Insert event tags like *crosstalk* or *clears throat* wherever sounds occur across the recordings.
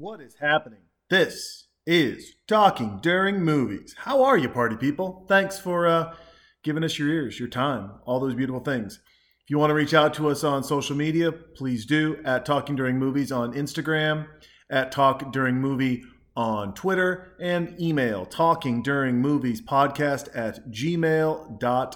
What is happening? This is Talking During Movies. How are you, party people? Thanks for uh, giving us your ears, your time, all those beautiful things. If you want to reach out to us on social media, please do at Talking During Movies on Instagram, at Talk During Movie on Twitter, and email Talking During Movies podcast at gmail.com.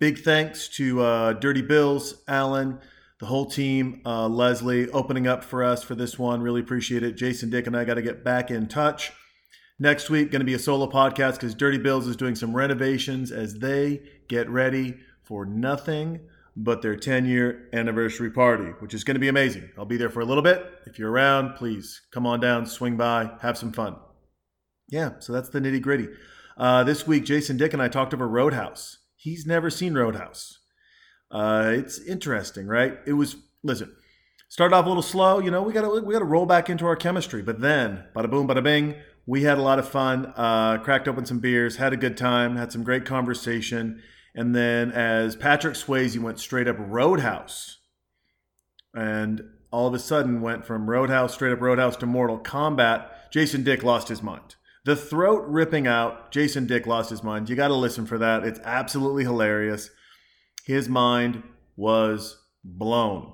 Big thanks to uh, Dirty Bills, Alan, the whole team, uh, Leslie, opening up for us for this one. Really appreciate it. Jason, Dick, and I got to get back in touch. Next week, going to be a solo podcast because Dirty Bills is doing some renovations as they get ready for nothing but their 10 year anniversary party, which is going to be amazing. I'll be there for a little bit. If you're around, please come on down, swing by, have some fun. Yeah, so that's the nitty gritty. Uh, this week, Jason Dick and I talked over Roadhouse. He's never seen Roadhouse. Uh, it's interesting, right? It was listen. Started off a little slow, you know. We got to we got to roll back into our chemistry, but then, bada boom, bada bing, we had a lot of fun. Uh, cracked open some beers, had a good time, had some great conversation, and then as Patrick Swayze went straight up Roadhouse, and all of a sudden went from Roadhouse straight up Roadhouse to Mortal Kombat. Jason Dick lost his mind. The throat ripping out. Jason Dick lost his mind. You got to listen for that. It's absolutely hilarious. His mind was blown.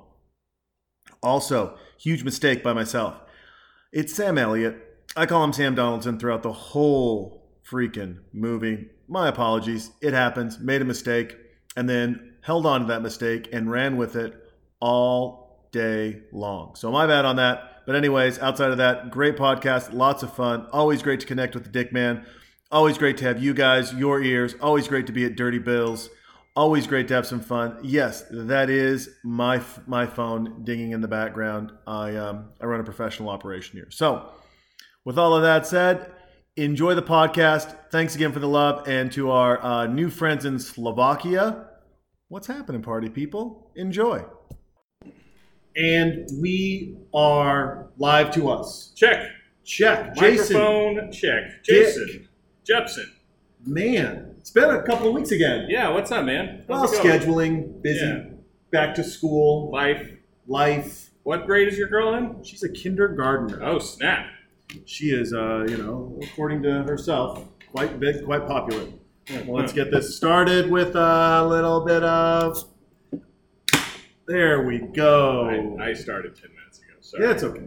Also, huge mistake by myself. It's Sam Elliott. I call him Sam Donaldson throughout the whole freaking movie. My apologies. It happens. Made a mistake and then held on to that mistake and ran with it all day long. So, my bad on that. But, anyways, outside of that, great podcast. Lots of fun. Always great to connect with the Dick Man. Always great to have you guys, your ears. Always great to be at Dirty Bills. Always great to have some fun. Yes, that is my my phone dinging in the background. I um, I run a professional operation here. So, with all of that said, enjoy the podcast. Thanks again for the love, and to our uh, new friends in Slovakia, what's happening, party people? Enjoy. And we are live to us. Check. Check, Jason. Microphone check. Dick. Jason. Jepson. Man, it's been a couple of weeks again. Yeah, what's up, man? Well, How's going? scheduling, busy, Yeah. back to school, Life. life. What grade is your girl in? She's a kindergartner. Oh, snap. She is, uh, you know, according to herself, quite big, quite popular. Well, let's get this started with a little bit of. There we go. I, I started 10 minutes ago. Sorry. Yeah, it's okay.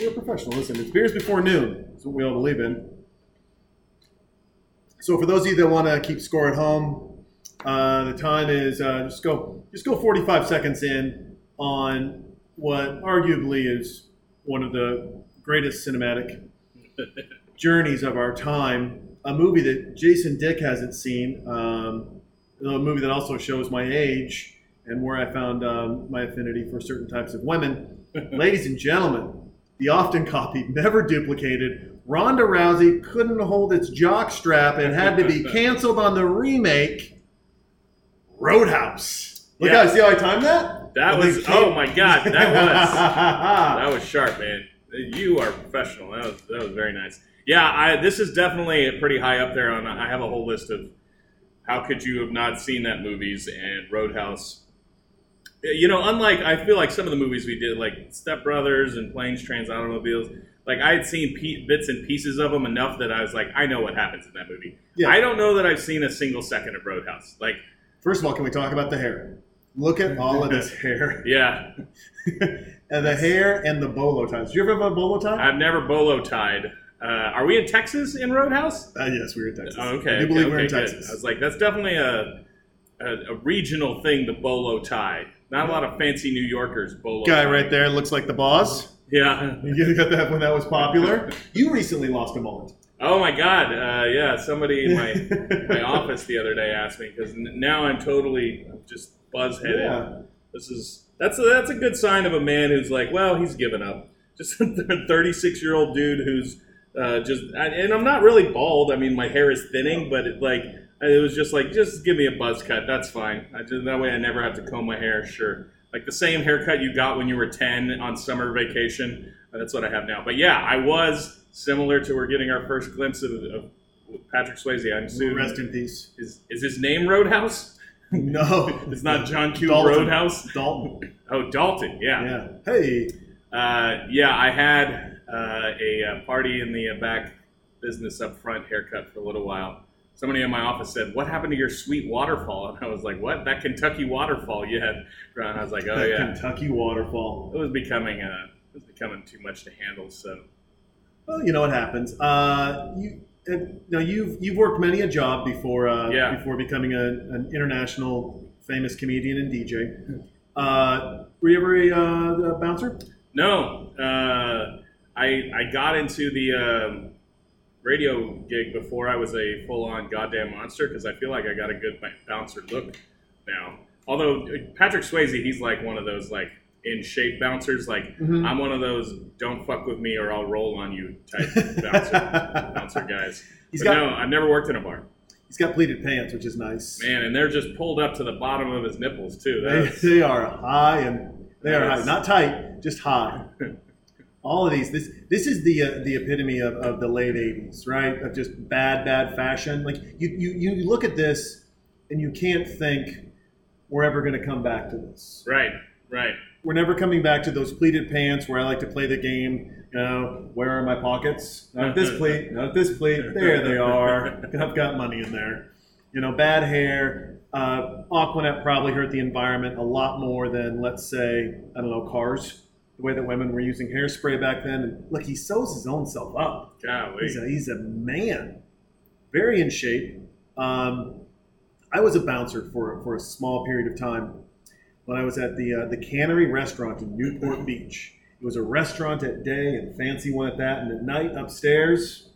We're a professional. Listen, it's beers before noon. That's what we all believe in. So for those of you that want to keep score at home, uh, the time is uh, just go just go 45 seconds in on what arguably is one of the greatest cinematic *laughs* journeys of our time. A movie that Jason Dick hasn't seen. Um, a movie that also shows my age and where I found um, my affinity for certain types of women. *laughs* Ladies and gentlemen, the often copied, never duplicated. Ronda Rousey couldn't hold its jock strap and had to be *laughs* canceled on the remake. Roadhouse. Look Yeah. how see how I timed that. That was, oh my God, that was, *laughs* that was sharp, man. You are professional. That was, that was very nice. Yeah, I, this is definitely pretty high up there on, I have a whole list of how could you have not seen that movies and Roadhouse. You know, unlike, I feel like some of the movies we did, like Step Brothers and Planes, Trains, Automobiles, like I had seen pe- bits and pieces of them enough that I was like, I know what happens in that movie. Yeah. I don't know that I've seen a single second of Roadhouse. Like, First of all, can we talk about the hair? Look at all of this *laughs* hair. yeah, *laughs* and the hair and the bolo ties. Did you ever have a bolo tie? I've never bolo tied. Uh, are we in Texas in Roadhouse? Uh, yes, we were in Texas. Oh, okay, I do okay, believe we're in okay, good. Texas. I was like, that's definitely a, a a regional thing. The bolo tie. Not a lot of fancy New Yorkers bolo. Guy right there looks like the boss. Yeah. *laughs* You got that when that was popular. You recently lost a mullet. Oh my God! Uh, yeah, somebody in my *laughs* my office the other day asked me because n- now I'm totally just buzz headed. Yeah. This is that's a, that's a good sign of a man who's like, well, he's given up. Just *laughs* a 36 year old dude who's uh, just, and I'm not really bald. I mean, my hair is thinning, but it, like it was just like, just give me a buzz cut. That's fine. I just, that way I never have to comb my hair. Sure, like the same haircut you got when you were 10 on summer vacation. uh, That's what I have now. But yeah, I was similar to we're getting our first glimpse of, of Patrick Swayze. I'm assuming Rest in peace. is is his name Roadhouse? *laughs* No, *laughs* It's not John Q. Dalton. Roadhouse. Dalton. Oh, Dalton. Yeah. Yeah. Hey. Uh, yeah, I had uh, a, uh party in the uh, back business up front haircut for a little while. Somebody in my office said, "What happened to your sweet waterfall?" And I was like, "What? That Kentucky waterfall you had?" And I was like, "Oh that yeah." Kentucky waterfall. It was becoming uh, it was becoming too much to handle. So Well, you know what happens. Uh, you uh, now you've you've worked many a job before. Uh, Yeah. Before becoming a, an international famous comedian and DJ. Uh, were you ever a, uh, a bouncer? no, uh, I I got into the um, radio gig before I was a full on goddamn monster because I feel like I got a good bouncer look now. Although uh, Patrick Swayze, he's like one of those like in shape bouncers. Like Mhm. I'm one of those don't fuck with me or I'll roll on you type bouncer *laughs* bouncer guys. He's but got no, I've never worked in a bar, he's got pleated pants, which is nice. man, and they're just pulled up to the bottom of his nipples too. They, they are high and they are high, not tight, just high. *laughs* All of these, this this is the uh, the epitome of, of the late '80s, right? Of just bad, bad fashion. Like you, you you look at this and you can't think we're ever going to come back to this. right, right. We're never coming back to those pleated pants where I like to play the game. You know, where are my pockets? Not this *laughs* pleat, not this pleat. There they are. *laughs* I've got money in there. You know, bad hair. Uh, Aquanet probably hurt the environment a lot more than, let's say, I don't know, cars. The way that women were using hairspray back then. And look, he sews his own self up. Golly. He's a, he's a man, very in shape. Um, I was a bouncer for, for a small period of time when I was at the uh, the Cannery Restaurant in Newport Beach. It was a restaurant at day and fancy one at that, and at night upstairs,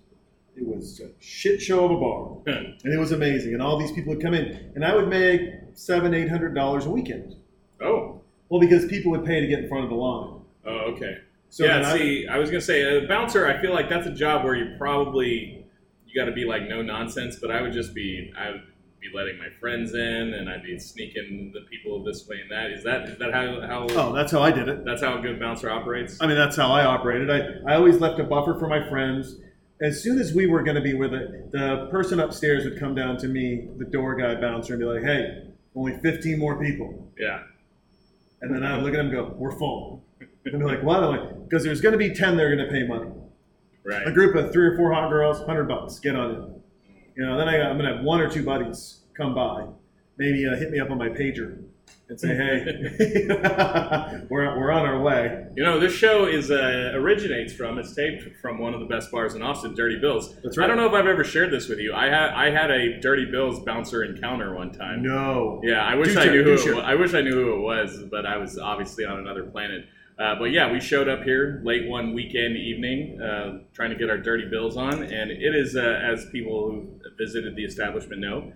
it was a shit show of a bar, *laughs* and it was amazing. And all these people would come in, and I would make seven, eight hundred dollars a weekend. oh, Well, because people would pay to get in front of the line. Oh, okay. So yeah, then I- see, I was gonna say a bouncer. I feel like that's a job where you probably you got to be like no nonsense. But I would just be I would be letting my friends in, and I'd be sneaking the people this way and that. Is that is that how how oh, that's how I did it. that's how a good bouncer operates? I mean, that's how I operated. I, I always left a buffer for my friends. As soon as we were going to be with it, the person upstairs would come down to me, the door guy bouncer, and be like, hey, only 15 more people. Yeah, And then I would look at him and go, we're full. And they're like, what? I'm like, because there's going to be 10 that are going to pay money. right. A group of three or four hot girls, 100 bucks, get on it. You know, then I, I'm going to have one or two buddies come by, maybe uh, hit me up on my pager and say, hey, *laughs* we're, we're on our way. You know, this show is uh, originates from it's taped from one of the best bars in Austin, Dirty Bills. That's right. I don't know if I've ever shared this with you. I had I had a Dirty Bills bouncer encounter one time. No. Yeah, I wish Do I knew who it was. I wish I knew who it was, but I was obviously on another planet. Uh, but yeah, we showed up here late one weekend evening, uh, trying to get our dirty bills on, and it is, uh, as people who visited the establishment know,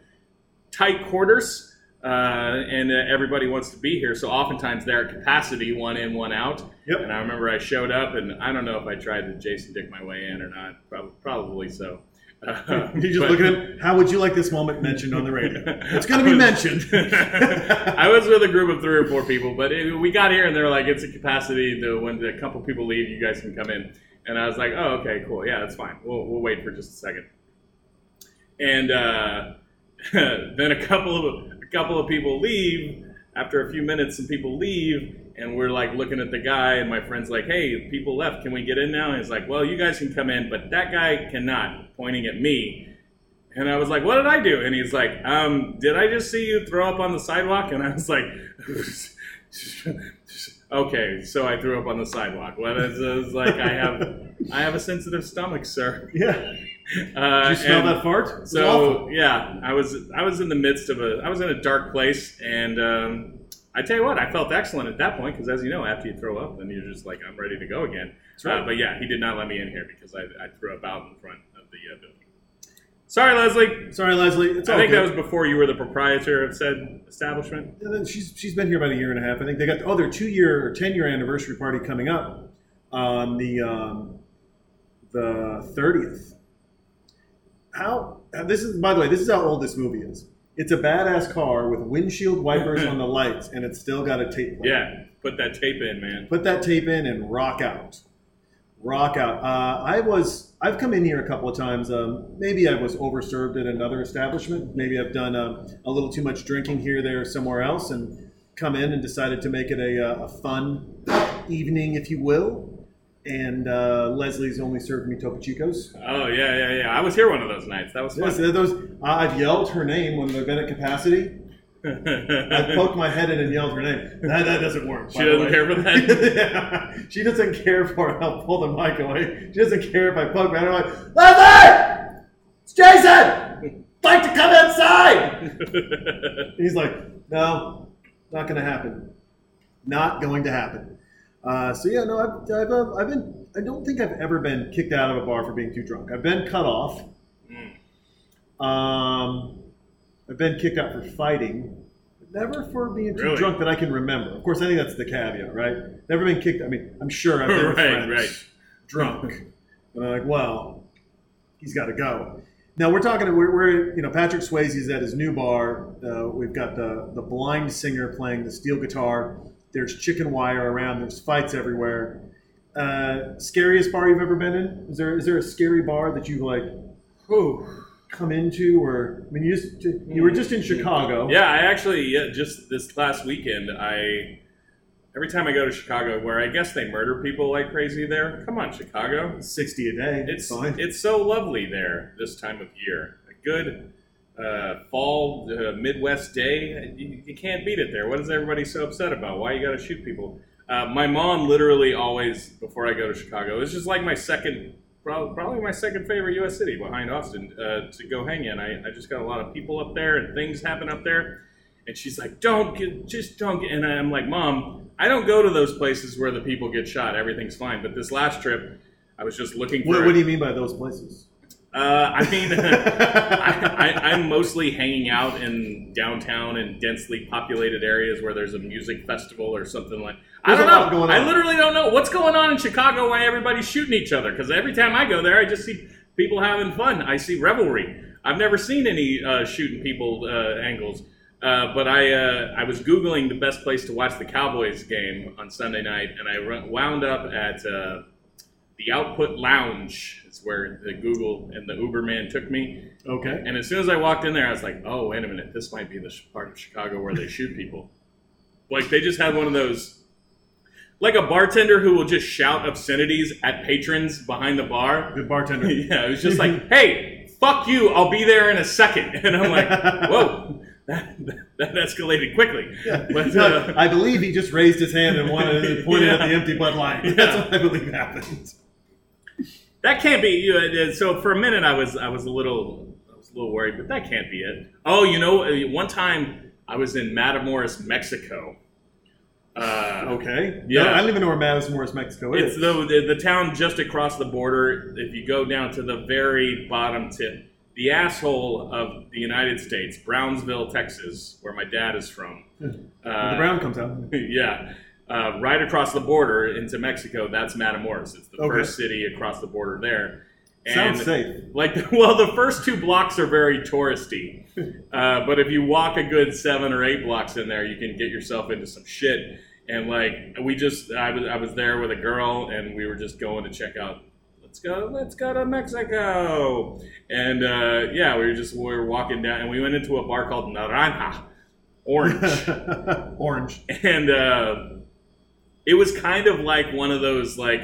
tight quarters, uh, and uh, everybody wants to be here. So oftentimes they're at capacity, one in, one out. Yep. And I remember I showed up, and I don't know if I tried to Jason Dick my way in or not. Probably, probably so. *laughs* Uh, You just but- look at him. How would you like this moment mentioned on the radio? *laughs* It's going to be mentioned. *laughs* I was with a group of three or four people, but it, we got here and they were like, "It's a capacity. To, when a couple people leave, you guys can come in." And I was like, "Oh, okay, cool. Yeah, that's fine. We'll, we'll wait for just a second. And uh, then a couple of a couple of people leave. After a few minutes, some people leave, and we're like looking at the guy, and my friend's like, "Hey, people left. Can we get in now?" And he's like, "Well, you guys can come in, but that guy cannot." Pointing at me. And I was like, "What did I do?" And he's like, um, "Did I just see you throw up on the sidewalk?" And I was like, *laughs* "Okay." So I threw up on the sidewalk. What is it's like? I have, I have a sensitive stomach, sir. *laughs* yeah. Uh, Did you smell that fart? So yeah, I was, I was in the midst of a, I was in a dark place, and um, I tell you what, I felt excellent at that point because, as you know, after you throw up, then you're just like, I'm ready to go again. right. Uh, but yeah, he did not let me in here because I, I threw up out in front of the uh, building. Sorry, Leslie. Sorry, Leslie. It's I think good. that was before you were the proprietor of said establishment. And then she's she's been here about a year and a half. I think they got oh their two year or ten year anniversary party coming up on the um, the thirtieth. How this is by the way this is how old this movie is. It's a badass car with windshield wipers on the *laughs* lights, and it's still got a tape. player. Yeah, put that tape in, man. Put that tape in and rock out. Rock out. Uh, I was I've come in here a couple of times. Um, maybe I was overserved at another establishment. Maybe I've done um, a little too much drinking here, there, somewhere else, and come in and decided to make it a, uh, a fun evening, if you will. And uh, Leslie's only served me Topo Chicos. Oh yeah, yeah, yeah. I was here one of those nights. That was Yes, fun. those, uh, I've yelled her name when they've been at capacity. *laughs* I've poked my head in and yelled her name. That, that doesn't work. She doesn't care for that? *laughs* Yeah. She doesn't care for it. I'll pull the mic away. She doesn't care if I poke my head. I'm like, Leslie! It's Jason! like to come inside! *laughs* He's like, no, not going to happen. Not going to happen. Uh, so yeah, no, I've, I've, uh, I've been. I don't think I've ever been kicked out of a bar for being too drunk. I've been cut off. Mm. Um, I've been kicked out for fighting, never for being too Really? drunk that I can remember. Of course, I think that's the caveat, right? Never been kicked. I mean, I'm sure I've been *laughs* Right, friends right. drunk, and I'm like, well, he's got to go. Now we're talking. We're, we're you know Patrick Swayze's at his new bar. Uh, we've got the the blind singer playing the steel guitar. There's chicken wire around. There's fights everywhere. Uh, scariest bar you've ever been in? Is there is there a scary bar that you like Whew. come into, or I mean, you just you were just in Chicago. Yeah, I actually yeah, just this last weekend I every time I go to Chicago where I guess they murder people like crazy there. Come on, Chicago. sixty a day. It's fine. it's so lovely there this time of year. A good uh, fall uh, Midwest day. You, you can't beat it there. What is everybody so upset about? Why you got to shoot people? Uh, my mom literally always before I go to Chicago. It's just like my second, probably my second favorite U.S. city behind Austin uh, to go hang in. I, I just got a lot of people up there and things happen up there. And she's like, "Don't get, just don't get." And I'm like, "Mom, I don't go to those places where the people get shot. Everything's fine." But this last trip, I was just looking for. what, what do you mean by those places? Uh, I mean, *laughs* I, I, I'm mostly hanging out in downtown and densely populated areas where there's a music festival or something like. I don't know. I literally don't know what's going on in Chicago. Why everybody's shooting each other? Because every time I go there, I just see people having fun. I see revelry. I've never seen any uh, shooting people uh, angles. Uh, but I uh, I was googling the best place to watch the Cowboys game on Sunday night, and I wound up at uh, the Output Lounge. is where the Google and the Uberman took me. Okay. And as soon as I walked in there, I was like, "Oh, wait a minute! This might be the part of Chicago where they shoot people." Like they just had one of those, like a bartender who will just shout obscenities at patrons behind the bar. The bartender. *laughs* Yeah, it was just like, "Hey, fuck you! I'll be there in a second. *laughs* And I'm like, *laughs* "Whoa, that, that escalated quickly." But, uh, I believe he just raised his hand and wanted to point Yeah. at the empty Bud Light. Yeah. That's what I believe happened. That can't be. You know, so for a minute, I was I was a little I was a little worried, but that can't be it. Oh, you know, uh, one time I was in Matamoros, Mexico. Uh, Okay. Yeah. No, I don't even know where Matamoros, Mexico is. It's the, the the town just across the border. If you go down to the very bottom tip, the asshole of the United States, Brownsville, Texas, where my dad is from. Where Uh, the brown comes out. *laughs* yeah. Uh, right across the border into Mexico, that's Matamoros. It's the Okay. first city across the border there. Sounds safe. Like, *laughs* well, the first two blocks are very touristy, *laughs* uh, but if you walk a good seven or eight blocks in there, you can get yourself into some shit. And like, we just, I was, I was there with a girl, and we were just going to check out. Let's go, let's go to Mexico. And uh, yeah, we were just, we were walking down, and we went into a bar called Naranja, Orange *laughs* Orange. and uh, it was kind of like one of those like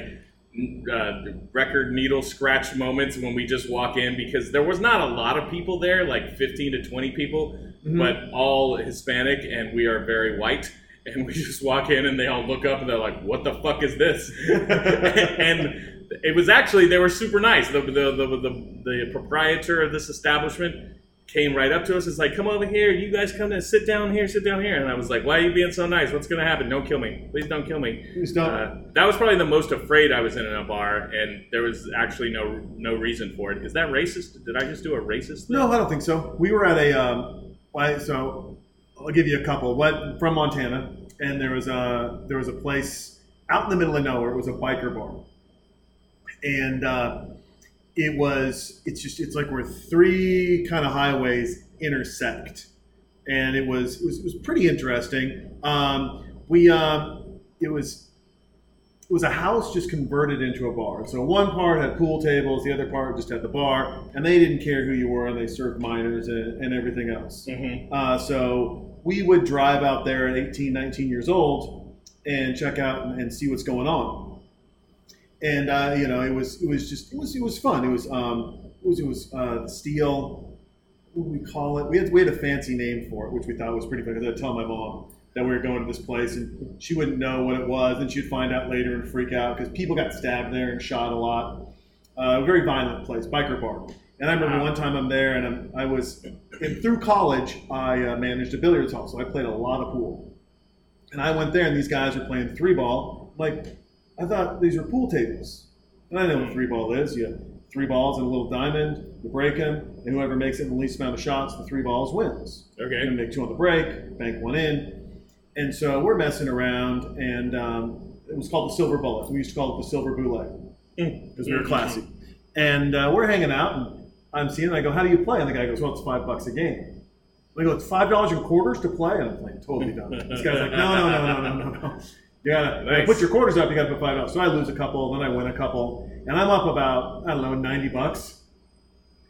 uh, record needle scratch moments when we just walk in because there was not a lot of people there like 15 to 20 people Mhm. but all hispanic and we are very white and we *laughs* just walk in and they all look up and they're like what the fuck is this *laughs* and it was actually they were super nice the, the, the, the, the proprietor of this establishment came right up to us. It's like, come over here. You guys come and sit down here, sit down here. And I was like, why are you being so nice? What's going to happen? Don't kill me. Please don't kill me. Please don't. Uh, that was probably the most afraid I was in a bar, and there was actually no no reason for it. Is that racist? Did I just do a racist thing? No, I don't think so. We were at a, um, why- so I'll give you a couple. What from Montana, and there was a there was a place out in the middle of nowhere. It was a biker bar, and uh, it was it's just it's like where three kind of highways intersect, and it was it was, it was pretty interesting. Um, we um, it was it was a house just converted into a bar. So one part had pool tables, the other part just had the bar, and they didn't care who you were, and they served minors and, and everything else. Mhm. Uh, so we would drive out there at 18, 19 years old and check out and, and see what's going on. And uh, you know, it was it was just it was it was fun. It was um, it was it was uh, steel. What do we call it? We had we had a fancy name for it, which we thought was pretty fun. Because I'd tell my mom that we were going to this place, and she wouldn't know what it was, and she'd find out later and freak out because people got stabbed there and shot a lot. Uh, a very violent place, biker bar. And I remember Wow. one time I'm there, and I'm, I was and through college. I uh, managed a billiards hall, so I played a lot of pool. And I went there, and these guys were playing three ball. I'm like, I thought these were pool tables. And I know what three ball is. You have three balls and a little diamond. You break them, and whoever makes it in the least amount of shots, the three balls wins. You're Okay. gonna make two on the break, bank one in. And so we're messing around, and um, it was called the Silver Bullet. We used to call it the Silver Boule because we were classy. And uh, we're hanging out, and I'm seeing. it, I go, "How do you play?" And the guy goes, "Well, it's five bucks a game." I go, "It's five dollars in quarters to play," and I'm like, "Totally done." This guy's like, "No, no, no, no, no, no, no. You gotta, Nice. put your quarters up. You gotta put five dollars." So I lose a couple, then I win a couple, and I'm up about I don't know ninety bucks.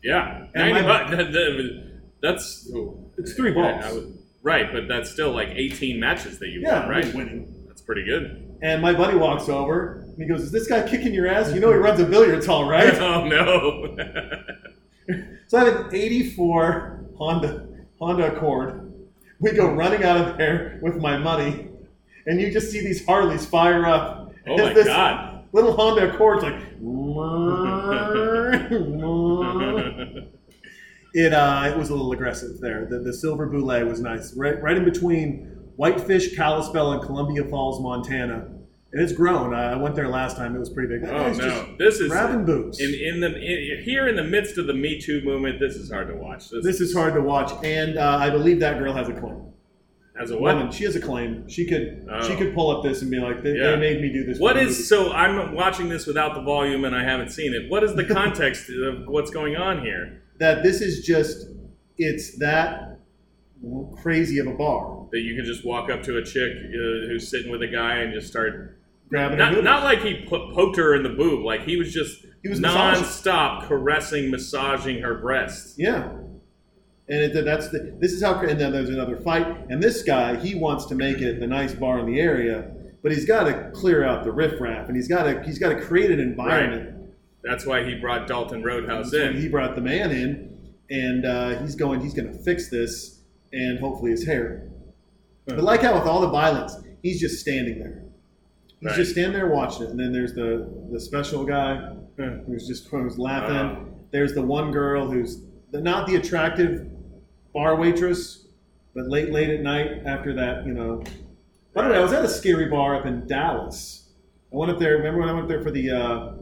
Yeah. And 90 bucks. *laughs* That, that, that's oh, It's three balls. I would- right, but that's still like 18 matches that you Yeah, won, right? Winning. That's pretty good. And my buddy walks over and he goes, "Is this guy kicking your ass? You know he runs a billiards hall, right?" *laughs* oh no. *laughs* So I have an '84 Honda Honda Accord. We go running out of there with my money, and you just see these Harleys fire up. Oh my this God. Little Honda Accord's like. *laughs* it uh, it was a little aggressive there. The, the silver boule was nice, right right in between Whitefish, Kalispell, and Columbia Falls, Montana. And it's grown. I I went there last time. It was pretty big. Oh no. This is grabbing boobs. in in the in, here in the midst of the Me Too movement. This is hard to watch. This, This is hard to watch, and uh, I believe that girl has a claim. As a what? Woman, she has a claim. She could Oh. she could pull up this and be like, they, Yeah. they made me do this. What is so? I'm watching this without the volume, and I haven't seen it. What is the *laughs* context of what's going on here? that this is just it's that crazy of a bar. That you can just walk up to a chick uh, who's sitting with a guy and just start Grabbing not not like he po- poked her in the boob, like he was just He was massaging. nonstop caressing, massaging her breasts. Yeah. And it, that's the, this is how, and then there's another fight. And this guy, he wants to make it the nice bar in the area, but he's got to clear out the riffraff, and he's got to he's got to create an environment. Right. That's why he brought Dalton Roadhouse in. he brought the man in, and uh, he's going. He's going to fix this, and hopefully his hair. But like how with all the violence, he's just standing there. He's Right. just standing there watching it. And then there's the the special guy who's just who's laughing. Uh-huh. There's the one girl who's the, not the attractive bar waitress, but late late at night after that, you know. By the way, I was at a scary bar up in Dallas. I went up there. Remember when I went there for the uh,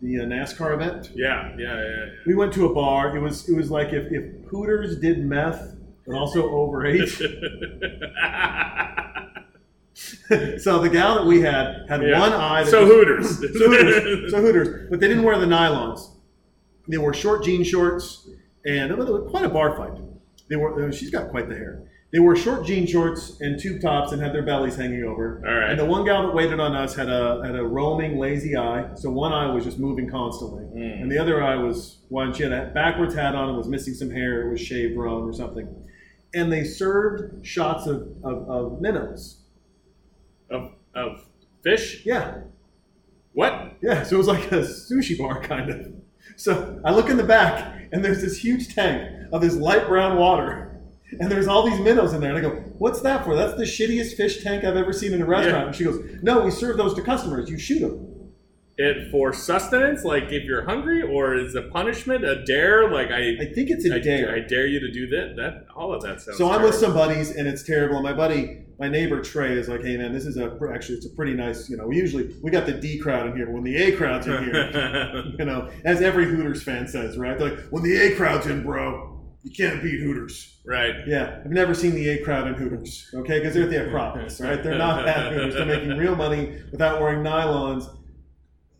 the uh, NASCAR event? Yeah, yeah, yeah. We went to a bar. It was it was like if, if Hooters did meth and also overage. *laughs* so the gal that we had had Yeah. one eye. So was- Hooters. *laughs* so Hooters. *laughs* So Hooters. But they didn't wear the nylons. They wore short jean shorts, and it was quite a bar fight. They were. uh, She's got quite the hair. They wore short jean shorts and tube tops and had their bellies hanging over. All right. And the one gal that waited on us had a had a roaming lazy eye. So one eye was just moving constantly, Mm. and the other eye was one. She had a backwards hat on and was missing some hair. It was shaved wrong or something. And they served shots of, of, of minnows. of, of fish? Yeah, What? Yeah, so it was like a sushi bar kind of. So I look in the back, and there's this huge tank of this light brown water, and there's all these minnows in there. And I go, "What's that for? That's the shittiest fish tank I've ever seen in a restaurant." Yeah. And she goes, "No, we serve those to customers. You shoot them." it for sustenance, like if you're hungry, or is it punishment, a dare? Like I, I think it's a I dare. I dare you to do that. That all of that sounds. So I'm with some buddies, and it's terrible. And my buddy, my neighbor Trey, is like, "Hey man, this is a actually it's a pretty nice. You know, we usually we got the D crowd in here, but when the A crowd's in here, *laughs* you know, as every Hooters fan says, right? They're like, when the A crowd's in, bro, you can't beat Hooters. right. Yeah, I've never seen the A crowd in Hooters. Okay, because they're at the Acropolis, right? They're not at Hooters. They're making real money without wearing nylons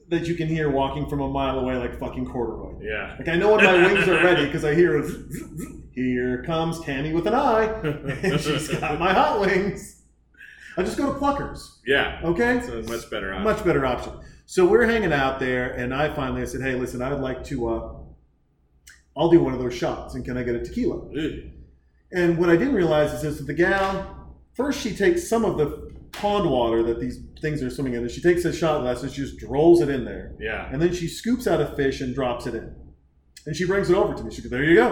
that you can hear walking from a mile away like fucking corduroy. Yeah. Like I know when my wings are ready because I hear, here comes Tammy with an eye, and *laughs* she's got my hot wings. I just go to Pluckers. Yeah. Okay, It's a much better option. much better option. So we're hanging out there, and I finally I said, "Hey, listen, I would like to. Uh, I'll do one of those shots, and can I get a tequila?" Ugh. And what I didn't realize is this: that the gal first she takes some of the pond water that these things are swimming in, and she takes a shot glass and she just rolls it in there, Yeah. and then she scoops out a fish and drops it in, and she brings it over to me. She goes, "There you go."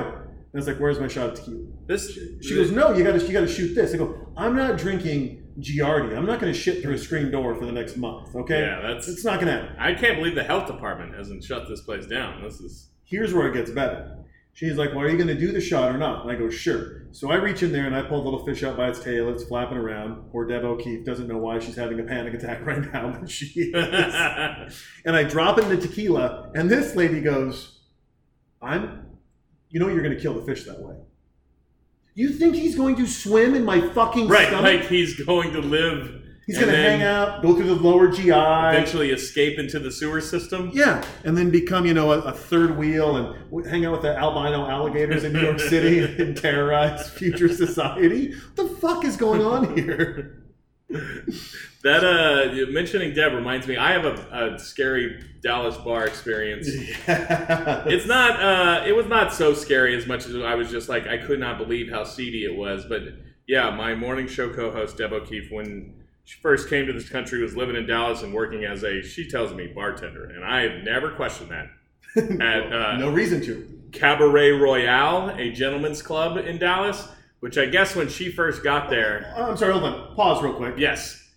And it's like, "Where's my shot of tequila?" This. She goes, "No, you got to you got to shoot this." I go, "I'm not drinking giardia. I'm not going to shit through a screen door for the next month. Okay, Yeah, that's. it's not going to happen." I can't believe the health department hasn't shut this place down. This is. Here's where it gets better. She's like, "Well, are you going to do the shot or not?" And I go, "Sure." So I reach in there and I pull the little fish out by its tail. It's flapping around. Poor Deb O'Keefe doesn't know why she's having a panic attack *laughs* right now, but she is. *laughs* and I drop it in the tequila, and this lady goes, "I'm, you know, you're going to kill the fish that way. You think he's going to swim in my fucking stomach? right. Like he's going to live. He's going to hang out, go through the lower GI, Eventually escape into the sewer system. yeah, and then become, you know, a, a third wheel and w- hang out with the albino alligators in New York City *laughs* and terrorize future society. What the fuck is going on here? That uh, mentioning Deb reminds me. I have a, a scary Dallas bar experience. Yeah. It's not. Uh, it was not so scary as much as I was just like I could not believe how seedy it was. But yeah, my morning show co-host Deb O'Keefe, when she first came to this country, was living in Dallas and working as a she tells me bartender, and I have never questioned that. *laughs* At uh, no reason to. Cabaret Royale, a gentleman's club in Dallas, which I guess when she first got there, Oh, I'm sorry, hold on. Pause real quick. yes,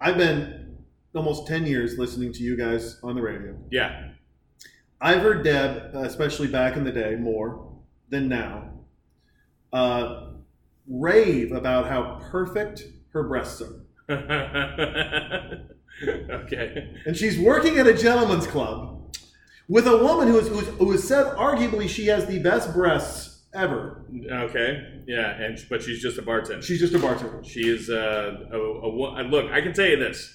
I've been almost 10 years listening to you guys on the radio. yeah, I've heard Deb, especially back in the day, more than now, uh, rave about how perfect her breasts are. *laughs* okay. And she's working at a gentleman's club with a woman who, is, who's, who has said arguably she has the best breasts ever. Okay. Yeah, and but she's just a bartender. She's just a bartender. She is uh, a, a, uh, look. I can tell you this: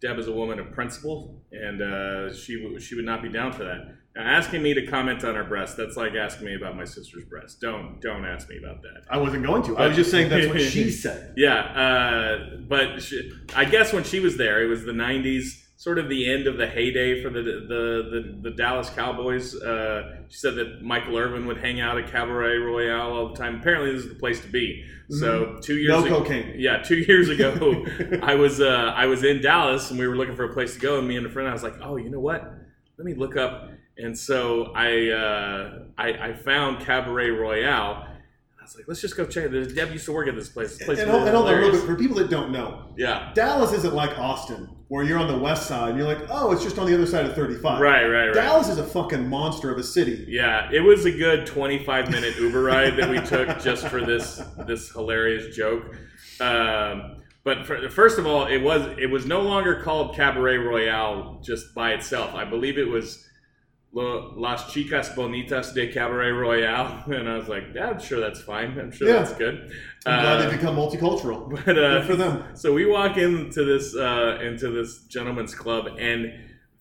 Deb is a woman of principle, and uh, she w- she would not be down for that. Asking me to comment on her breast—that's like asking me about my sister's breast. Don't don't ask me about that. I wasn't going to. I was just saying that's what she *laughs* said. Yeah, uh, but she, I guess when she was there, it was the '90s, sort of the end of the heyday for the the the, the Dallas Cowboys. Uh, she said that Michael Irvin would hang out at Cabaret Royale all the time. Apparently, this is the place to be. So two years No ago, cocaine. yeah, two years ago, *laughs* I was uh, I was in Dallas and we were looking for a place to go, and me and a friend, I was like, oh, you know what? Let me look up. And so I uh, I, I found Cabaret Royale. I was like, let's just go check it. Deb used to work at this place. This place And, and hold on a little bit, for people that don't know, Yeah. Dallas isn't like Austin, where you're on the west side and you're like, oh, it's just on the other side of 35. Right, right, right. Dallas is a fucking monster of a city. Yeah, it was a good 25 minute Uber ride that we took just for this this hilarious joke. Um, but for, first of all, it was it was no longer called Cabaret Royale just by itself. I believe it was Las Chicas Bonitas de Cabaret Royale, *laughs* and I was like, yeah, I'm sure that's fine. I'm sure Yeah. that's good. I'm glad Uh, they become multicultural. *laughs* but uh, Good for them. so we walk into this uh, into this gentleman's club, and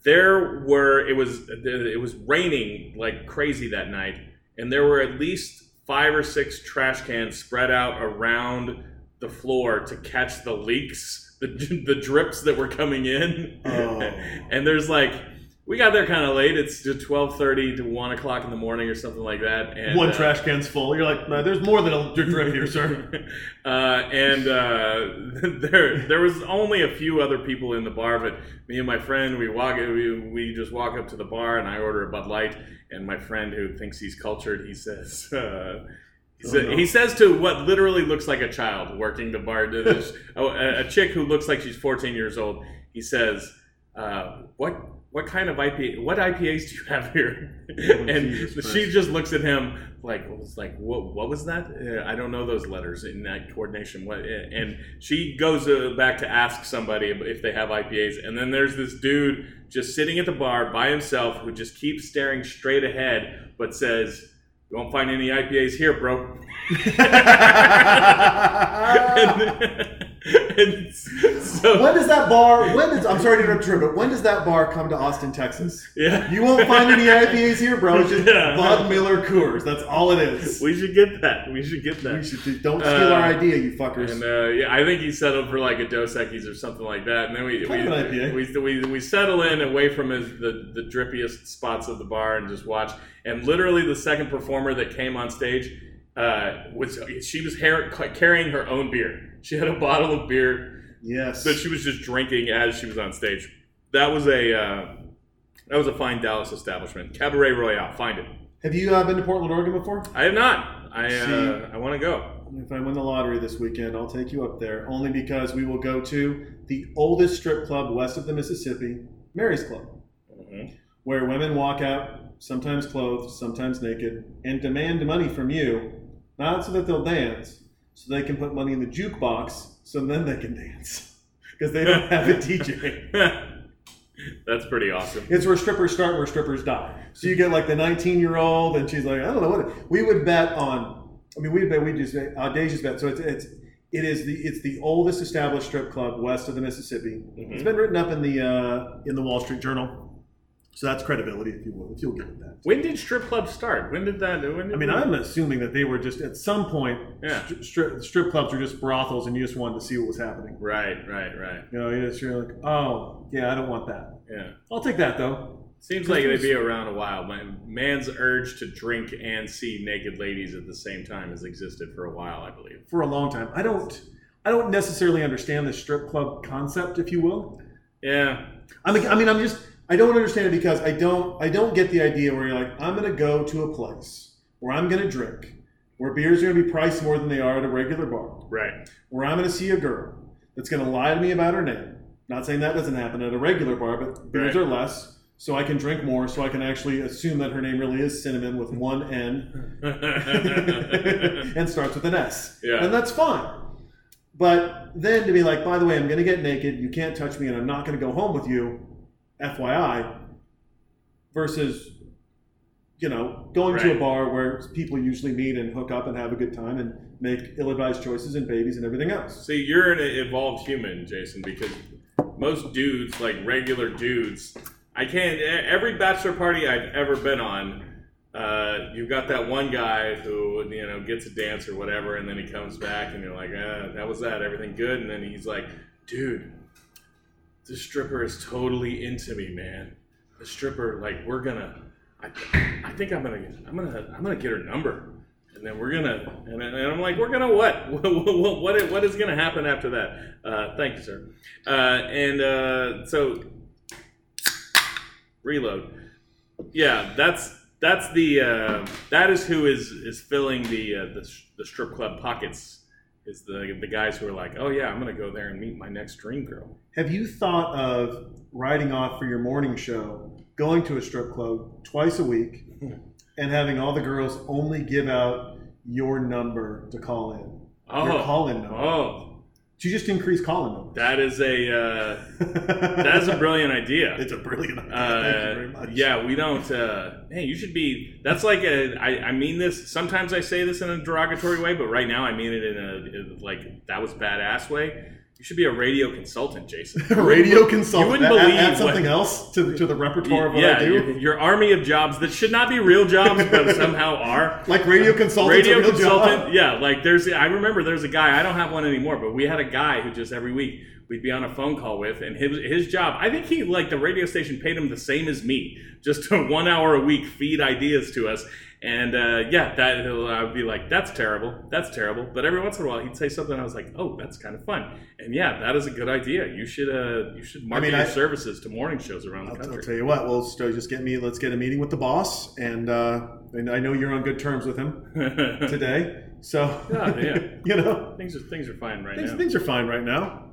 there were it was it was raining like crazy that night, and there were at least five or six trash cans spread out around the floor to catch the leaks, the *laughs* the drips that were coming in, Oh. and there's like. We got there kind of late. It's to twelve thirty to one o'clock in the morning or something like that. And, One uh, trash can's full. You're like, "No, there's more than a drip here, sir. *laughs* uh, and uh, *laughs* there there was only a few other people in the bar, but me and my friend we walk we, we just walk up to the bar and I order a Bud Light, and my friend who thinks he's cultured, he says. *laughs* Uh, he, Oh, no. he says to what literally looks like a child working the bar, to this, a, a chick who looks like she's 14 years old. He says, uh, "What what kind of IPA? What IPAs do you have *laughs* here? Oh, and Jesus she Christ. just looks at him like, was like, what? What was that? Uh, I don't know those letters in that coordination. What? And she goes uh, back to ask somebody if they have IPAs, and then there's this dude just sitting at the bar by himself who just keeps staring straight ahead, but says, "You won't find any IPAs here, bro." *laughs* and, *laughs* so when does that bar? When does I'm sorry to interrupt, but when does that bar come to Austin, Texas? yeah, You won't find any IPAs here, bro. It's just *laughs* Yeah. Bud Miller Coors. That's all it is. we should get that. We should get that. We should do, don't steal our Uh, idea, you fuckers. And uh, yeah, I think he settled for like a Dos Equis or something like that. And then we we, of an IPA. we, we we settle in away from his, the the drippiest spots of the bar and just watch. And literally, the second performer that came on stage uh, was she was hair, carrying her own beer. She had a bottle of beer yes. that she was just drinking as she was on stage. That was a uh, that was a fine Dallas establishment. Cabaret Royale. Find it. Have you uh, been to Portland, Oregon before? I have not. I uh, See. I want to go. If I win the lottery this weekend, I'll take you up there. Only because we will go to the oldest strip club west of the Mississippi, Mary's Club, Mhm. where women walk out, sometimes clothed, sometimes naked, and demand money from you, not so that they'll dance, so they can put money in the jukebox, so then they can dance. *laughs* Because they don't have a *laughs* DJ. That's pretty awesome. It's where strippers start, where strippers die. So you get like the 19 year old, and she's like, I don't know what. We would bet on. I mean, we bet we just audacious bet. So it's it's it is the it's the oldest established strip club west of the Mississippi. It's been written up in the uh, in the Wall Street Journal. So that's credibility, if you will, if you'll give it that. When did strip clubs start? When did that? When did I mean, I'm assuming that they were just at some point. Yeah. stri- strip, strip clubs were just brothels, and you just wanted to see what was happening. right, right, right. You know, just you're like, oh yeah, I don't want that. Yeah, I'll take that though. seems like they'd be around a while. Man's urge to drink and see naked ladies at the same time has existed for a while, I believe. for a long time. I don't I don't necessarily understand the strip club concept, if you will. Yeah, I mean, I mean, I'm just I don't understand it because I don't I don't get the idea where you're like I'm going to go to a place where I'm going to drink, where beers are going to be priced more than they are at a regular bar, right. where I'm going to see a girl that's going to lie to me about her name. Not saying that doesn't happen at a regular bar, but beers Right. are less. So I can drink more, so I can actually assume that her name really is cinnamon with one N *laughs* and starts with an S. Yeah. And that's fine. But then to be like, by the way, I'm going to get naked, you can't touch me, and I'm not going to go home with you, FYI, versus, you know, going to a bar where people usually meet and hook up and have a good time and make ill advised choices and babies and everything else. See, you're an evolved human, Jason, because most dudes, like regular dudes, I can't. Every bachelor party I've ever been on, uh, you've got that one guy who you know gets a dance or whatever, and then he comes back, and you're like, uh, "That was that. Everything good?" And then he's like, "Dude, the stripper is totally into me, man. The stripper, like, we're gonna. I, I think I'm gonna. I'm gonna. I'm gonna get her number." and then we're gonna and, and I'm like, we're gonna *laughs* what? what what what is gonna happen after that? Uh, thank you, sir. Uh, and uh, so reload. Yeah, that's that's the uh, that is who is is filling the uh, the, the strip club pockets. Is the the guys who are like, oh yeah, I'm gonna go there and meet my next dream girl. Have you thought of riding off for your morning show, going to a strip club twice a week, *laughs* and having all the girls only give out your number to call in? Your Oh, call-in number. oh, To just increase call-in numbers. that is a uh, that is a brilliant idea. *laughs* It's a brilliant idea. Uh, Thank you very much. Yeah, we don't. Uh, hey, you should be. That's like a. I, I mean this. Sometimes I say this in a derogatory way, but right now I mean it in a in like that was badass way. You should be a radio consultant, Jason. *laughs* Radio consultant. You wouldn't Add- believe add what- something else to, to the repertoire of what yeah, I do. Your, your army of jobs that should not be real jobs, but *laughs* somehow are. Like radio consultant. radio a real consultant Job. yeah like there's i remember there's a guy i don't have one anymore but we had a guy who just every week we'd be on a phone call with and his, his job i think he like the radio station paid him the same as me just to *laughs* one hour a week feed ideas to us and uh, yeah that i would be like that's terrible that's terrible but every once in a while he'd say something i was like oh that's kind of fun and yeah that is a good idea you should uh, you should market mean, your I- services to morning shows around the I'll, I'll tell you what. We'll just get me. Let's get a meeting with the boss, and uh, and I know you're on good terms with him *laughs* today. So Yeah, yeah. *laughs* you know things are things are fine right things, now things are fine right now.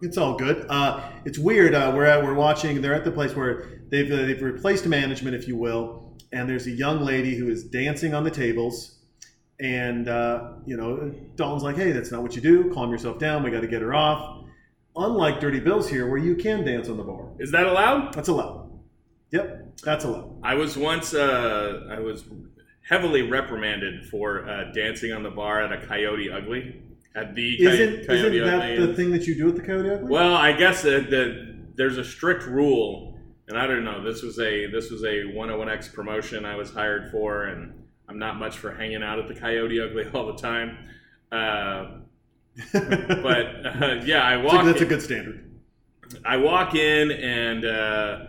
It's all good. Uh, it's weird. Uh, we're at, we're watching. They're at the place where they've uh, they've replaced management, if you will, and there's a young lady who is dancing on the tables, and uh, you know Dalton's like, "Hey, that's not what you do. Calm yourself down. We got to get her off." Unlike Dirty Bills here, where you can dance on the bar, Is that allowed? that's allowed. Yep, that's allowed. I was once uh, I was heavily reprimanded for uh, dancing on the bar at a Coyote Ugly at the Isn't Coyote isn't that Ugly. the thing that you do at the Coyote Ugly? Well, I guess that the, there's a strict rule, and I don't know. This was a this was a 101x promotion I was hired for, and I'm not much for hanging out at the Coyote Ugly all the time. Uh, but uh, yeah, I walked. that's a good standard. I walk in, and uh,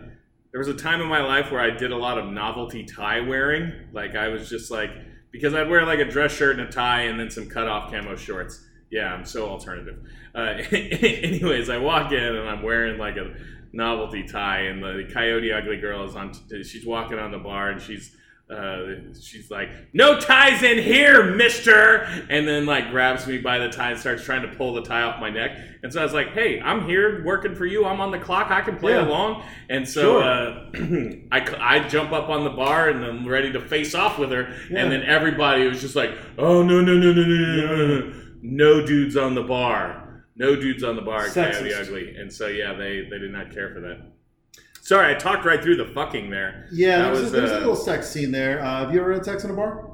there was a time in my life where I did a lot of novelty tie wearing. Like I was just like because I'd wear like a dress shirt and a tie, and then some cut off camo shorts. Yeah, I'm so alternative. Uh, *laughs* anyways, I walk in and I'm wearing like a novelty tie, and the, Coyote Ugly girl is on. She's walking on the bar, and she's. Uh, she's like, no ties in here, mister, and then like grabs me by the tie and starts trying to pull the tie off my neck. And so I was like, hey, I'm here working for you. I'm on the clock. I can play Yeah. along. And so Sure. uh, *clears throat* I, I jump up on the bar and I'm ready to face off with her. Yeah. And then everybody was just like, oh, no, no, no, no, no, no, no, no. No dudes on the bar. No dudes on the bar at Coyote Ugly. And so, yeah, they, they did not care for that. Sorry, I talked right through the fucking there. Yeah, That there was, a, there was a uh, little sex scene there. Uh, have you ever had sex in a bar?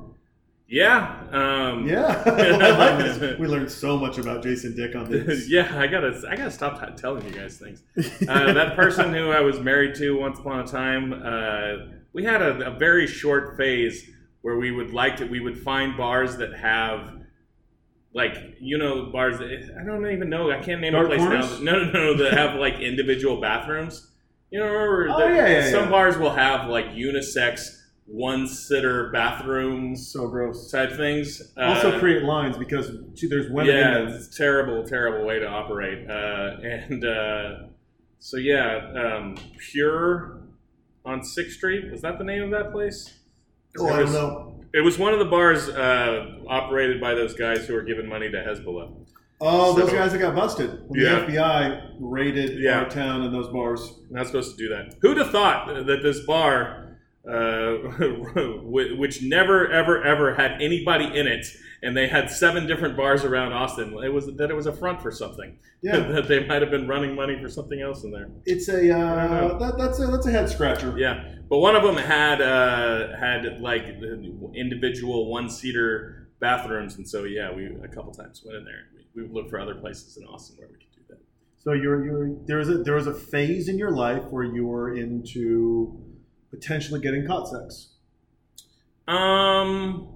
Yeah. Um, Yeah, like. *laughs* *laughs* We learned so much about Jason Dick on this. *laughs* yeah, I gotta, I gotta stop t- telling you guys things. Uh, that person who I was married to once upon a time, uh, we had a, a very short phase where we would like to, we would find bars that have, like, you know, bars that I don't even know, I can't name Dark a place corners? now. No, no, no, that have like individual bathrooms. You know, remember? Oh, yeah, yeah, Some yeah. bars will have like unisex one sitter bathrooms So gross. type things. Also Uh, create lines because gee, there's women yeah, in them. it's a terrible, terrible way to operate. Uh, and uh, so yeah, um, Pure on Sixth Street was that the name of that place? Oh, I don't know. It was one of the bars uh, operated by those guys who were giving money to Hezbollah. Oh, those guys that got busted. When Yeah. The FBI raided Yeah. our town and those bars. Not supposed to do that. Who'd have thought that this bar, uh, *laughs* which never, ever, ever had anybody in it, and they had seven different bars around Austin, it was that it was a front for something. Yeah, *laughs* that they might have been running money for something else in there. it's a uh, that, that's a that's a head scratcher. Yeah, but one of them had uh, had like individual one seater bathrooms, and so yeah, we a couple times went in there. We, we looked for other places in Austin where we could do that. So you're you're there was a there was a phase in your life where you were into potentially getting caught sex Um,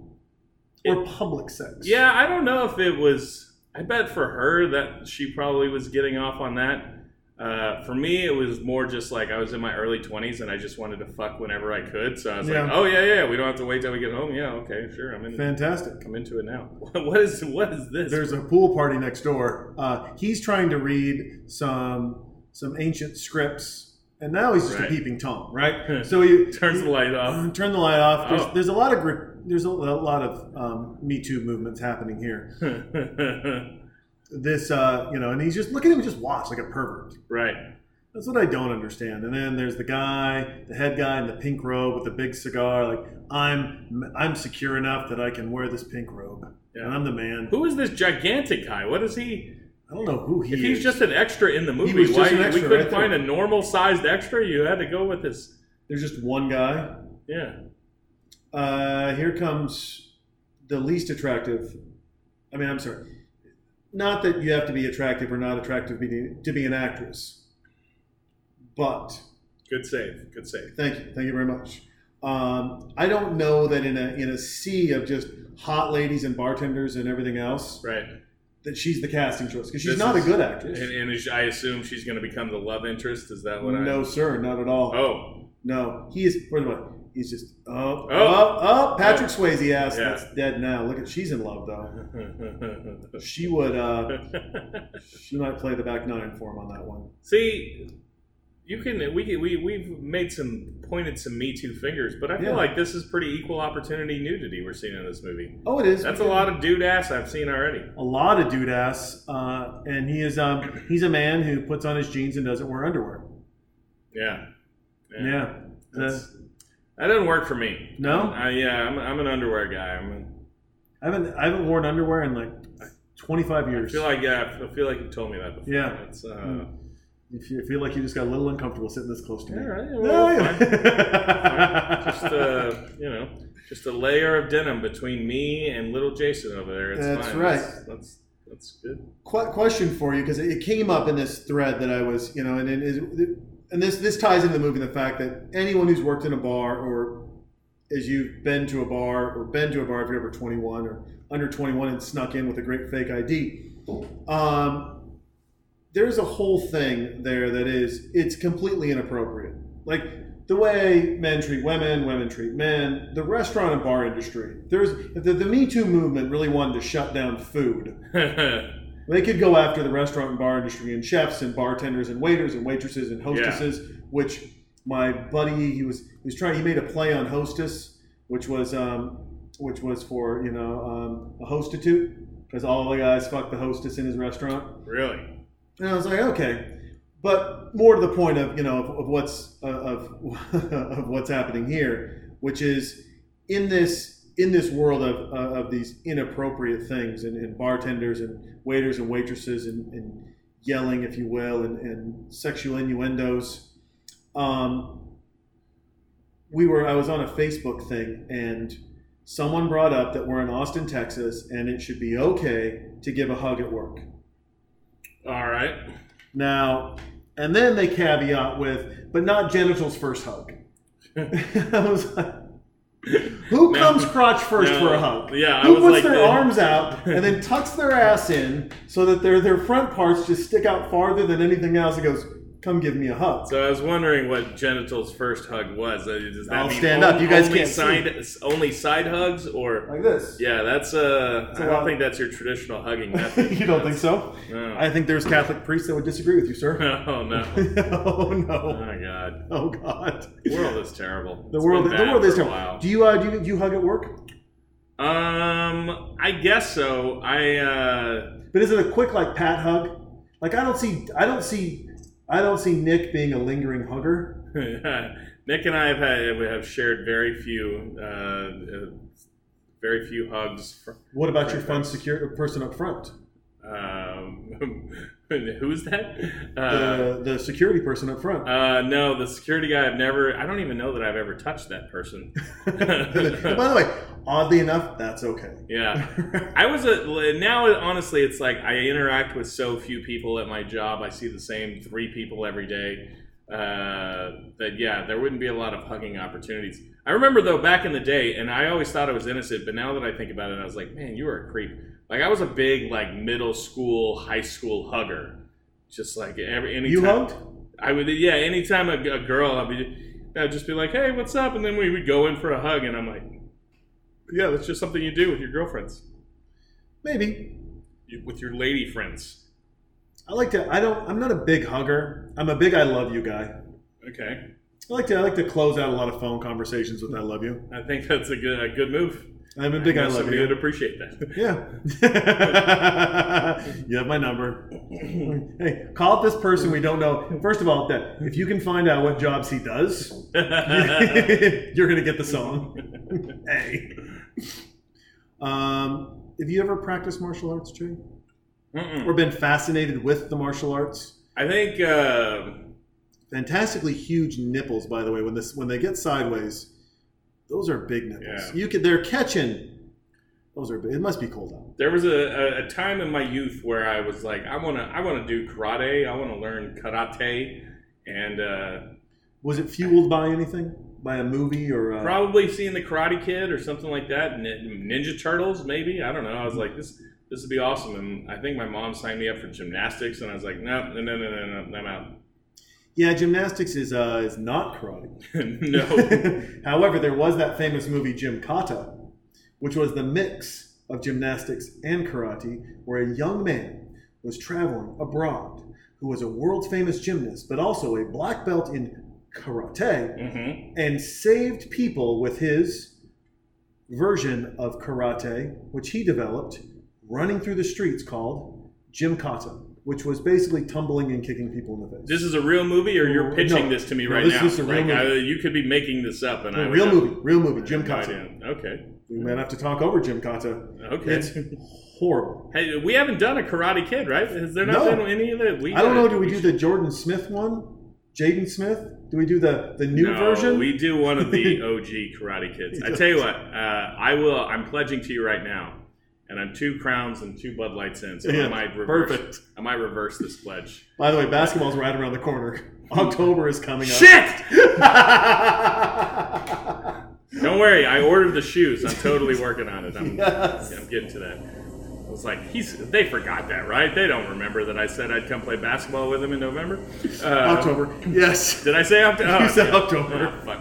or public sex. yeah, I don't know if it was. I bet for her that she probably was getting off on that. Uh, for me, it was more just like I was in my early twenties and I just wanted to fuck whenever I could. So I was Yeah. like, "Oh yeah, yeah, we don't have to wait till we get home. Yeah, okay, sure, I'm in. fantastic. I'm into it now. *laughs* what is what is this? There's a pool party next door. Uh, he's trying to read some some ancient scripts, and now he's just Right. a peeping tom, right? *laughs* So he *laughs* turns the light off. Uh, turn the light off. There's, Oh. there's a lot of there's a, a lot of um, Me Too movements happening here. *laughs* This, uh, you know, and he's just look at him, just watch like a pervert. right. That's what I don't understand. And then there's the guy, the head guy in the pink robe with the big cigar. Like I'm, I'm secure enough that I can wear this pink robe, Yeah. and I'm the man. Who is this gigantic guy? What is he? I don't know who he If is. he's just an extra in the movie, why an we couldn't right find there. a normal sized extra? You had to go with this. there's just one guy. Yeah. Uh, here comes the least attractive. I mean, I'm sorry. Not that you have to be attractive or not attractive to be, to be an actress, but Good save. Good save. thank you, thank you very much. Um, I don't know that in a in a sea of just hot ladies and bartenders and everything else Right. That she's the casting choice because she's This not is- a good actress. And, and is, I assume she's going to become the love interest. Is that what I? no, sir, not at all. Oh. No, he is. The way, he's just oh oh Oh. oh. Patrick Swayze ass. Yeah. That's dead now. Look at she's in love though. *laughs* She would. uh *laughs* She might play the back nine for him on that one. See, you can we we we've made some pointed some Me Too fingers, but I feel Yeah. like this is pretty equal opportunity nudity we're seeing in this movie. Oh, it is. That's a lot of dude ass I've seen already. a lot of dude ass, uh, and he is um he's a man who puts on his jeans and doesn't wear underwear. Yeah. Yeah, That's- that doesn't work for me. No? Uh, yeah, I'm, I'm an underwear guy. I'm. A, I haven't I haven't worn underwear in like twenty five years. I feel like yeah, I feel like you told me that before. Yeah. It's, uh, Mm. You feel, feel like you just got a little uncomfortable sitting this close to me. all right, No, well, yeah. fine. *laughs* just uh, you know, just a layer of denim between me and little Jason over there. It's That's fine. right. That's, that's that's good. Qu- question for you because it came up in this thread that I was, you know, and it is, and this this ties into the movie the fact that anyone who's worked in a bar or as you've been to a bar or been to a bar if you're over 21 or under 21 and snuck in with a great fake ID, um, there's a whole thing there that is it's completely inappropriate. Like the way men treat women, women treat men, the restaurant and bar industry. There's the, the Me Too movement really wanted to shut down food. *laughs* They could go after the restaurant and bar industry and chefs and bartenders and waiters and waitresses and hostesses, which my buddy he was he was trying he made a play on hostess, which was um, which was for you know um, a hostitute because all the guys fucked the hostess in his restaurant. really? And I was like, okay, but more to the point of you know of, of what's uh, of *laughs* of what's happening here, which is in this in this world of uh, of these inappropriate things and, and bartenders and waiters and waitresses and, and yelling, if you will, and, and sexual innuendos. Um, we were I was on a Facebook thing and someone brought up that we're in Austin, Texas, and it should be okay to give a hug at work. All right. Now, and then they caveat with, but not genitals first hug. *laughs* I was like, who No. comes crotch first No. for a hug? Yeah, I Who puts like their the- arms out *laughs* and then tucks their ass in so that their their front parts just stick out farther than anything else and goes, come give me a hug. So I was wondering what genitals first hug was. Uh, Does that I'll mean stand on- up. You guys only can't side, only side hugs, or like this. yeah, that's uh, It's I don't think that's your traditional hugging *laughs* method. you don't think so? No. I think there's Catholic priests that would disagree with you, sir. *laughs* oh no! *laughs* oh no! Oh my god, Oh god! the world is terrible. The It's world, the world is terrible. Do you, uh, do you do you hug at work? Um, I guess so. I uh, But is it a quick like pat hug? Like I don't see I don't see I don't see Nick being a lingering hugger. *laughs* Nick and I have had we have shared very few, uh, uh, very few hugs. From, What about your fun secure person up front? um, *laughs* *laughs* who's that? Uh, the the security person up front. Uh, no, the security guy. I've never. I don't even know that I've ever touched that person. *laughs* By the way, oddly enough, that's okay. yeah, *laughs* I was a. Now, honestly, it's like I interact with so few people at my job. I see the same three people every day. Uh, that yeah, there wouldn't be a lot of hugging opportunities. I remember though back in the day, and I always thought I was innocent, but now that I think about it, I was like, man, you are a creep. Like I was a big like middle school, high school hugger. Just like every anytime. you hugged? I would, yeah. Anytime a, a girl, I'd be, I'd just be like, "Hey, what's up?" And then we would go in for a hug, and I'm like, "Yeah, that's just something you do with your girlfriends, Maybe. you, with your lady friends." I like to. I don't. I'm not a big hugger. I'm a big I love you guy. Okay, I like to. I like to close out a lot of phone conversations with I love you. I think that's a good, a good move. I'm a big I, know love you. would appreciate that. Yeah. *laughs* you have my number. hey, call up this person we don't know. First of all, that if you can find out what jobs he does, *laughs* you're gonna get the song. *laughs* hey. Um, have you ever practiced martial arts, Jay? Mm-mm. Or been fascinated with the martial arts? I think uh, Fantastically huge nipples, by the way. When this when they get sideways, those are big nipples. Yeah. You could they're catching. Those are big. It must be cold out. there was a, a, a time in my youth where I was like, I want to, I want to do karate. I want to learn karate, and uh, Was it fueled by anything? By a movie or? Uh, Probably seeing the Karate Kid or something like that. Ninja Turtles, maybe. I don't know. I was like, this this would be awesome. And I think my mom signed me up for gymnastics, and I was like, no, no, no, no, no, no I'm out. Yeah, gymnastics is uh, is not karate. *laughs* *laughs* no. However, there was that famous movie Gymkata, which was the mix of gymnastics and karate, where a young man was traveling abroad who was a world famous gymnast, but also a black belt in karate, Mm-hmm. and saved people with his version of karate, which he developed, running through the streets called Gymkata, which was basically tumbling and kicking people in the face. This is a real movie, or you're pitching no. this to me No, right this now? is a real Like, I- movie. you could be making this up, and I a would real have- movie, real movie, I Jim no Kata. Okay. We might have to talk over Gymkata. Okay. It's horrible. Hey, we haven't done a Karate Kid, right? Has there not No. been any of it? We I don't know. Do we should- do the Jordan Smith one? Jaden Smith? Do we do the the new no, version? We do one of the *laughs* OG Karate Kids. *laughs* I tell you what, uh, I will. I'm pledging to you right now, and I'm two crowns and two Bud Lights in, so Yeah, I might reverse. perfect. I might reverse this pledge. By the way, basketball's right around the corner. *laughs* October is coming up. Shit! *laughs* Don't worry, I ordered the shoes. I'm totally working on it. I'm, *laughs* Yes. I'm getting to that. I was like, he's. They forgot that, right? They don't remember that I said I'd come play basketball with them in November. Uh, October. Yes. Did I say October? You said October. fuck.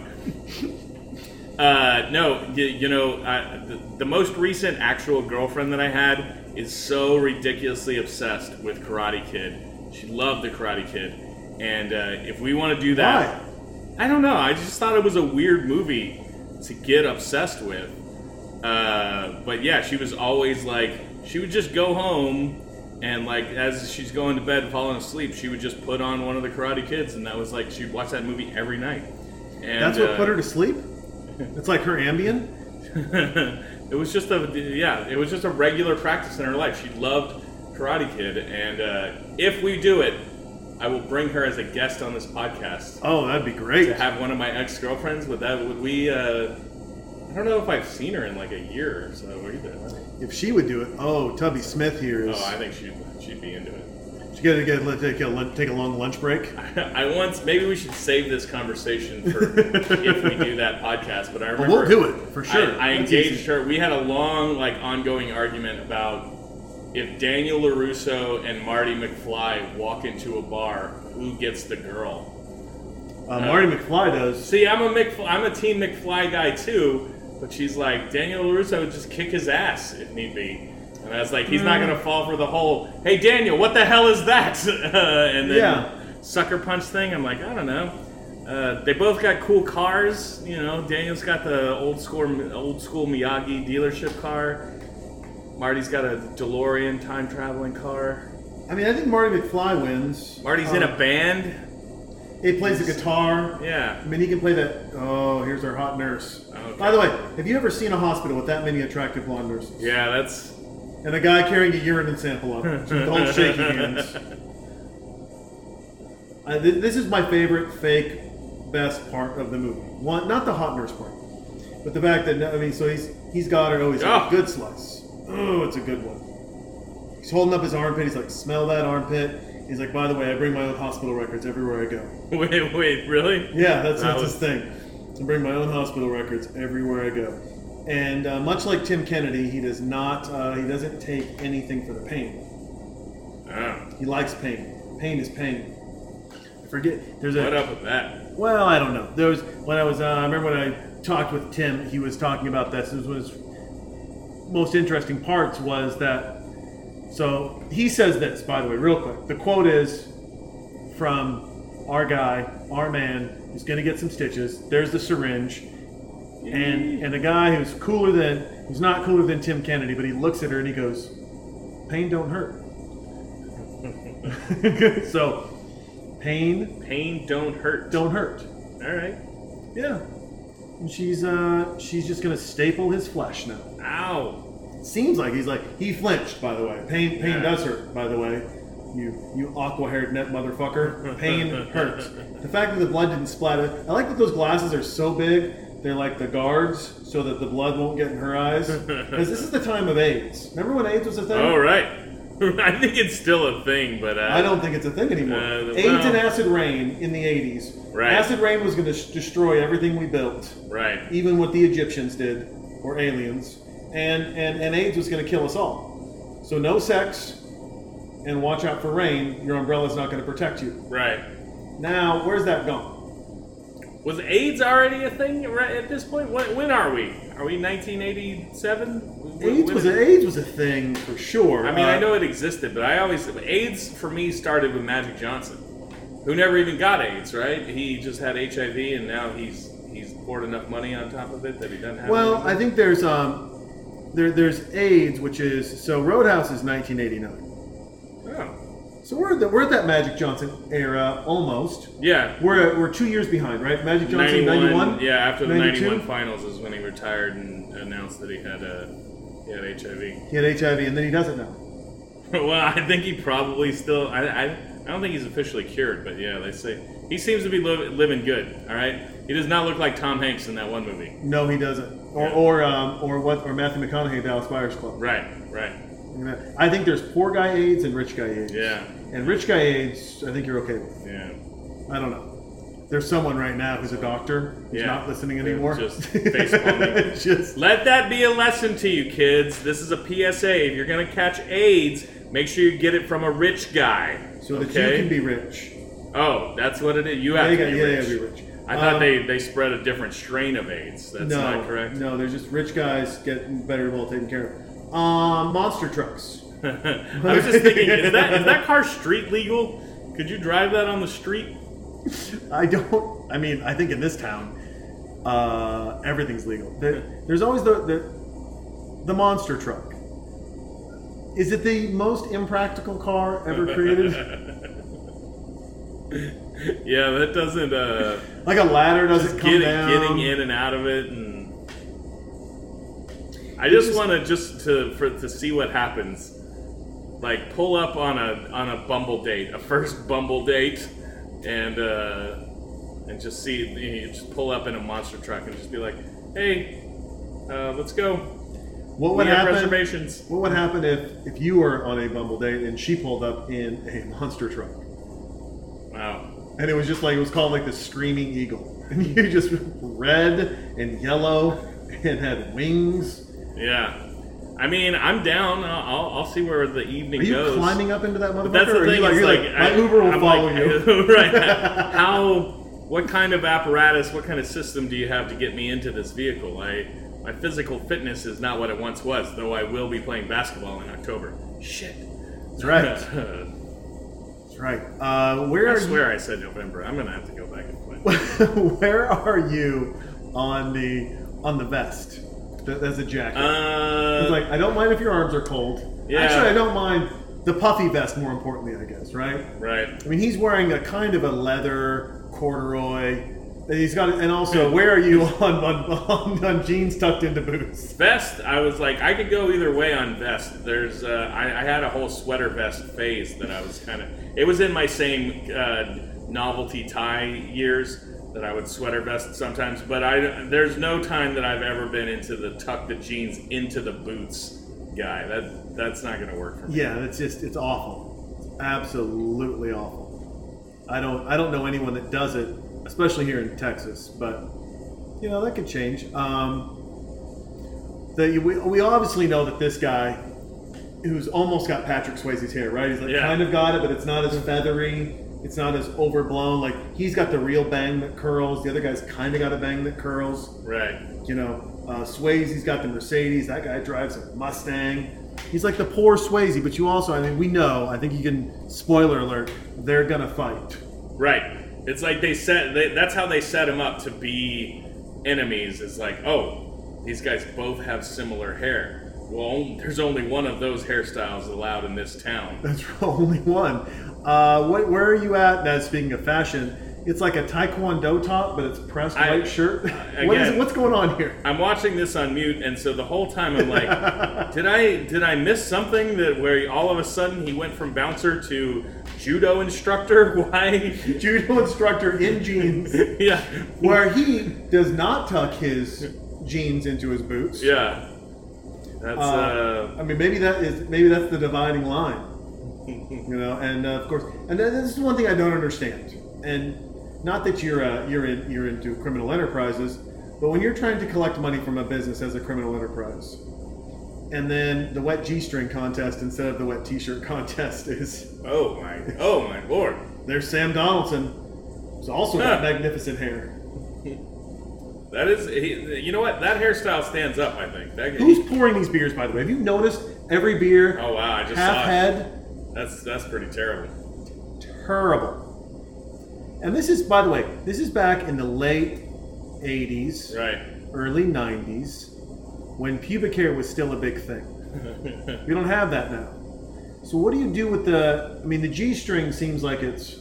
Uh, no, you, you know, uh, the, the most recent actual girlfriend that I had is so ridiculously obsessed with Karate Kid. She loved the Karate Kid, and uh, if we want to do that, Why? I don't know. I just thought it was a weird movie to get obsessed with. Uh, but yeah, she was always like, she would just go home and like as she's going to bed, and falling asleep, she would just put on one of the Karate Kids, and that was like she'd watch that movie every night. And That's what uh, put her to sleep. It's like her Ambien. *laughs* it was just a yeah, it was just a regular practice in her life. She loved Karate Kid, and uh, if we do it, I will bring her as a guest on this podcast. Oh, that'd be great. to have one of my ex girlfriends. Would that would we? Uh, I don't know if I've seen her in like a year or so either. If she would do it, oh, Tubby Smith here is. Oh, I think she'd she'd be into it. Gotta get let take a take a long lunch break. *laughs* I once maybe we should save this conversation for if we do that podcast. But I remember we'll do it for sure. I, I engaged easy. her. We had a long, like, ongoing argument about if Daniel LaRusso and Marty McFly walk into a bar, who gets the girl. Uh, Marty McFly does. See, I'm a McFly, I'm a Team McFly guy too, but she's like Daniel LaRusso would just kick his ass if need be. And I was like, he's not gonna fall for the whole, hey Daniel, what the hell is that? *laughs* and then Yeah. sucker punch thing. I'm like, I don't know. Uh, they both got cool cars, you know. Daniel's got the old school, old school Miyagi dealership car. Marty's got a DeLorean time traveling car. I mean, I think Marty McFly wins. Marty's in Um, a band. He plays the guitar. Yeah. I mean, he can play that. Oh, here's our hot nurse. Okay. By the way, have you ever seen a hospital with that many attractive blonde nurses? Yeah, that's And a guy carrying a urine sample up with all shaky hands. Uh, th- this is my favorite fake best part of the movie. One, not the hot nurse part, but the fact that I mean, so he's he's got her. Oh, he's got a good slice. Oh, it's a good one. He's holding up his armpit. He's like, smell that armpit. He's like, by the way, I bring my own hospital records everywhere I go. *laughs* wait, wait, really? Yeah, that's, That that's was- his thing. I bring my own hospital records everywhere I go. And uh, much like Tim Kennedy, he does not. Uh, he doesn't take anything for the pain. Oh, He likes pain. Pain is pain. I forget. There's a. what up with that? Well, I don't know. There was when I was. Uh, I remember when I talked with Tim. He was talking about this. This was most interesting parts was that. So he says this, by the way, real quick. The quote is from our guy, our man, who's going to get some stitches. There's the syringe, and and the guy who's cooler than who's not cooler than Tim Kennedy, but he looks at her and he goes, "Pain don't hurt." *laughs* so, pain Pain don't hurt. don't hurt. All right. Yeah. And she's uh she's just gonna staple his flesh now. Ow. Seems like he's like he flinched, by the way. Pain pain Yeah. does hurt, by the way. You you aqua haired net motherfucker. Pain *laughs* hurts. The fact that the blood didn't splatter. I like that those glasses are so big. They're like the guards, so that the blood won't get in her eyes. *laughs* Because this is the time of AIDS. Remember when AIDS was a thing? All right. *laughs* I think it's still a thing, but uh, I don't think it's a thing anymore. Uh, AIDS and acid rain in the 80s. Right. Acid rain was going to sh- destroy everything we built. Right. even what the Egyptians did, or aliens, and and, and AIDS was going to kill us all. So no sex, and watch out for rain. Your umbrella's not going to protect you. Right. Now, where's that gone? Was AIDS already a thing right at this point? When, when are we? Are we 1987? AIDS was a, AIDS was a thing for sure. I mean, I Uh, know it existed, but I always AIDS for me started with Magic Johnson, who never even got AIDS. Right? He just had HIV, and now he's he's poured enough money on top of it that he doesn't have. Well. I think there's um, there there's AIDS, which is so Roadhouse is 1989. So we're at the, we're at that Magic Johnson era almost. Yeah. We're we're two years behind, right? Magic Johnson 91, 91. Yeah, after the 92? 91 finals is when he retired and announced that he had uh, he had HIV. He had HIV, and then he doesn't now. *laughs* well, I think he probably still. I, I, I don't think he's officially cured, but yeah, they say he seems to be li- living good. All right, he does not look like Tom Hanks in that one movie. No, he doesn't. Or Yeah. or um, or what? Or Matthew McConaughey, Dallas Buyers Club. Right, right. I think there's poor guy AIDS and rich guy AIDS. Yeah, And rich guy AIDS, I think you're okay with. yeah. I don't know. There's someone right now who's a doctor who's Yeah. not listening anymore. just *laughs* face just Let that be a lesson to you, kids. This is a PSA. If you're gonna catch AIDS, make sure you get it from a rich guy. so that you can be rich. Oh, that's what it is. You have you to be yeah, rich. gotta be rich. I thought Um, they, they spread a different strain of AIDS. That's no, not correct. No, they're just rich guys get better well taken care of. Um, monster trucks. *laughs* I was just thinking, is that is that car street legal? Could you drive that on the street? I don't. I mean, I think in this town, uh, everything's legal. There, there's always the, the the monster truck. Is it the most impractical car ever created? *laughs* Yeah, that doesn't. Uh, like a ladder doesn't come getting down. getting in and out of it, and I just just- want to just to for to see what happens. Like pull up on a on a Bumble date, a first Bumble date, and uh, and just see you just pull up in a monster truck and just be like, hey, uh, let's go. What would happen? reservations. What would happen if if you were on a Bumble date and she pulled up in a monster truck Wow. and it was just like it was called like the Screaming Eagle *laughs* and you just red and yellow and had wings. Yeah. I mean, I'm down. I'll, I'll see where the evening Are you goes. climbing up into that motherfucker? But that's the you thing. like, like, like, my I- Uber will I'm follow like, you. *laughs* right. *laughs* How? What kind of apparatus? What kind of system do you have to get me into this vehicle? I, my physical fitness is not what it once was. Though I will be playing basketball in October. Shit. That's right. *laughs* That's right. Uh, where are swear I said November. I'm gonna have to go back and play. Where are you on the on the vest? That, that's a jacket. Uh, It's like I don't mind if your arms are cold. Yeah. Actually, I don't mind the puffy vest. More importantly, I guess. Right. right. I mean, he's wearing a kind of a leather corduroy. And he's got, and also, where are you *laughs* on on, on, on jeans tucked into boots? Vest, I was like, I could go either way on vest. There's, uh, I, I had a whole sweater vest phase that I was kind of. It was in my same uh, novelty tie years that I would sweater vest sometimes. But I, there's no time that I've ever been into the tuck the jeans into the boots guy. That that's not going to work for me. Yeah, it's just it's awful. It's absolutely awful. I don't I don't know anyone that does it, especially here in Texas. But you know that could change. Um, the, we, we obviously know that this guy, who's almost got Patrick Swayze's hair, right? He's like Yeah. kind of got it, but it's not as feathery. It's not as overblown. Like he's got the real bang that curls. The other guy's kind of got a bang that curls. Right. You know, uh, Swayze's got the Mercedes. That guy drives a Mustang. He's like the poor Swayze, but you also, I mean, we know. I think you can. Spoiler alert: they're gonna fight. Right. It's like they set. They, that's how they set him up to be enemies. It's like, oh, these guys both have similar hair. Well, there's only one of those hairstyles allowed in this town. That's *laughs* only one. Uh, what, where are you at? Now, speaking of fashion, it's like a taekwondo top, but it's pressed I- white shirt. *laughs* *laughs* what is again-? What's going on here? I'm watching this on mute, and so the whole time I'm like, *laughs* did I did I miss something that where all of a sudden he went from bouncer to judo instructor? Why? Judo instructor in jeans, yeah. where he does not tuck his jeans into his boots. Yeah. That's Uh, uh, I mean, maybe that is maybe that's the dividing line, you know. And uh, of course, and this is one thing I don't understand. And not that you're uh, you're in, you're into criminal enterprises, but when you're trying to collect money from a business as a criminal enterprise, and then the wet G-string contest instead of the wet T-shirt *laughs* contest is oh my oh my lord. there's Sam Donaldson, who's also got magnificent hair. That is, he, you know what? That hairstyle stands up. I think. That, Who's pouring these beers, by the way? Have you noticed every beer Oh wow! I just half saw it. head? That's that's pretty terrible. Terrible. And this is, by the way, this is back in the late 80s, Right. early 90s, when pubic hair was still a big thing. *laughs* We don't have that now. So what do you do with the? I mean, the G string seems like it's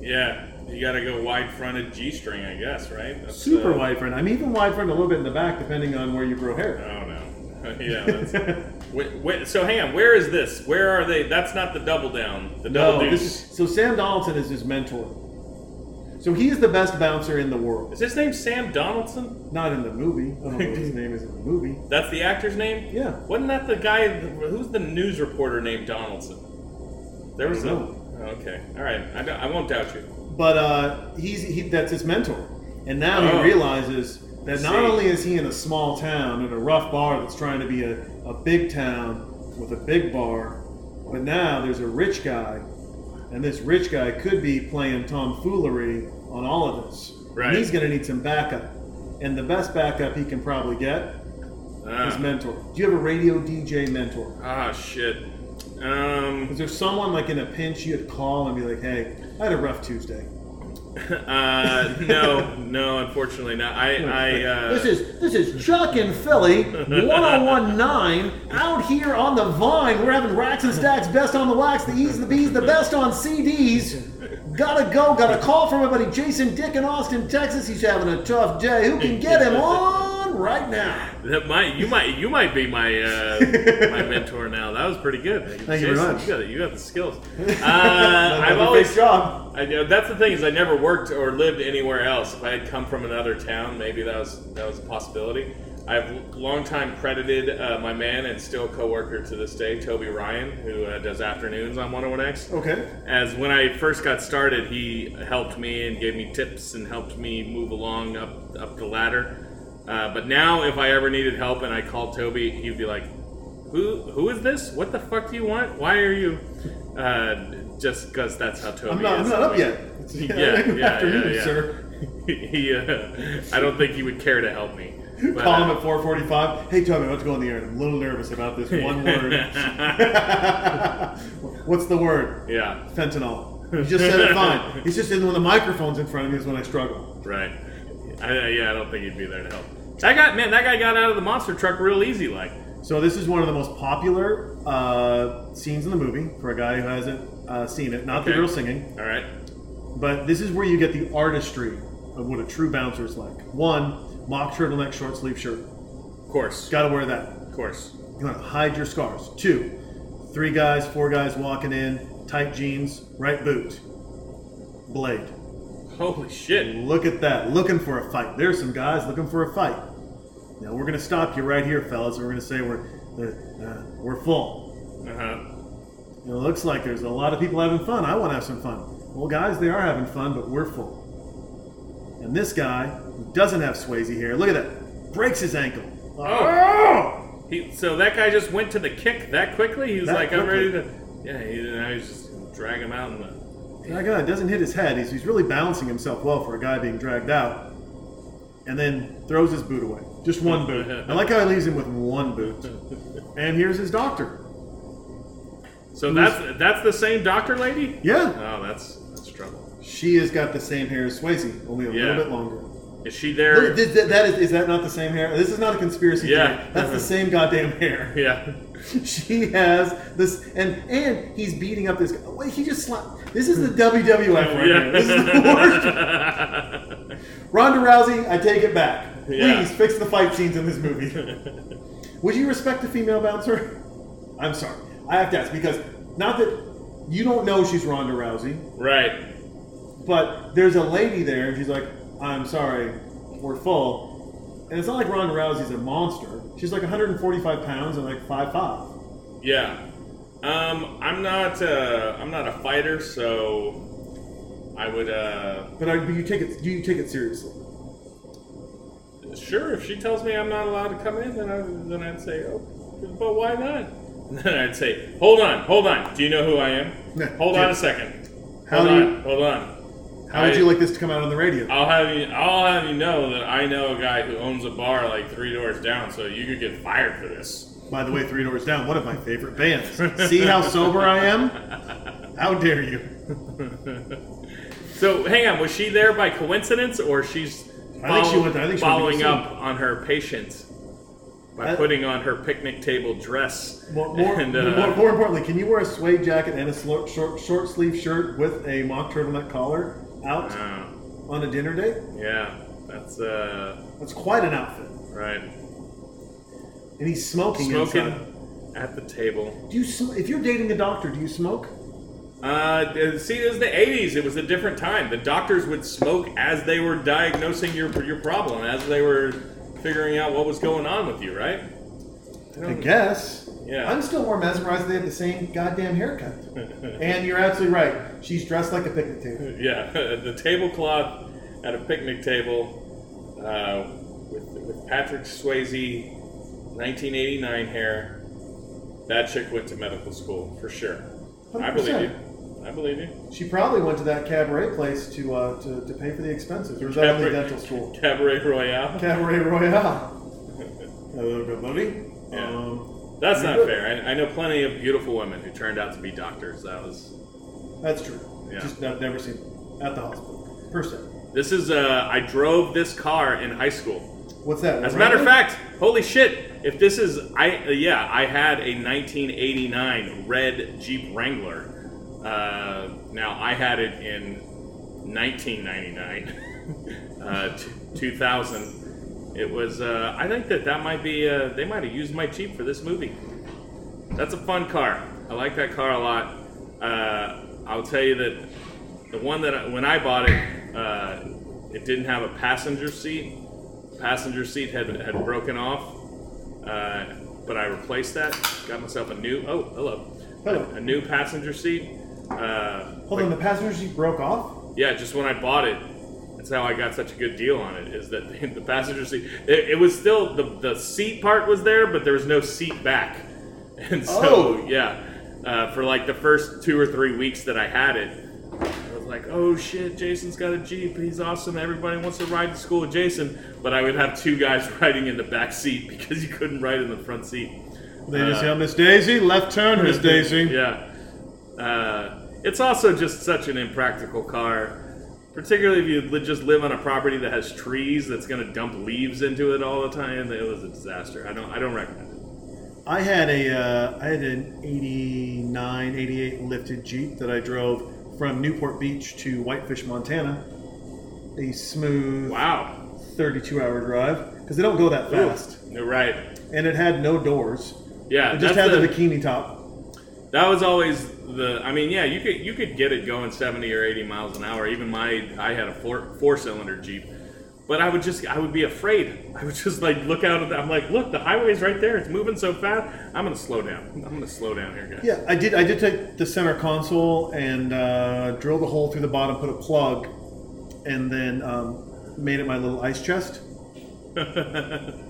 Yeah. You got to go wide fronted G string, I guess, right? That's, super uh, wide front. I'm even wide front a little bit in the back, depending on where you grow hair. Oh no. *laughs* yeah. *laughs* That's, wait, wait, so hang on. Where is this? Where are they? That's not the double down. The double No, deuce. this is, so Sam Donaldson is his mentor. So he is the best bouncer in the world. Is his name Sam Donaldson? Not in the movie. I don't know what his *laughs* name is in the movie. That's the actor's name. Yeah. Wasn't that the guy? Who's the news reporter named Donaldson? There was I a. don't know. Oh, okay. All right. I, I won't doubt you. But uh, he's he, that's his mentor, and now Oh. he realizes that not See. only is he in a small town in a rough bar that's trying to be a, a big town with a big bar, but now there's a rich guy, and this rich guy could be playing tomfoolery on all of this. And he's going to need some backup, and the best backup he can probably get is Ah, mentor. Do you have a radio DJ mentor? ah shit. Um. Is there someone like in a pinch you'd call and be like, "Hey, I had a rough Tuesday." Uh. No. No. Unfortunately, not. I. I. Uh, This is this is Chuck and Philly, 1019, out here on the Vine. We're having racks and stacks, best on the wax, the E's, the B's, the best on CDs. Gotta go, got a call from my buddy Jason Dick in Austin, Texas. He's having a tough day. Who can get him on right now? That might you might you might be my uh, my *laughs* mentor now. That was pretty good. Thank you very much. You got it. You got the skills. *laughs* Uh, I've always job. I know that's the thing is I never worked or lived anywhere else. If I had come from another town, maybe that was that was a possibility. I've long time credited uh, my man and still coworker to this day, Toby Ryan, who uh, does afternoons on 101X. Okay. As when I first got started, he helped me and gave me tips and helped me move along up up the ladder. Uh, but now, if I ever needed help and I called Toby, he'd be like, "Who who is this? What the fuck do you want? Why are you?" Uh, just because that's how Toby I'm not, is. I'm not up yet. *laughs* Yeah, *laughs* yeah, afternoon, yeah, yeah. sir. *laughs* he, uh, I don't think he would care to help me. But, Call him uh, at 4:45. Hey, Toby, let's go on the air. I'm a little nervous about this one word. What's the word? yeah, Fentanyl. You just said it fine. He's just in the when the microphone's in front of me is when I struggle. right. I, yeah, I don't think he'd be there to help. That guy, man, that guy got out of the monster truck real easy, like. So this is one of the most popular uh, scenes in the movie for a guy who hasn't uh, seen it. Not the girl singing, All right. but this is where you get the artistry of what a true bouncer is like. One, mock turtleneck short sleeve shirt. Of course. Got to wear that. Of course. You want to hide your scars. Two, three guys, four guys walking in, tight jeans, right boot, blade. Holy shit. Look at that, looking for a fight. There's some guys looking for a fight. Now we're gonna stop you right here, fellas. We're gonna say we're uh, we're full. Uh huh. It looks like there's a lot of people having fun. I want to have some fun. Well, guys, they are having fun, but we're full. And this guy who doesn't have Swayze hair, look at that, breaks his ankle. Oh. He, so that guy just went to the kick that quickly. He was That like, "I'm ready to." Yeah. He, he's just drag him out in the. That guy doesn't hit his head. He's, he's really balancing himself well for a guy being dragged out. And then throws his boot away. Just one boot. I like how he leaves him with one boot. *laughs* And here's his doctor. So that's that's the same doctor lady. Yeah. Oh, that's that's trouble. She has got the same hair as Swayze, only a Yeah. little bit longer. Is she there? Look, th- th- that is, is that not the same hair? This is not a conspiracy Yeah. theory. That's the same goddamn hair. *laughs* Yeah. *laughs* She has this, and and he's beating up this guy. Wait, he just slapped. This is the WWF right here. This is the worst. Yeah. *laughs* Ronda Rousey, I take it back. Please Yeah. fix the fight scenes in this movie. Would you respect a female bouncer? I'm sorry. I have to ask because not that you don't know she's Ronda Rousey, right. but there's a lady there and she's like, I'm sorry, we're full. And it's not like Ronda Rousey's a monster. She's like 145 pounds and like 5'5. Yeah. Um, I'm not. Uh, I'm not a fighter, so I would. Uh, But, I, but you take it, do you take it seriously? sure, if she tells me I'm not allowed to come in, then I then I'd say, oh, but why not? *laughs* And then I'd say, hold on, hold on. Do you know who I am? Hold on a second. How Hold do on, you- hold on. How would I- you like this to come out on the radio? I'll have you. I'll have you know that I know a guy who owns a bar like three doors down, so you could get fired for this. By the way, Three Doors Down, one of my favorite bands. See how sober I am? How dare you? So hang on, was she there by coincidence, or she's I think she went- I think she following up on her patient by I- putting on her picnic table dress? More, more, and, uh, more, more importantly, can you wear a suede jacket and a short, short, short sleeve shirt with a mock turtleneck collar out uh, on a dinner date? yeah, that's uh, That's quite an outfit. right. And he's smoking, Smoking inside. at the table. Do you sm- if you're dating a doctor, do you smoke? Uh, see, it was the '80s. It was a different time. The doctors would smoke as they were diagnosing your your problem, as they were figuring out what was going on with you, right? I guess. Yeah. I'm still more mesmerized they have the same goddamn haircut. *laughs* and you're absolutely right. She's dressed like a picnic table. *laughs* Yeah, *laughs* the tablecloth at a picnic table uh, with, with Patrick Swayze, 1989 hair. That chick went to medical school for sure. I believe you. I believe you. She probably went to that cabaret place to uh, to, to pay for the expenses. Or was that only Cabaret- dental school? Cabaret Royale. *laughs* Cabaret Royale. *laughs* Hello, good buddy. Yeah. Um, That's not good. fair. I, I know plenty of beautiful women who turned out to be doctors. That was. that's true. Yeah. Just I've never seen them at the hospital. Per se. This is. Uh, I drove this car in high school. What's that? As a matter of fact, holy shit! If this is, I uh, yeah, I had a 1989 red Jeep Wrangler. Uh, now I had it in 1999, *laughs* uh, t- 2000. It was. Uh, I think that that might be. Uh, they might have used my Jeep for this movie. That's a fun car. I like that car a lot. Uh, I'll tell you that the one that I, when I bought it, uh, it didn't have a passenger seat. Passenger seat had had broken off, uh, but I replaced that. Got myself a new. Oh, hello. Hello. A, a new passenger seat. Uh, Hold on, the passenger seat broke off. yeah, just when I bought it, that's how I got such a good deal on it. Is that the, *laughs* the passenger seat? It, it was still the the seat part was there, but there was no seat back, *laughs* and so Oh. yeah, uh, for like the first two or three weeks that I had it, was like, oh shit, Jason's got a Jeep. He's awesome. Everybody wants to ride to school with Jason. But I would have two guys *laughs* riding in the back seat because you couldn't ride in the front seat. They just Uh, yell, Miss Daisy, left turn, Miss *laughs* Daisy. yeah. Uh, it's also just such an impractical car, particularly if you li- just live on a property that has trees that's going to dump leaves into it all the time. It was a disaster. I don't. I don't recommend it. I had a uh, I had an 89, 88 lifted Jeep that I drove from Newport Beach to Whitefish, Montana. A smooth Wow. 32 hour drive because they don't go that fast. You're right. And it had no doors. Yeah. It just had the, the- bikini top. That was always the. I mean, yeah, you could you could get it going seventy or eighty miles an hour. Even my I had a four four cylinder Jeep, but I would just I would be afraid. I would just like look out at that. I'm like, look, the highway's right there. It's moving so fast. I'm gonna slow down. I'm gonna slow down here, guys. Yeah, I did. I did take the center console and uh, drilled a hole through the bottom, put a plug, and then um, made it my little ice chest. *laughs*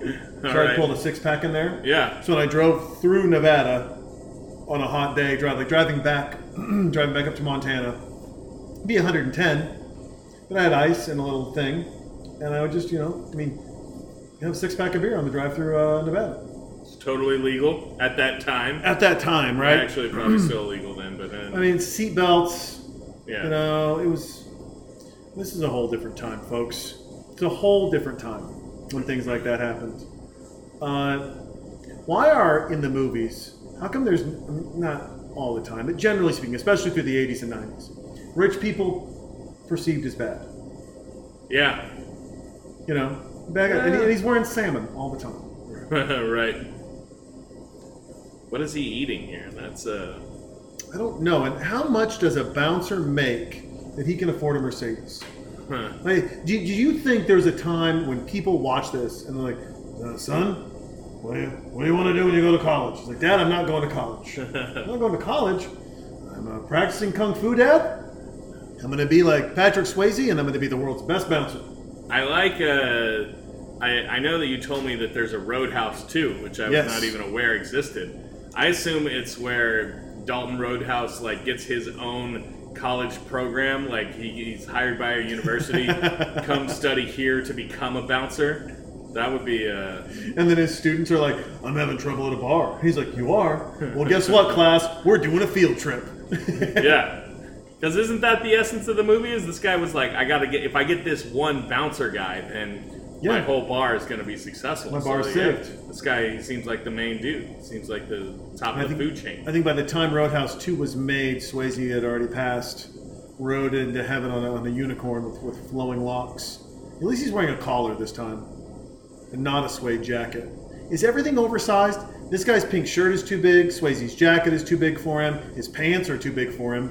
So I right. pulled a six pack in there. Yeah. So when I drove through Nevada on a hot day, drive like driving back, *clears throat* driving back up to Montana, be 110, but I had ice and a little thing, and I would just, you know, I mean, have a six pack of beer on the drive through uh, Nevada. It's totally legal at that time. At that time, right? Actually, probably still illegal then, but then, I mean, seatbelts. yeah. You know, it was. This is a whole different time, folks. It's a whole different time when things like that happened. Uh, why are in the movies? How come there's not all the time, but generally speaking, especially through the 80s and 90s, rich people perceived as bad? yeah. You know, bad guy, and, he- and he's wearing salmon all the time. *laughs* right. What is he eating here? That's uh. I don't know. And how much does a bouncer make that he can afford a Mercedes? Huh. Like, do, do you think there's a time when people watch this and they're like, uh, son, what do, you, what do you want to do when you go to college? He's like, Dad, I'm not going to college. *laughs* I'm not going to college. I'm uh, practicing kung fu, Dad. I'm going to be like Patrick Swayze, and I'm going to be the world's best bouncer. I like. Uh, I I know that you told me that there's a Roadhouse too, which I Yes. was not even aware existed. I assume it's where Dalton Roadhouse like gets his own college program, like he, he's hired by a university, *laughs* come study here to become a bouncer. That would be uh, And then his students are like, I'm having trouble at a bar. He's like, You are? Well, guess *laughs* what, class? We're doing a field trip. yeah. *laughs* Because isn't that the essence of the movie? Is this guy was like, I gotta get if I get this one bouncer guy, then my whole bar is gonna be successful. My bar is yeah, saved. This guy seems like the main dude. Seems like the top of the think- food chain. I think by the time Roadhouse 2 was made, Swayze had already passed, rode into heaven on a, on a unicorn with, with flowing locks. At least he's wearing a collar this time, and not a suede jacket. Is everything oversized? This guy's pink shirt is too big, Swayze's jacket is too big for him, his pants are too big for him.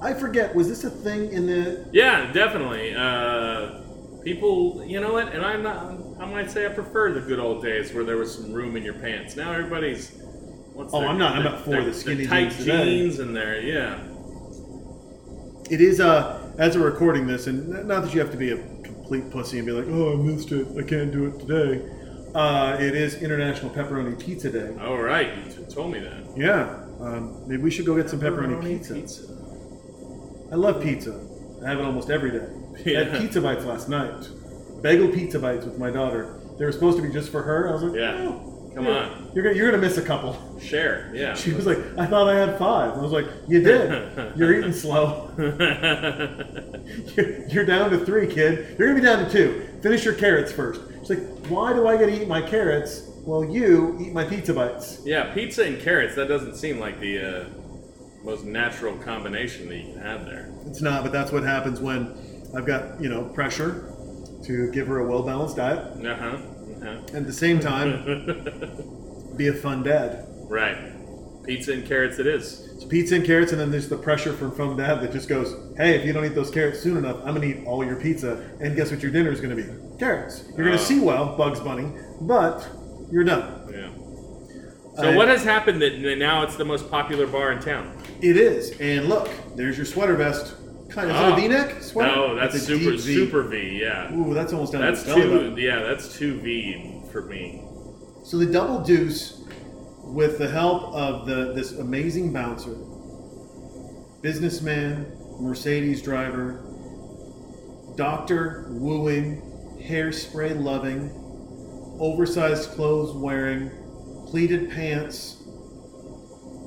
I forget, was this a thing in the. Yeah, definitely. Uh, people, you know what? And I'm not. I might say I prefer the good old days where there was some room in your pants. Now everybody's. What's Oh, their- I'm not- I'm their- not for their- the skinny tight jeans jeans and their yeah. It is, uh, as we're recording this, and not that you have to be a complete pussy and be like, oh, I missed it, I can't do it today. Uh, it is International Pepperoni Pizza Day. All right, you told me that. Yeah, um, maybe we should go get some pepperoni, pizza. I love pizza. I have it almost every day. I had pizza bites last night. Bagel pizza bites with my daughter. They were supposed to be just for her. I was like, Yeah. "Oh, Come you're- on. you're gonna you're gonna miss a couple. Share, yeah. She was like, I thought I had five. I was like, you did. You're eating slow. *laughs* You're, you're down to three, kid. You're gonna be down to two. Finish your carrots first. She's like, why do I get to eat my carrots? Well, you eat my pizza bites. yeah, pizza and carrots. That doesn't seem like the uh, most natural combination that you can have there. It's not, but that's what happens when I've got you know pressure to give her a well balanced diet, Uh huh. Uh-huh. at the same time, *laughs* be a fun dad. Right. Pizza and carrots. It is. It's pizza and carrots, and then there's the pressure from fun dad that just goes, "Hey, if you don't eat those carrots soon enough, I'm gonna eat all your pizza, and guess what your dinner is gonna be? Carrots. You're gonna Oh. see well, Bugs Bunny, but you're done. Yeah. So I- what has happened that now it's the most popular bar in town? It is, and look, there's your sweater vest. Kind of Oh. a ah. V-neck sweater? No, that's a super V. super V. Yeah. Ooh, that's almost down That's to the belly too. button. Yeah, that's too V for me. So the double deuce, with the help of the this amazing bouncer, businessman, Mercedes driver, doctor wooing, hairspray loving, oversized clothes wearing, pleated pants,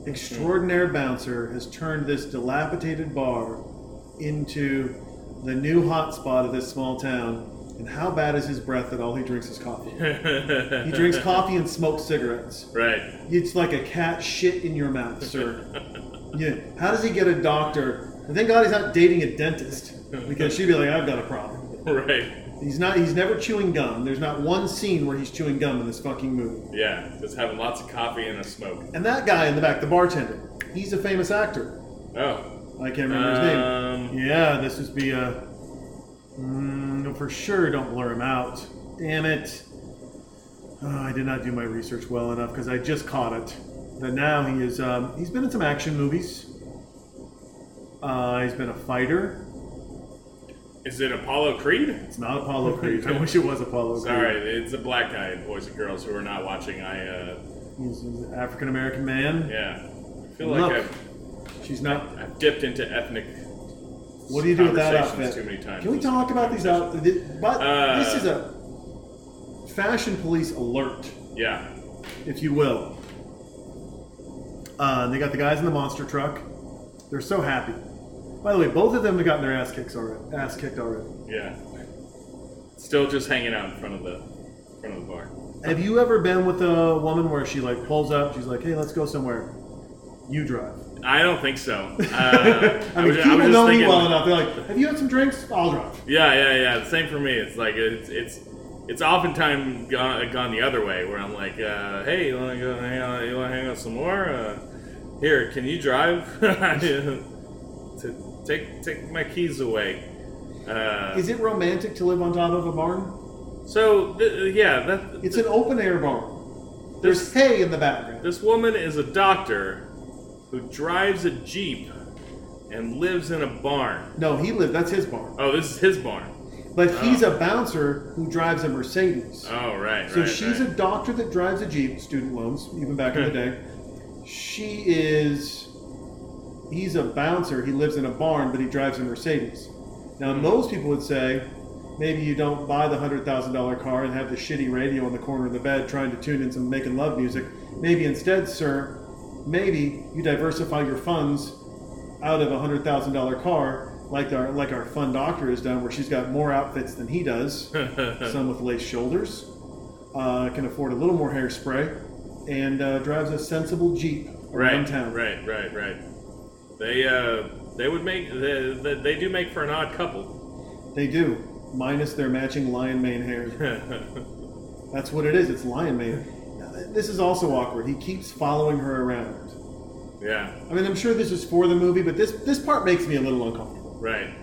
extraordinary bouncer has turned this dilapidated bar into the new hotspot of this small town. And how bad is his breath that all he drinks is coffee? *laughs* He drinks coffee and smokes cigarettes. Right. It's like a cat shit in your mouth, sir. yeah. How does he get a doctor? And thank God he's not dating a dentist because she'd be like, I've got a problem. *laughs* Right. He's not. He's never chewing gum. There's not one scene where he's chewing gum in this fucking movie. Yeah. Just having lots of coffee and a smoke. And that guy in the back, the bartender, he's a famous actor. Oh. I can't remember his name. Um, Yeah, this would be a. Mm, for sure, don't blur him out. Damn it. Oh, I did not do my research well enough because I just caught it. But now he is. Um, he's been in some action movies. Uh, he's been a fighter. Is it Apollo Creed? It's not Apollo Creed. I wish it was Apollo Creed. Sorry, it's a black guy, boys and girls who are not watching. I, uh, He's an African American man. yeah. I feel Look. like I've, She's not. I've dipped into ethnic. What do you do with that conversations outfit? Too many times. Can we talk about these outfits? But Uh, this is a fashion police alert. Yeah. if you will. Uh, they got the guys in the monster truck. They're so happy. By the way, both of them have gotten their ass kicked already. Ass kicked already. Yeah. Still just hanging out in front of the front of the bar. Have you ever been with a woman where she like pulls up? She's like, "Hey, let's go somewhere." You drive. I don't think so. *laughs* Uh, I mean, was- people was just know me well enough. They're like, "Have you had some drinks? I'll drive." Yeah, yeah, yeah. The same for me. It's like it's it's it's oftentimes gone, gone the other way, where I'm like, uh, "Hey, you want to go hang out? You want to hang out some more? Uh, here, can you drive? *laughs* take take my keys away." Uh, Is it romantic to live on top of a barn? so th- yeah, that It's an open air barn. There's hay in the background. this woman is a doctor who drives a jeep and lives in a barn. No, he lived. That's his barn. Oh, this is his barn. But he's a bouncer who drives a Mercedes. Oh, right. So right, she's right. a doctor that drives a Jeep, student loans, even back in the *laughs* day. She is he's a bouncer. He lives in a barn, but he drives a Mercedes. Now, most people would say maybe you don't buy the hundred thousand dollar car and have the shitty radio in the corner of the bed trying to tune in some making love music. Maybe instead, sir, maybe you diversify your funds out of a hundred thousand dollar car, like our like our fun doctor has done, where she's got more outfits than he does. *laughs* some with lace shoulders, uh, can afford a little more hairspray, and uh, drives a sensible Jeep around Right, town. right, right, right. They uh, they would make they, they, they do make for an odd couple. They do, minus their matching lion mane hair. *laughs* That's what it is. It's lion mane. Now, This is also awkward. He keeps following her around. yeah, I mean, I'm sure this is for the movie, but this this part makes me a little uncomfortable. right.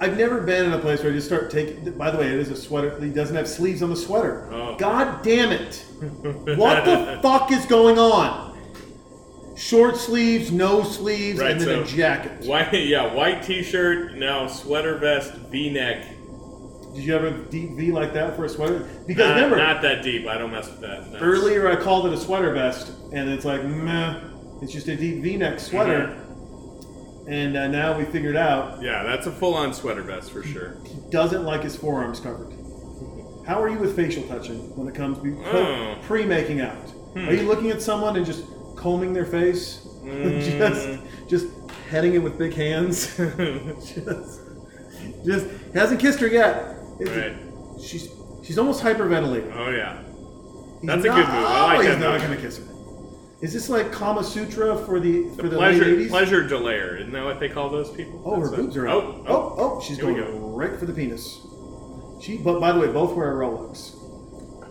I've never been in a place where I just start taking. By the way, it is a sweater. He doesn't have sleeves on the sweater. Oh. God damn it! *laughs* What the fuck is going on? Short sleeves, no sleeves, Right, and then a jacket. White, *laughs* yeah, white T-shirt, now sweater vest, V-neck. Did you have a deep V like that for a sweater? Because Not, remember, not that deep. I don't mess with that. That's- earlier I called it a sweater vest, and it's like, meh, it's just a deep V-neck sweater. And uh, now we figured out Yeah, that's a full-on sweater vest for sure. he doesn't like his forearms covered. How are you with facial touching when it comes to Oh. pre making out? Are you looking at someone and just combing their face, *laughs* just mm. just petting it with big hands? *laughs* just, just hasn't kissed her yet. It's- Right. She's she's almost hyperventilating. Oh yeah. He's That's a not- good move. I like oh, he's not move. to kiss her. Is this like Kama Sutra for the for the, pleasure, late 80s? pleasure delayer. Isn't that what they call those people? Oh, her That's a- boobs are oh, out. Oh, oh, oh, she's going go. right for the penis. She, but by the way, both wear a Rolex.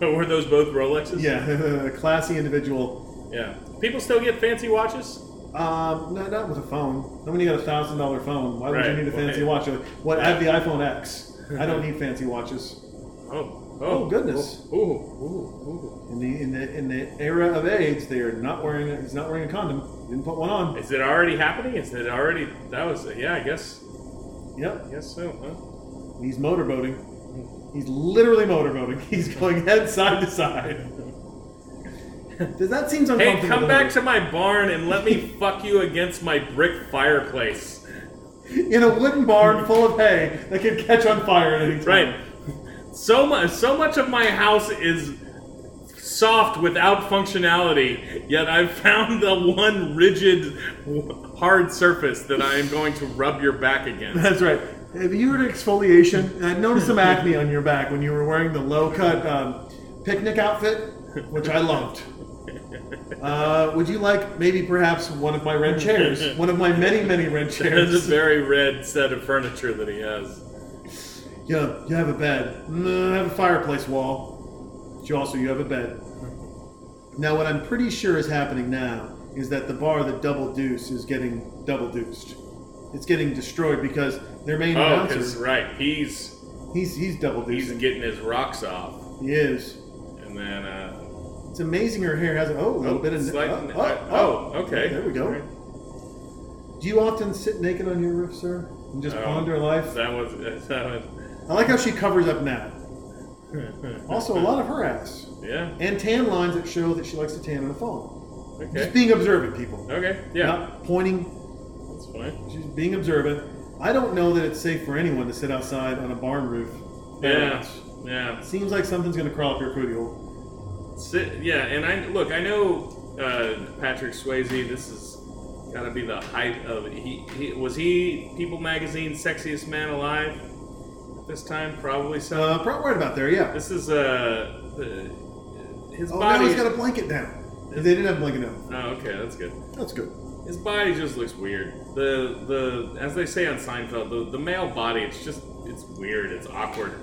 *laughs* Were those both Rolexes? Yeah, classy individual. Yeah. People still get fancy watches. Um, no, not with a phone. You got a thousand dollar phone. Why would Right. you need a fancy Well, watch? What? I have the iPhone X. I don't need fancy watches. Oh. Oh, goodness. Ooh, ooh, ooh, In the in the in the era of AIDS, they are not wearing. A, he's not wearing a condom. Didn't put one ooh. on. Is it already happening? Is it already? That was. Yeah, I guess. Yep. I guess so. Huh? He's motorboating. He's literally motorboating. *laughs* He's going head side to side. *laughs* *laughs* Does that seem Hey, uncomfortable? come back to my barn and let me *laughs* fuck you against my brick fireplace. in a wooden barn full of hay that can catch on fire at any time. Right. So much. So much of my house is soft without functionality. Yet I've *laughs* found the one rigid, hard surface that I am going to rub your back against. That's right. Have you heard of exfoliation? I noticed some acne on your back when you were wearing the low cut um, picnic outfit, which I loved. *laughs* Uh, would you like maybe perhaps one of my red chairs? One of my many, many red *laughs* chairs. There's a very red set of furniture that he has. Yeah, you have a bed. No, I have a fireplace wall. But you also you have a bed. Now, what I'm pretty sure is happening now is that the bar that double deuce is getting double deuced. It's getting destroyed because their main Oh, announcer, right, he's he's he's double he's getting his rocks off, He is. and then uh, It's amazing her hair has a oh, a little oh, bit of slight- oh, oh, oh, oh, okay, There we go. Right. Do you often sit naked on your roof, sir, and just Oh, ponder life? That was *laughs* that was. I like how she covers up now. Also, a lot of her ass Yeah. and tan lines that show that she likes to tan on the phone. Okay. Just being observant, people. Okay. Yeah. Not pointing. That's fine. She's being observant. I don't know that it's safe for anyone to sit outside on a barn roof. Yeah. Yeah. Seems like something's gonna crawl up your cootie hole. Sit, yeah, and I look. I know uh, Patrick Swayze. This is got to be the height of he, he. Was he People Magazine's sexiest man alive this time? Probably so. Uh, probably right about there, yeah. this is uh the, his Oh, now body. he's got a blanket down. They didn't have a blanket down. oh, okay, that's good. That's good. His body just looks weird. The the as they say on Seinfeld, the, the male body. It's just it's weird. It's awkward.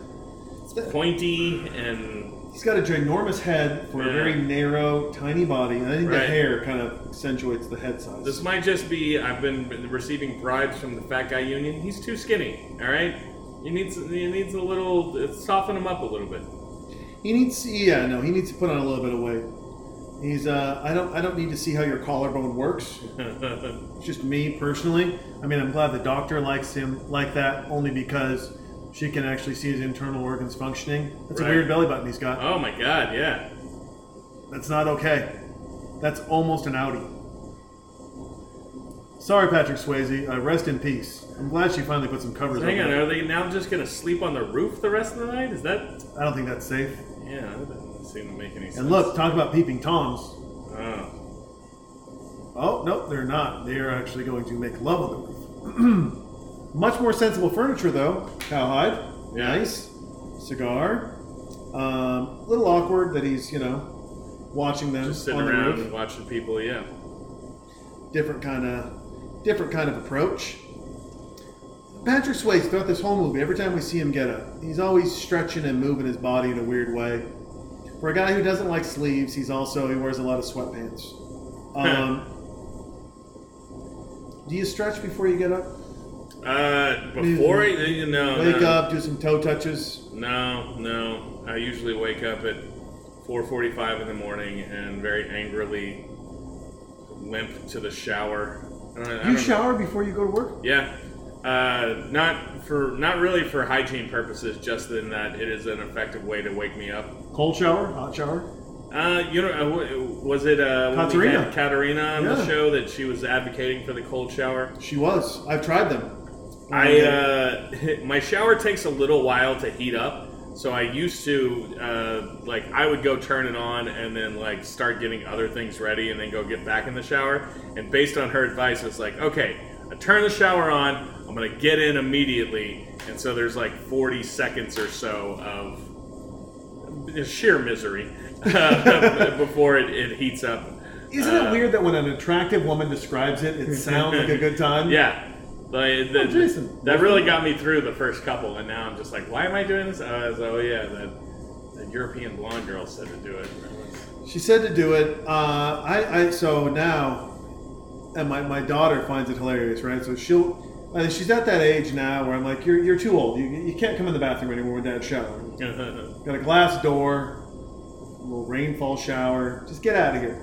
It's pointy and He's got a ginormous head for a very narrow, tiny body, and I think the Right. hair kind of accentuates the head size. This might just be I've been receiving bribes from the fat guy union. He's too skinny. All right, he needs he needs a little soften him up a little bit. He needs, yeah, no, he needs to put on a little bit of weight. He's, uh, I don't, I don't need to see how your collarbone works. *laughs* It's just me personally. I mean, I'm glad the doctor likes him like that, only because she can actually see his internal organs functioning. That's Right. a weird belly button he's got. oh my god, yeah. That's not okay. That's almost an Audi. Sorry, Patrick Swayze. Uh, rest in peace. I'm glad she finally put some covers Hang on. on, are they now just gonna sleep on the roof the rest of the night? Is that? I don't think that's safe. Yeah, that doesn't seem to make any sense. And look, talk about peeping toms. Oh. Oh, no, they're not. They are actually going to make love on the roof. *clears throat* Much more sensible furniture, though. Cowhide. Yeah. Nice. Cigar. Um, a little awkward that he's, you know, watching them Just sitting on the around roof. watching people. Yeah. Different kind of, different kind of approach. Patrick Swayze throughout this whole movie, every time we see him get up, he's always stretching and moving his body in a weird way. For a guy who doesn't like sleeves, he's also he wears a lot of sweatpants. Um, do you stretch before you get up? Uh, before you, you know, Wake no, up, do some toe touches. No, no. I usually wake up at 4:45 in the morning and very angrily limp to the shower. I don't, I You don't- shower before you go to work? Yeah. Uh, not for not really for hygiene purposes, just in that it is an effective way to wake me up. Cold shower, hot shower. Uh, you know, uh, was it uh, Katerina. Katerina on the show that she was advocating for the cold shower? She was. I've tried them. I uh, *laughs* my shower takes a little while to heat up, so I used to uh, like I would go turn it on and then like start getting other things ready and then go get back in the shower. And based on her advice, it's like okay, I turn the shower on, I'm gonna get in immediately, and so there's like 40 seconds or so of sheer misery *laughs* before it, it heats up. Isn't Uh, it weird that when an attractive woman describes it, it sounds like a good time? *laughs* Yeah. Like, the, Oh, Jason. that really got me through the first couple, and now I'm just like, why am I doing this? Uh, so, oh yeah, the European blonde girl said to do it. She said to do it. Uh, I, I so now, and my, my daughter finds it hilarious, right? So she'll. Uh, she's at that age now where I'm like, you're, you're too old. You, you can't come in the bathroom anymore with dad's showering. *laughs* Got a glass door, a little rainfall shower. Just get out of here.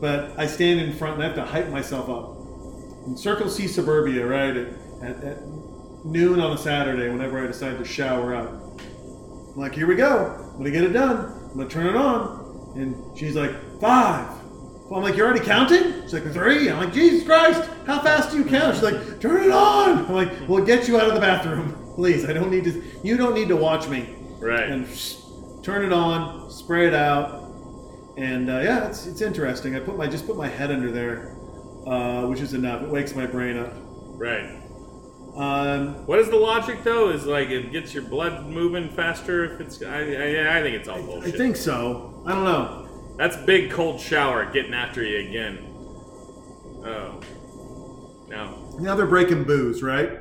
But I stand in front and I have to hype myself up. In Circle C Suburbia, right, at, at, at noon on a Saturday, whenever I decide to shower up. I'm like, here we go. I'm going to get it done. I'm going to turn it on. And she's like, five. I'm like, you're already counting? She's like, three. I'm like, Jesus Christ, how fast do you count? She's like, turn it on. I'm like, we'll get you out of the bathroom. *laughs* Please, I don't need to, you don't need to watch me right. and turn it on, spray it out, and uh, yeah, it's, it's interesting. I put my just put my head under there, uh, which is enough. It wakes my brain up. right. Um, What is the logic though? Is like it gets your blood moving faster if it's. I, I, I think it's all bullshit. I think so. I don't know. That's big cold shower getting after you again. Oh. No. Now they're breaking booze, right?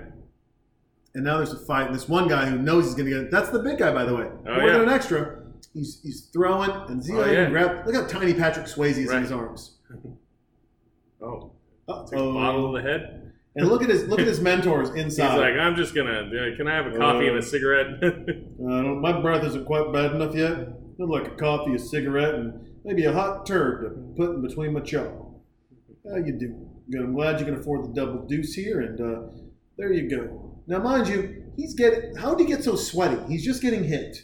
And now there's a fight, and this one guy who knows he's going to get that's the big guy, by the way. Oh, More yeah. an extra. He's, he's throwing, and how Oh, yeah. grab. Look how tiny Patrick Swayze is in his arms. *laughs* Oh. Uh-oh. A bottle to the head. And look at his look at his mentors *laughs* inside. He's like, I'm just gonna. Uh, can I have a coffee and Uh, a cigarette? *laughs* Uh, my breath isn't quite bad enough yet. I'd like a coffee, a cigarette, and maybe a hot turd to put in between my jaw. How you doing? Good. I'm glad you can afford the double deuce here, and uh, there you go. Now, mind you, he's getting. How did he get so sweaty? He's just getting hit.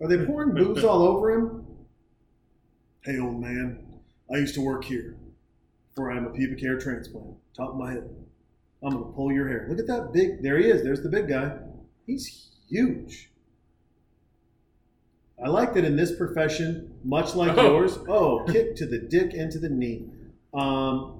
Are they pouring booze *laughs* all over him? Hey, old man, I used to work here. Before I'm a pubic hair transplant, top of my head. I'm gonna pull your hair. Look at that big. There he is. There's the big guy. He's huge. I like that in this profession, much like Oh. yours. Oh, kick to the dick and to the knee. Um,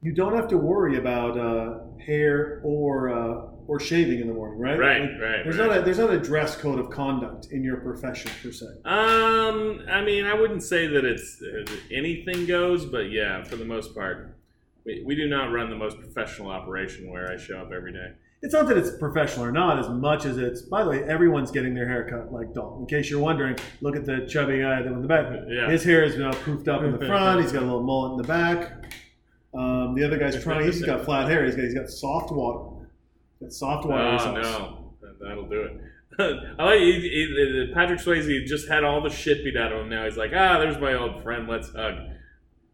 you don't have to worry about uh, hair or uh, or shaving in the morning, right? Right, Like, right, There's right. not a there's not a dress code of conduct in your profession per se. Um, I mean, I wouldn't say that it's uh, anything goes, but yeah, for the most part, we, we do not run the most professional operation where I show up every day. It's not that it's professional or not, as much as it's. By the way, everyone's getting their hair cut like Dalton. In case you're wondering, look at the chubby guy in the back. Yeah. His hair is now poofed up in the *laughs* front. He's got a little mullet in the back. Um, the other guy's *laughs* trying. He's got flat hair. He's got he's got soft water. Got soft water. Oh no, That- that'll do it. *laughs* I like he, he, Patrick Swayze just had all the shit beat out of him. Now he's like, ah, there's my old friend. Let's hug.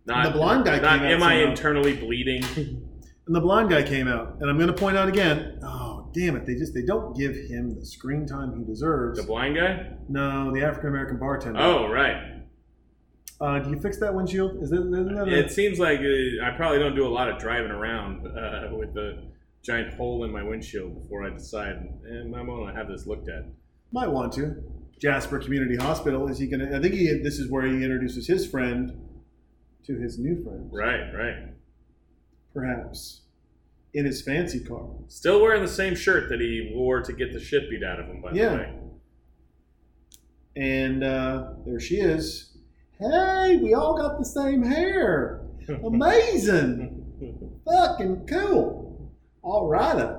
Not, The blonde guy Not, came out am I internally bleeding? *laughs* And the blonde guy came out, and I'm going to point out again. Oh, damn it! They just they don't give him the screen time he deserves. the blind guy? No, the African American bartender. Oh, right. Uh, do you fix that windshield? Is it? Isn't that a- It seems like uh, I probably don't do a lot of driving around uh, with the giant hole in my windshield before I decide, and I'm going to have this looked at. Might want to. Jasper Community Hospital. Is he going to? I think he. This is where he introduces his friend to his new friend. Right, right. Perhaps in his fancy car. Still wearing the same shirt that he wore to get the shit beat out of him, by Yeah. the way. And uh, there she is. Hey, we all got the same hair. *laughs* Amazing. *laughs* Fucking cool. All right.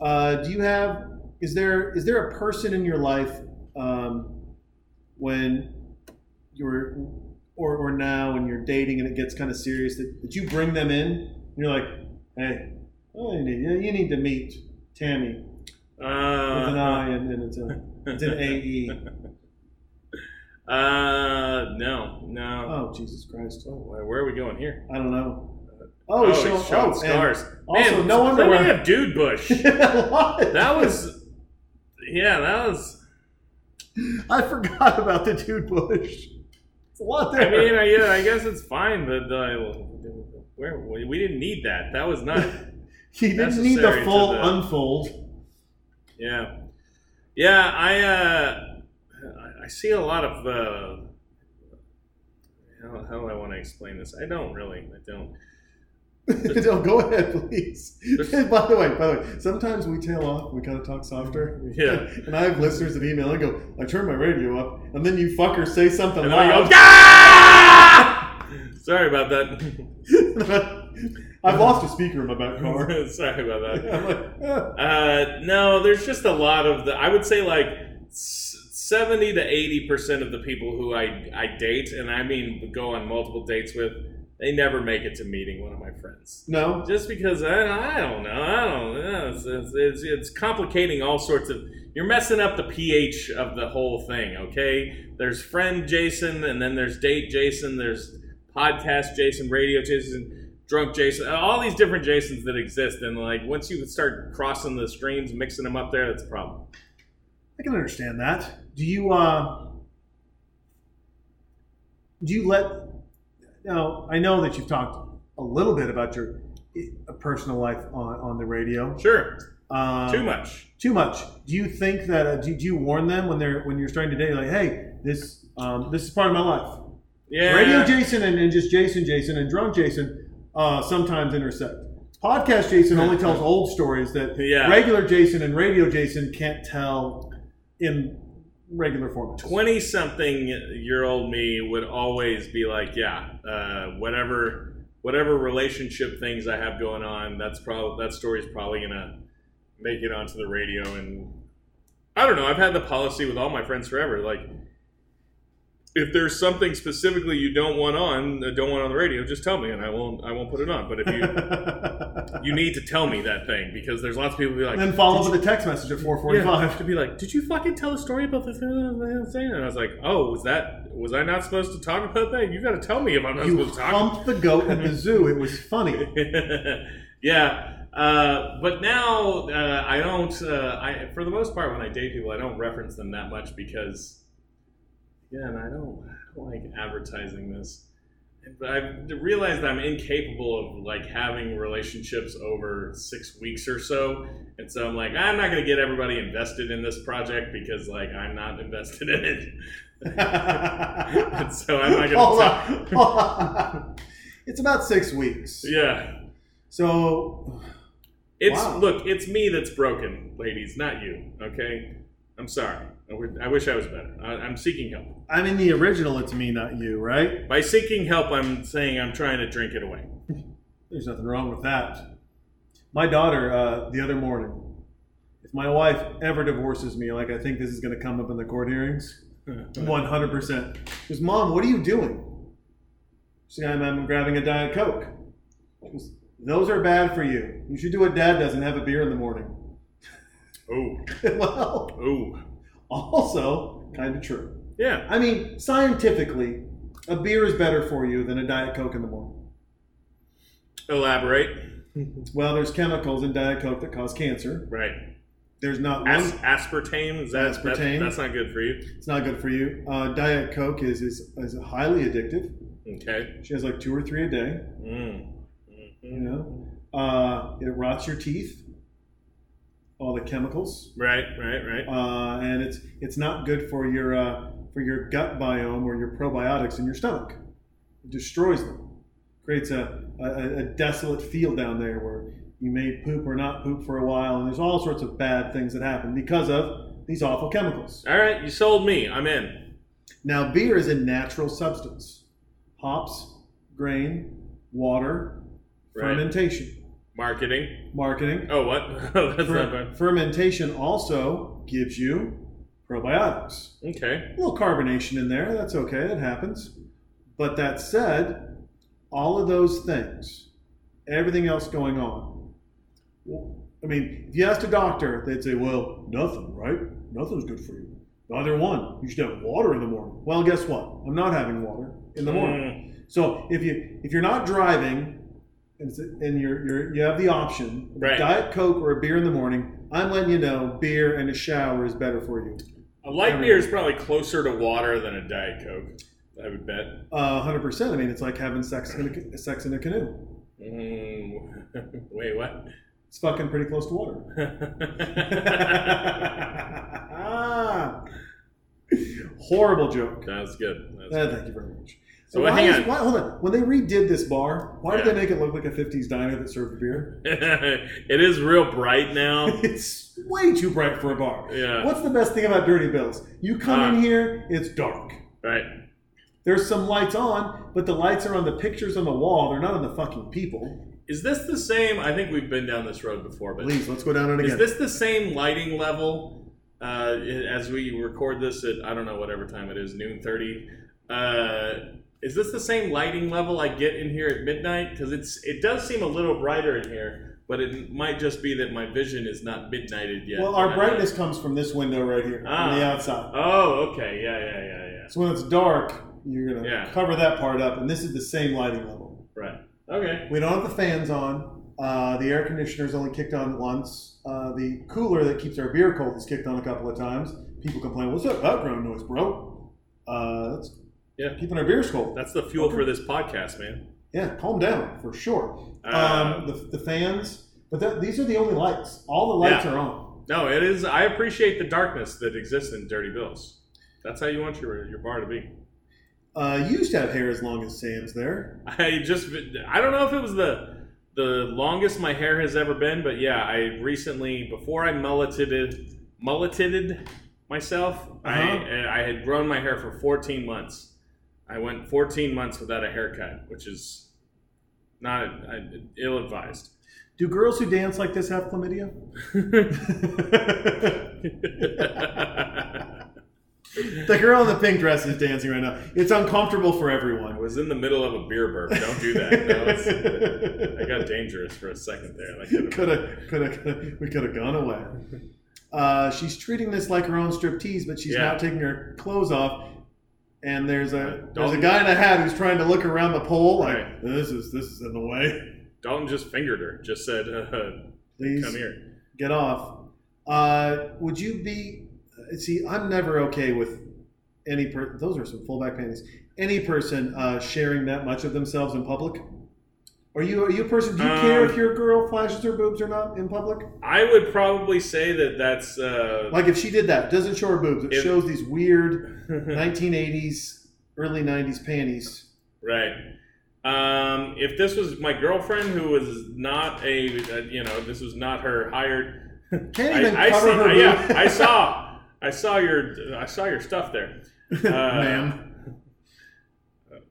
Uh, do you have? Is there is there a person in your life um, when you're or or now when you're dating and it gets kind of serious that, that you bring them in? And you're like, hey, oh, you, need, you need to meet Tammy with an Uh, I and, and it's a it's an A E. *laughs* uh, no, no. Oh Jesus Christ! Oh, where are we going here? I don't know. Oh, he's showing, showing oh, scars. Also, no underwear. we have Dude Bush. *laughs* That was, yeah, that was. I forgot about the dude bush. It's a lot there. I mean, I, yeah, I guess it's fine, but uh, where we didn't need that. That was not. *laughs* he didn't need the full the- unfold. Yeah, yeah. I uh, I- I see a lot of. Uh, how, how do I want to explain this? I don't really. I don't. *laughs* no, go ahead, please. And by the way, by the way, sometimes we tail off. We kind of talk softer. *laughs* Yeah. *laughs* And I have listeners that email and go, "I turn my radio up," and then you fuckers say something And then I go, "Ah!" Sorry about that. I've lost a speaker in my back car. Sorry about that. I'm like, "Ah." Uh, no, there's just a lot of the. I would say like seventy to eighty percent of the people who I I date, and I mean go on multiple dates with, they never make it to meeting one of my friends. no. Just because I, I don't know, I don't know. It's, it's, it's, it's complicating all sorts of. You're messing up the pH of the whole thing. Okay, there's friend Jason, and then there's date Jason. There's podcast Jason, radio Jason, drunk Jason. All these different Jasons that exist, and like once you start crossing the streams, mixing them up there, that's a problem. I can understand that. Do you uh do you let now I know that you've talked a little bit about your personal life on, on the radio. Sure, Um, too much. Too much. Do you think that uh, do, do you warn them when they're when you're starting to date like, hey, this um, this is part of my life. Yeah, Radio Jason and, and just Jason Jason and drunk Jason uh, sometimes intersect. Podcast Jason only tells *laughs* old stories that Yeah. regular Jason and radio Jason can't tell in regular format. 20 something year old me would always be like yeah uh, whatever whatever relationship things i have going on that's probably that story's probably gonna make it onto the radio and i don't know i've had the policy with all my friends forever like if there's something specifically you don't want on uh, don't want on the radio just tell me and i won't i won't put it on but if you *laughs* you need to tell me that thing because there's lots of people who be like and then follow up with a text message at 445. to be like, did you fucking tell a story about this thing? And I was like, oh, was that was I not supposed to talk about that? You got to tell me if I'm not You supposed to talk. humped the goat at the *laughs* zoo. It was funny. *laughs* yeah, uh, but now uh, I don't. Uh, I for the most part, when I date people, I don't reference them that much because, again, I don't, I don't like advertising this. But I've realized I'm incapable of like having relationships over six weeks or so, and so I'm like, I'm not going to get everybody invested in this project because like I'm not invested in it. *laughs* and so I'm not going to. on. *laughs* Hold on. It's about six weeks. Yeah, So, It's Wow. look, it's me that's broken, ladies, not you. Okay, I'm sorry. I, wish I was better. I, I'm seeking help. I'm in the original It's Me, Not You, right? By seeking help, I'm saying I'm trying to drink it away. *laughs* There's nothing wrong with that. My daughter, uh, the other morning, if my wife ever divorces me, like I think this is going to come up in the court hearings, *laughs* 100%. Because, Mom, what are you doing? She's like, I'm, I'm grabbing a Diet Coke. Goes, Those are bad for you. You should do what dad does and have a beer in the morning. Oh, *laughs* well, oh, also kind of true. yeah. I mean, scientifically, a beer is better for you than a Diet Coke in the morning. Elaborate. *laughs* Well, there's chemicals in Diet Coke that cause cancer. Right. there's not one. As- aspartame is that, that- Aspartame. that's not good for you. It's not good for you. Uh, Diet Coke is, is is highly addictive. Okay. She has like two or three a day. Mm. You Mhm. know, uh, it rots your teeth. All the chemicals, Right, right, right. uh, and it's it's not good for your uh, for your gut biome or your probiotics in your stomach. It destroys them. Creates a, a, a desolate field down there where you may poop or not poop for a while, and there's all sorts of bad things that happen because of these awful chemicals. All right, you sold me. I'm in. Now, beer is a natural substance: hops, grain, water, Right. fermentation. Marketing. Marketing. Oh, what? *laughs* that's not bad. fermentation also gives you probiotics. Okay. A little carbonation in there, that's okay, That happens. But that said, all of those things, everything else going on, I mean, if you asked a doctor, they'd say, well, nothing, right? Nothing's good for you. Neither one. You should have water in the morning. Well, guess what? I'm not having water in the morning. Mm, So if you if you're not driving and, it's- and you're, you're you have the option Right. diet coke or a beer in the morning, I'm letting you know beer and a shower is better for you. a light beer is probably closer to water than a Diet Coke, I would bet. Uh, 100%. I mean, it's like having sex in a, sex in a canoe. Mm, *laughs* wait, what? It's fucking pretty close to water. ah, *laughs* *laughs* Horrible joke. That's good. That's Uh, good. thank you very much. So why hang is- why- hold on. When they redid this bar, why did they make it look like a 50s diner that served beer? *laughs* it is real bright now. *laughs* It's way too bright for a bar. Yeah. What's the best thing about Dirty Bills? You come Ah. in here, it's dark. Right. There's some lights on, but the lights are on the pictures on the wall. They're not on the fucking people. Is this the same? I think we've been down this road before, but Please, let's go down it again. Is this the same lighting level uh, as we record this at I don't know whatever time it is, noon thirty? Uh, is this the same lighting level I get in here at midnight? Because it's it does seem a little brighter in here, but it might just be that my vision is not midnighted yet. well, our brightness comes from this window right here, Ah. from the outside. Oh, okay, yeah, yeah, yeah, yeah. So when it's dark, you're gonna Yeah. cover that part up, and this is the same lighting level. Right. Okay. We don't have the fans on. Uh, the air conditioner's only kicked on once. Uh, the cooler that keeps our beer cold is kicked on a couple of times. People complain, "What's that background noise, bro?" Uh, that's Yeah. keeping our beers cold. That's the fuel for this podcast, man. Yeah, calm down for sure. Uh, um, the, the fans, but that, these are the only lights. All the lights Yeah. are on. No, it is. I appreciate the darkness that exists in Dirty Bills. That's how you want your your bar to be. Uh, you used to have hair as long as Sam's there. *laughs* I just I don't know if it was the the longest my hair has ever been, but yeah, I recently before I mulleted mulleted myself, Uh-huh. I I had grown my hair for 14 months. I went 14 months without a haircut, which is not ill advised. Do girls who dance like this have chlamydia? *laughs* the girl in the pink dress is dancing right now. It's uncomfortable for I everyone. was in the middle of a beer burp. Don't do that. No, I got dangerous for a second there. That could've- could have, we could have gone away. Uh, she's treating this like her own striptease, but she's Yeah. not taking her clothes off. And there's a there's a guy in a hat who's trying to look around the pole like Right. this is this is in the way. Dalton just fingered her. Just said, uh, *laughs* Please "Come here." get off. Uh, would you be? uh, See, I'm never okay with any per. Those are some fullback panties. Any person uh, sharing that much of themselves in public. Are you are you a person? Do you care Um, if your girl flashes her boobs or not in public? I would probably say that that's uh, Like if she did that, doesn't show her boobs. It If- shows these weird *laughs* 1980s, early 90s panties. right. Um, if this was my girlfriend who was not a, uh, you know, this was not her hired. Can't I, even I cover see, her. yeah, I saw, *laughs* I saw your, I saw your stuff there. *laughs* Uh, Ma'am.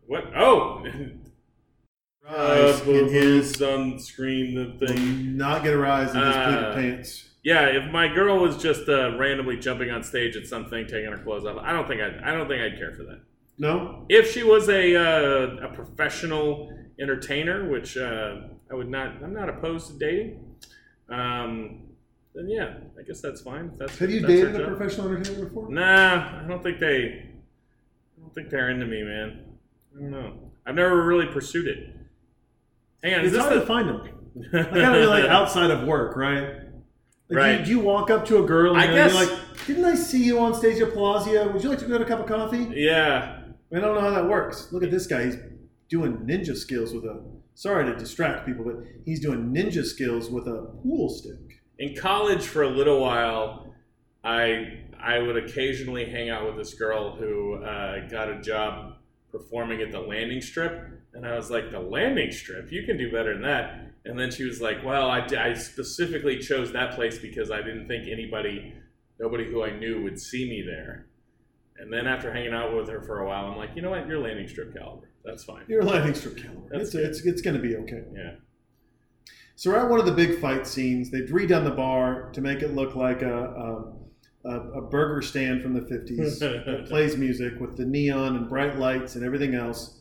What? Oh, Rise uh, in his on screen the thing. not get a rise in his Uh, pleated pants. Yeah, if my girl was just uh, randomly jumping on stage at something, taking her clothes off, I don't think I'd, I don't think I'd care for that. No, If she was a uh, a professional entertainer, which uh, I would not, I'm not opposed to dating. Um, then yeah, I guess that's fine. That's have you that's dated a professional entertainer before? Nah, I don't think they. I don't think they're into me, man. I don't know. I've never really pursued it. Hang on, is It's this hard the? to find them. I gotta be like *laughs* outside of work, right? Like, Right. Do, do you walk up to a girl and I you're like, "Didn't I see you on stage at Palazzo? Would you like to go get a cup of coffee?" Yeah. I don't know how that works. Look at this guy. He's doing ninja skills with a. Sorry to distract people, but he's doing ninja skills with a pool stick. in college for a little while i i would occasionally hang out with this girl who uh, got a job performing at the landing strip and i was like the landing strip you can do better than that and then she was like well i, I specifically chose that place because i didn't think anybody nobody who i knew would see me there and then after hanging out with her for a while i'm like you know what you're landing strip caliber that's fine You're landing strip caliber. That's It's, it's, it's going to be okay. yeah So we're at one of the big fight scenes. They've redone the bar to make it look like a, a, a, a burger stand from the 50s *laughs* that plays music with the neon and bright lights and everything else.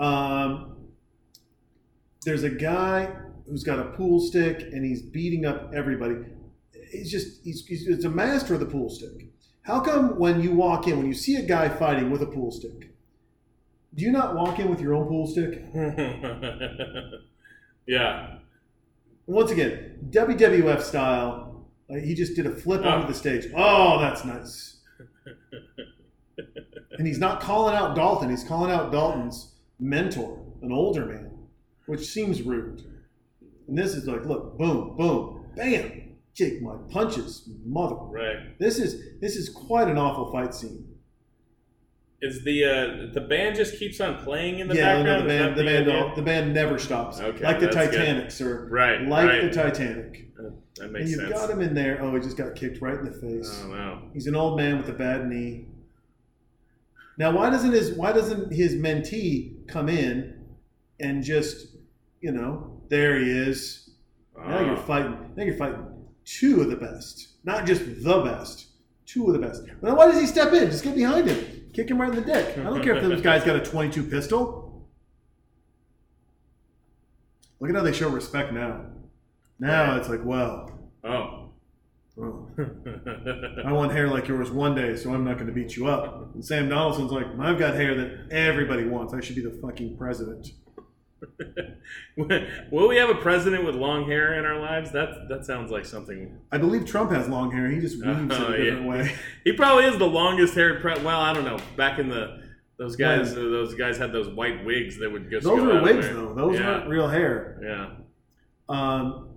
Um, there's a guy who's got a pool stick and he's beating up everybody. He's just, he's, he's, he's a master of the pool stick. How come when you walk in, when you see a guy fighting with a pool stick, do you not walk in with your own pool stick? *laughs* yeah Once again, WWF style. Like he just did a flip Oh. onto the stage. Oh, that's nice. *laughs* and he's not calling out Dalton. He's calling out Dalton's mentor, an older man, which seems rude. And this is like, look, boom, boom, bam, kick my punches, mother. right This is this is quite an awful fight scene. Is the uh, the band just keeps on playing in the yeah, background? no, the band, the band, idea? the band never stops. Okay, like the that's good. Titanic, sir. Right, Like right. the Titanic. Uh, that makes sense. And you've sense. got him in there. Oh, he just got kicked right in the face. Oh no. He's an old man with a bad knee. Now, why doesn't his why doesn't his mentee come in and just you know there he is? Now you're Oh. fighting. Now you're fighting two of the best, not just the best. Two of the best. Now, why does he step in? Just get behind him, kick him right in the dick. I don't care if this *laughs* guy's got a 22 pistol. Look at how they show respect now. Now Right. it's like, well, Oh. Well, *laughs* I want hair like yours one day, so I'm not going to beat you up. And Sam Donaldson's like, I've got hair that everybody wants. I should be the fucking president. *laughs* Will we have a president with long hair in our lives? That that sounds like something. I believe Trump has long hair. He just weaves it Oh, a different yeah. way. *laughs* He probably is the longest haired pre. Well, I don't know. Back in the those guys, uh, those guys had those white wigs that would just Those go were wigs, though. Those yeah. weren't real hair. Yeah. Um,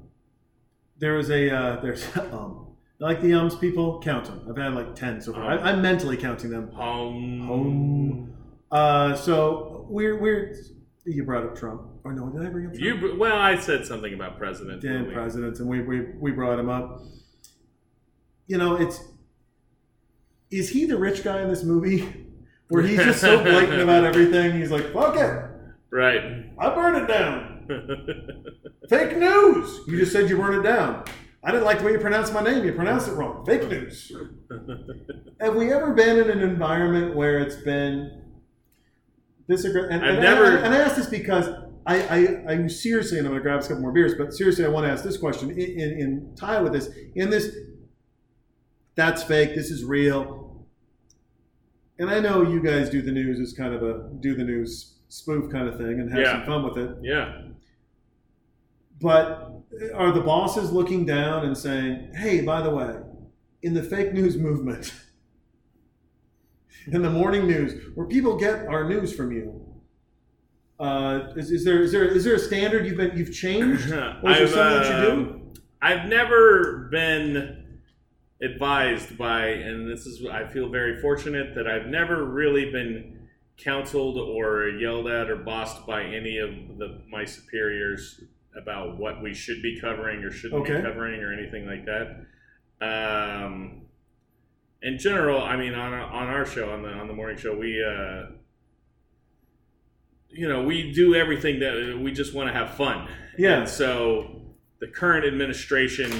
there was a uh, there's um, like the ums people count them. I've had like ten so far. I, I'm mentally counting them. Home. Home. Uh, so we're we're you brought up Trump. Or no, did I bring up Trump? You well, I said something about president. Dan presidents, and we, we we brought him up. You know, it's is he the rich guy in this movie, *laughs* where he's just so blatant *laughs* about everything? He's like, "Fuck it, Right. I burn it down." *laughs* Fake news. You just said you burn it down. I didn't like the way you pronounced my name. You pronounced it wrong. Fake news. *laughs* Have we ever been in an environment where it's been this aggra- and, I've and never- I, and I ask this because I, I, I'm seriously, and I'm going to grab a couple more beers, but seriously, I want to ask this question in, in, in tie with this. In this, that's fake. This is real. And I know you guys do the news as kind of a do the news spoof kind of thing and have Yeah. some fun with it. yeah. But are the bosses looking down and saying, "Hey, by the way, in the fake news movement, *laughs* in the morning news, where people get our news from you, uh, is, is there is there is there a standard you've been you've changed, *clears throat* or is there I've, something that you do?" um, I've never been advised by, and this is, I feel very fortunate that I've never really been counseled or yelled at or bossed by any of the, my superiors about what we should be covering or shouldn't Okay. be covering or anything like that. Um, in general, I mean, on our, on our show, on the on the morning show, we. Uh, you know, we do everything that we just want to have fun. Yeah. And so the current administration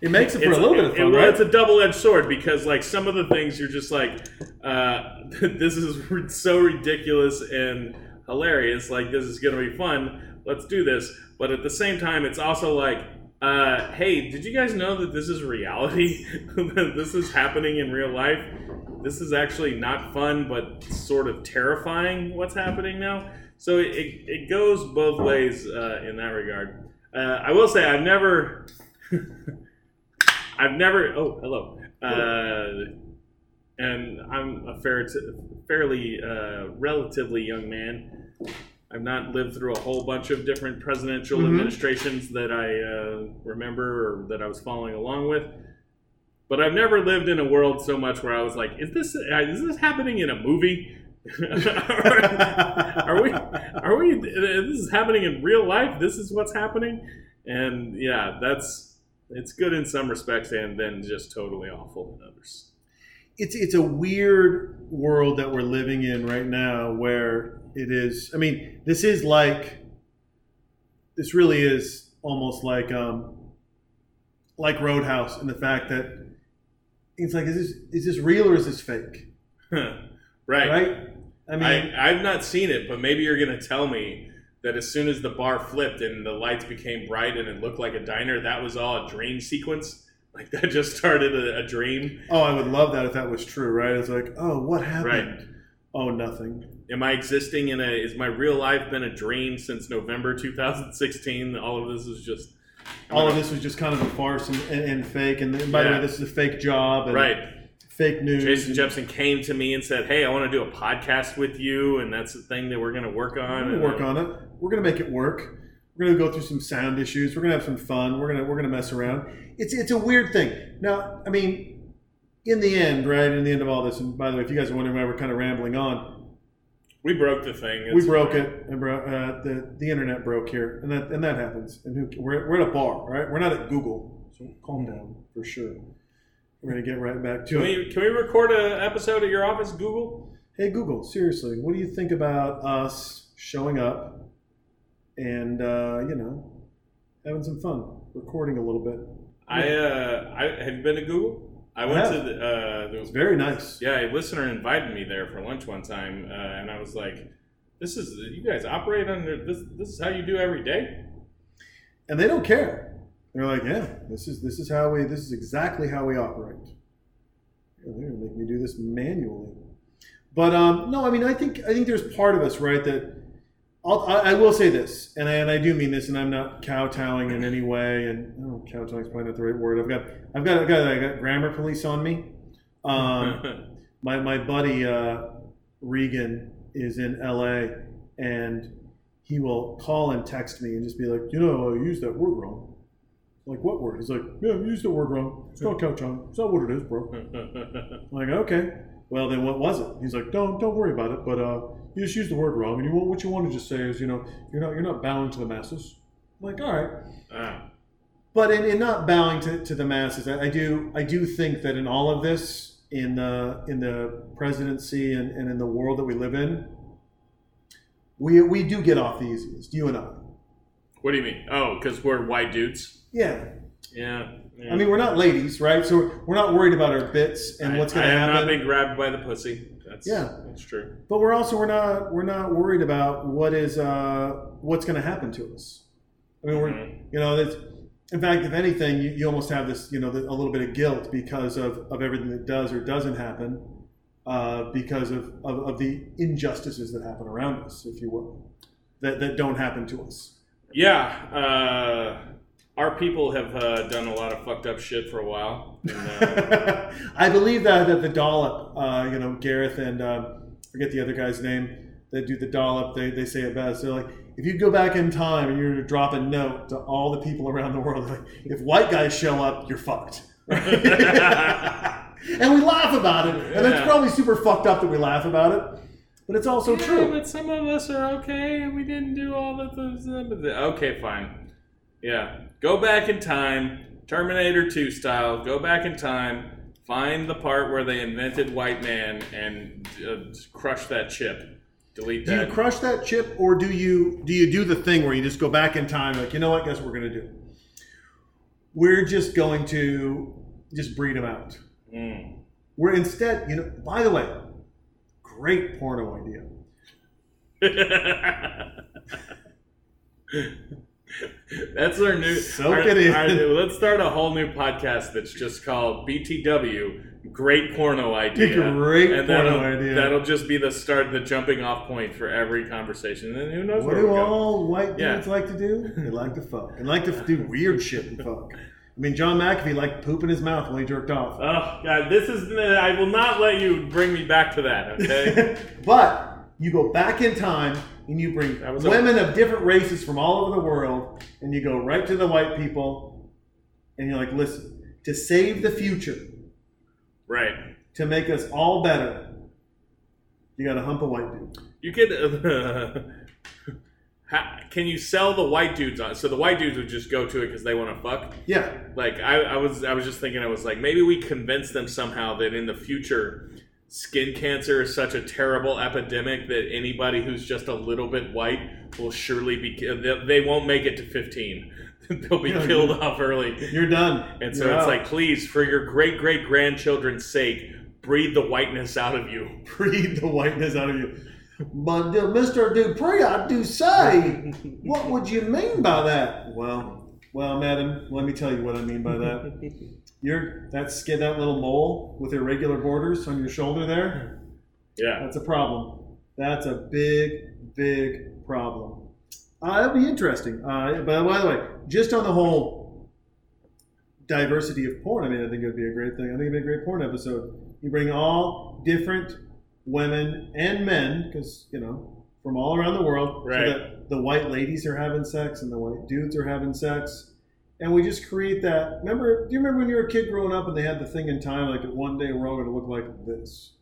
It makes it for a little bit of it- fun, well, right? it's a double-edged sword because like some of the things you're just like uh, *laughs* this is *laughs* so ridiculous and hilarious like this is gonna be fun let's do this but at the same time it's also like uh, hey did you guys know that this is reality *laughs* that this is happening in real life this is actually not fun but sort of terrifying what's happening now so it, it, it goes both ways uh, in that regard uh, i will say i've never *laughs* I've never. Oh, hello. Uh, and I'm a fair, fairly uh, relatively young man. I've not lived through a whole bunch of different presidential Mhm. administrations that I uh, remember or that I was following along with. But I've never lived in a world so much where I was like, "Is this uh, is this happening in a movie? *laughs* are we are we this is happening in real life this is what's happening and yeah that's it's good in some respects and then just totally awful in others it's it's a weird world that we're living in right now where it is i mean this is like this really is almost like um like roadhouse in the fact that it's like is this is this real or is this fake? *laughs* Right, right? I mean I, i've not seen it but maybe you're gonna tell me that as soon as the bar flipped and the lights became bright and it looked like a diner that was all a dream sequence? Like that just started a, a dream? Oh i would love that if that was true right? It's like oh what happened? Right. oh nothing am I existing in a? Is my real life been a dream since November 2016? All of this is just all of this was just kind of a farce and, and, and fake and, and by the way this is a fake job and right. fake news Jason Jepson came to me and said, "Hey, I want to do a podcast with you, and that's the thing that we're going to work on." We're work on it. We're gonna make it work. We're gonna go through some sound issues. We're gonna have some fun. We're gonna we're gonna mess around. It's it's a weird thing. Now, I mean, in the end, right? In the end of all this, and by the way, if you guys are wondering why we're kind of rambling on, We broke the thing. we broke it. And bro, uh, the the internet broke here, and that and that happens. And who, we're we're at a bar, right? We're not at Google, so calm down for sure. We're gonna get right back to Can it. we can we record an episode at your office, Google? Hey Google, seriously, what do you think about us showing up and uh, you know having some fun, recording a little bit? I uh, I have you been to Google? I I went have. to the, uh, the It's very nice. yeah, a listener invited me there for lunch one time, uh, and I was like, "This is you guys operate under this. This is how you do every day." and they don't care. They're like, yeah, this is this is how we this is exactly how we operate. They're gonna make me do this manually. But um, no, I mean, I think I think there's part of us, right, that I'll, I, I will say this, and I, and I do mean this, and I'm not kowtowing in any way, and oh, kowtowing is probably not the right word. I've got I've got I've got, I got grammar police on me. Um, *laughs* my my buddy uh, Regan is in LA, and he will call and text me and just be like, you know, you used that word wrong. Like what word? He's like, yeah, you used the word wrong. It's not on. It's not what it is, bro. I'm *laughs* like, okay. Well, then what was it? He's like, don't don't worry about it. But uh, you just used the word wrong, and you want what you want to just say is, you know, you're not you're not bowing to the masses. I'm like, all right. Ah. But in, in not bowing to, to the masses, I, I do I do think that in all of this, in the in the presidency and, and in the world that we live in, we we do get off the easiest, you and I. What do you mean? Oh, because we're white dudes. Yeah. Yeah. yeah. I mean, we're not ladies, right? So we're, we're not worried about our bits and I- what's going I to have happen. not been grabbed by the pussy. That's, Yeah. that's true. but we're also we're not we're not worried about what is uh, what's going to happen to us. I mean, we're Mhm. you know that's in fact, if anything, you, you almost have this you know the, a little bit of guilt because of, of everything that does or doesn't happen, uh, because of, of, of the injustices that happen around us, if you will, that that don't happen to us. Yeah. Uh, our people have uh, done a lot of fucked up shit for a while. And, uh, *laughs* I believe that that the dollop, uh, you know, Gareth and um, forget the other guy's name that do the dollop. They, they say it best. They're like, if you go back in time and you were to drop a note to all the people around the world, like, if white guys show up, you're fucked. *laughs* *laughs* and we laugh about it, and it's probably super fucked up that we laugh about it, but it's also yeah, true. but some of us are okay, and we didn't do all the things. Okay, fine. Yeah. Go back in time, Terminator 2 style, go back in time, find the part where they invented white man, and uh, crush that chip. Delete Do you that. crush that chip, or do you do you do the thing where you just go back in time, like you know what? Guess what we're gonna do? We're just going to just breed them out. Mm. We're instead, you know. By the way, great porno idea. *laughs* *laughs* That's our new. Soak our- it in. our- let's start a whole new podcast that's just called BTW. Great porno idea. Great and porno that'll, idea. That'll just be the start, the jumping off point for every conversation. And who knows What do we'll go. all white Yeah. dudes like to do? They like to fuck and like to do weird shit and fuck. I mean, John McAfee liked poop in his mouth while he jerked off. Oh God, this is. I will not let you bring me back to that. Okay. *laughs* but you go back in time and you bring That was a- women of different races from all over the world, and you go right to the white people, and you're like, listen, to save the future, right. to make us all better, you got to hump a white dude. You could. Uh, *laughs* ha- can you sell the white dudes on? So the white dudes would just go to it because they want to fuck. Yeah, Like I, I was, I was just thinking, I was like, maybe we convince them somehow that in the future, skin cancer is such a terrible epidemic that anybody who's just a little bit white will surely be. They, they won't make it to fifteen. *laughs* They'll be Yeah. killed off early. you're done. And so You're it's out. like, please, for your great great grandchildren's sake, breathe the whiteness out of you. *laughs* breathe the whiteness out of you. But uh, Mr. Dupree, I do say, *laughs* what would you mean by that? Well, well, madam, let me tell you what I mean by that. You're that skin, that little mole with irregular borders on your shoulder there. Yeah. That's a problem. That's a big, big problem. Uh, that'll be interesting. Uh, but by the way, just on the whole diversity of porn, I mean, I think it would be a great thing. I think it'd be a great porn episode. You bring all different women and men, because you know, from all around the world, Right. so that the white ladies are having sex and the white dudes are having sex. And we just create that. Remember? Do you remember when you were a kid growing up and they had the thing in time like one day we're all going to look like this?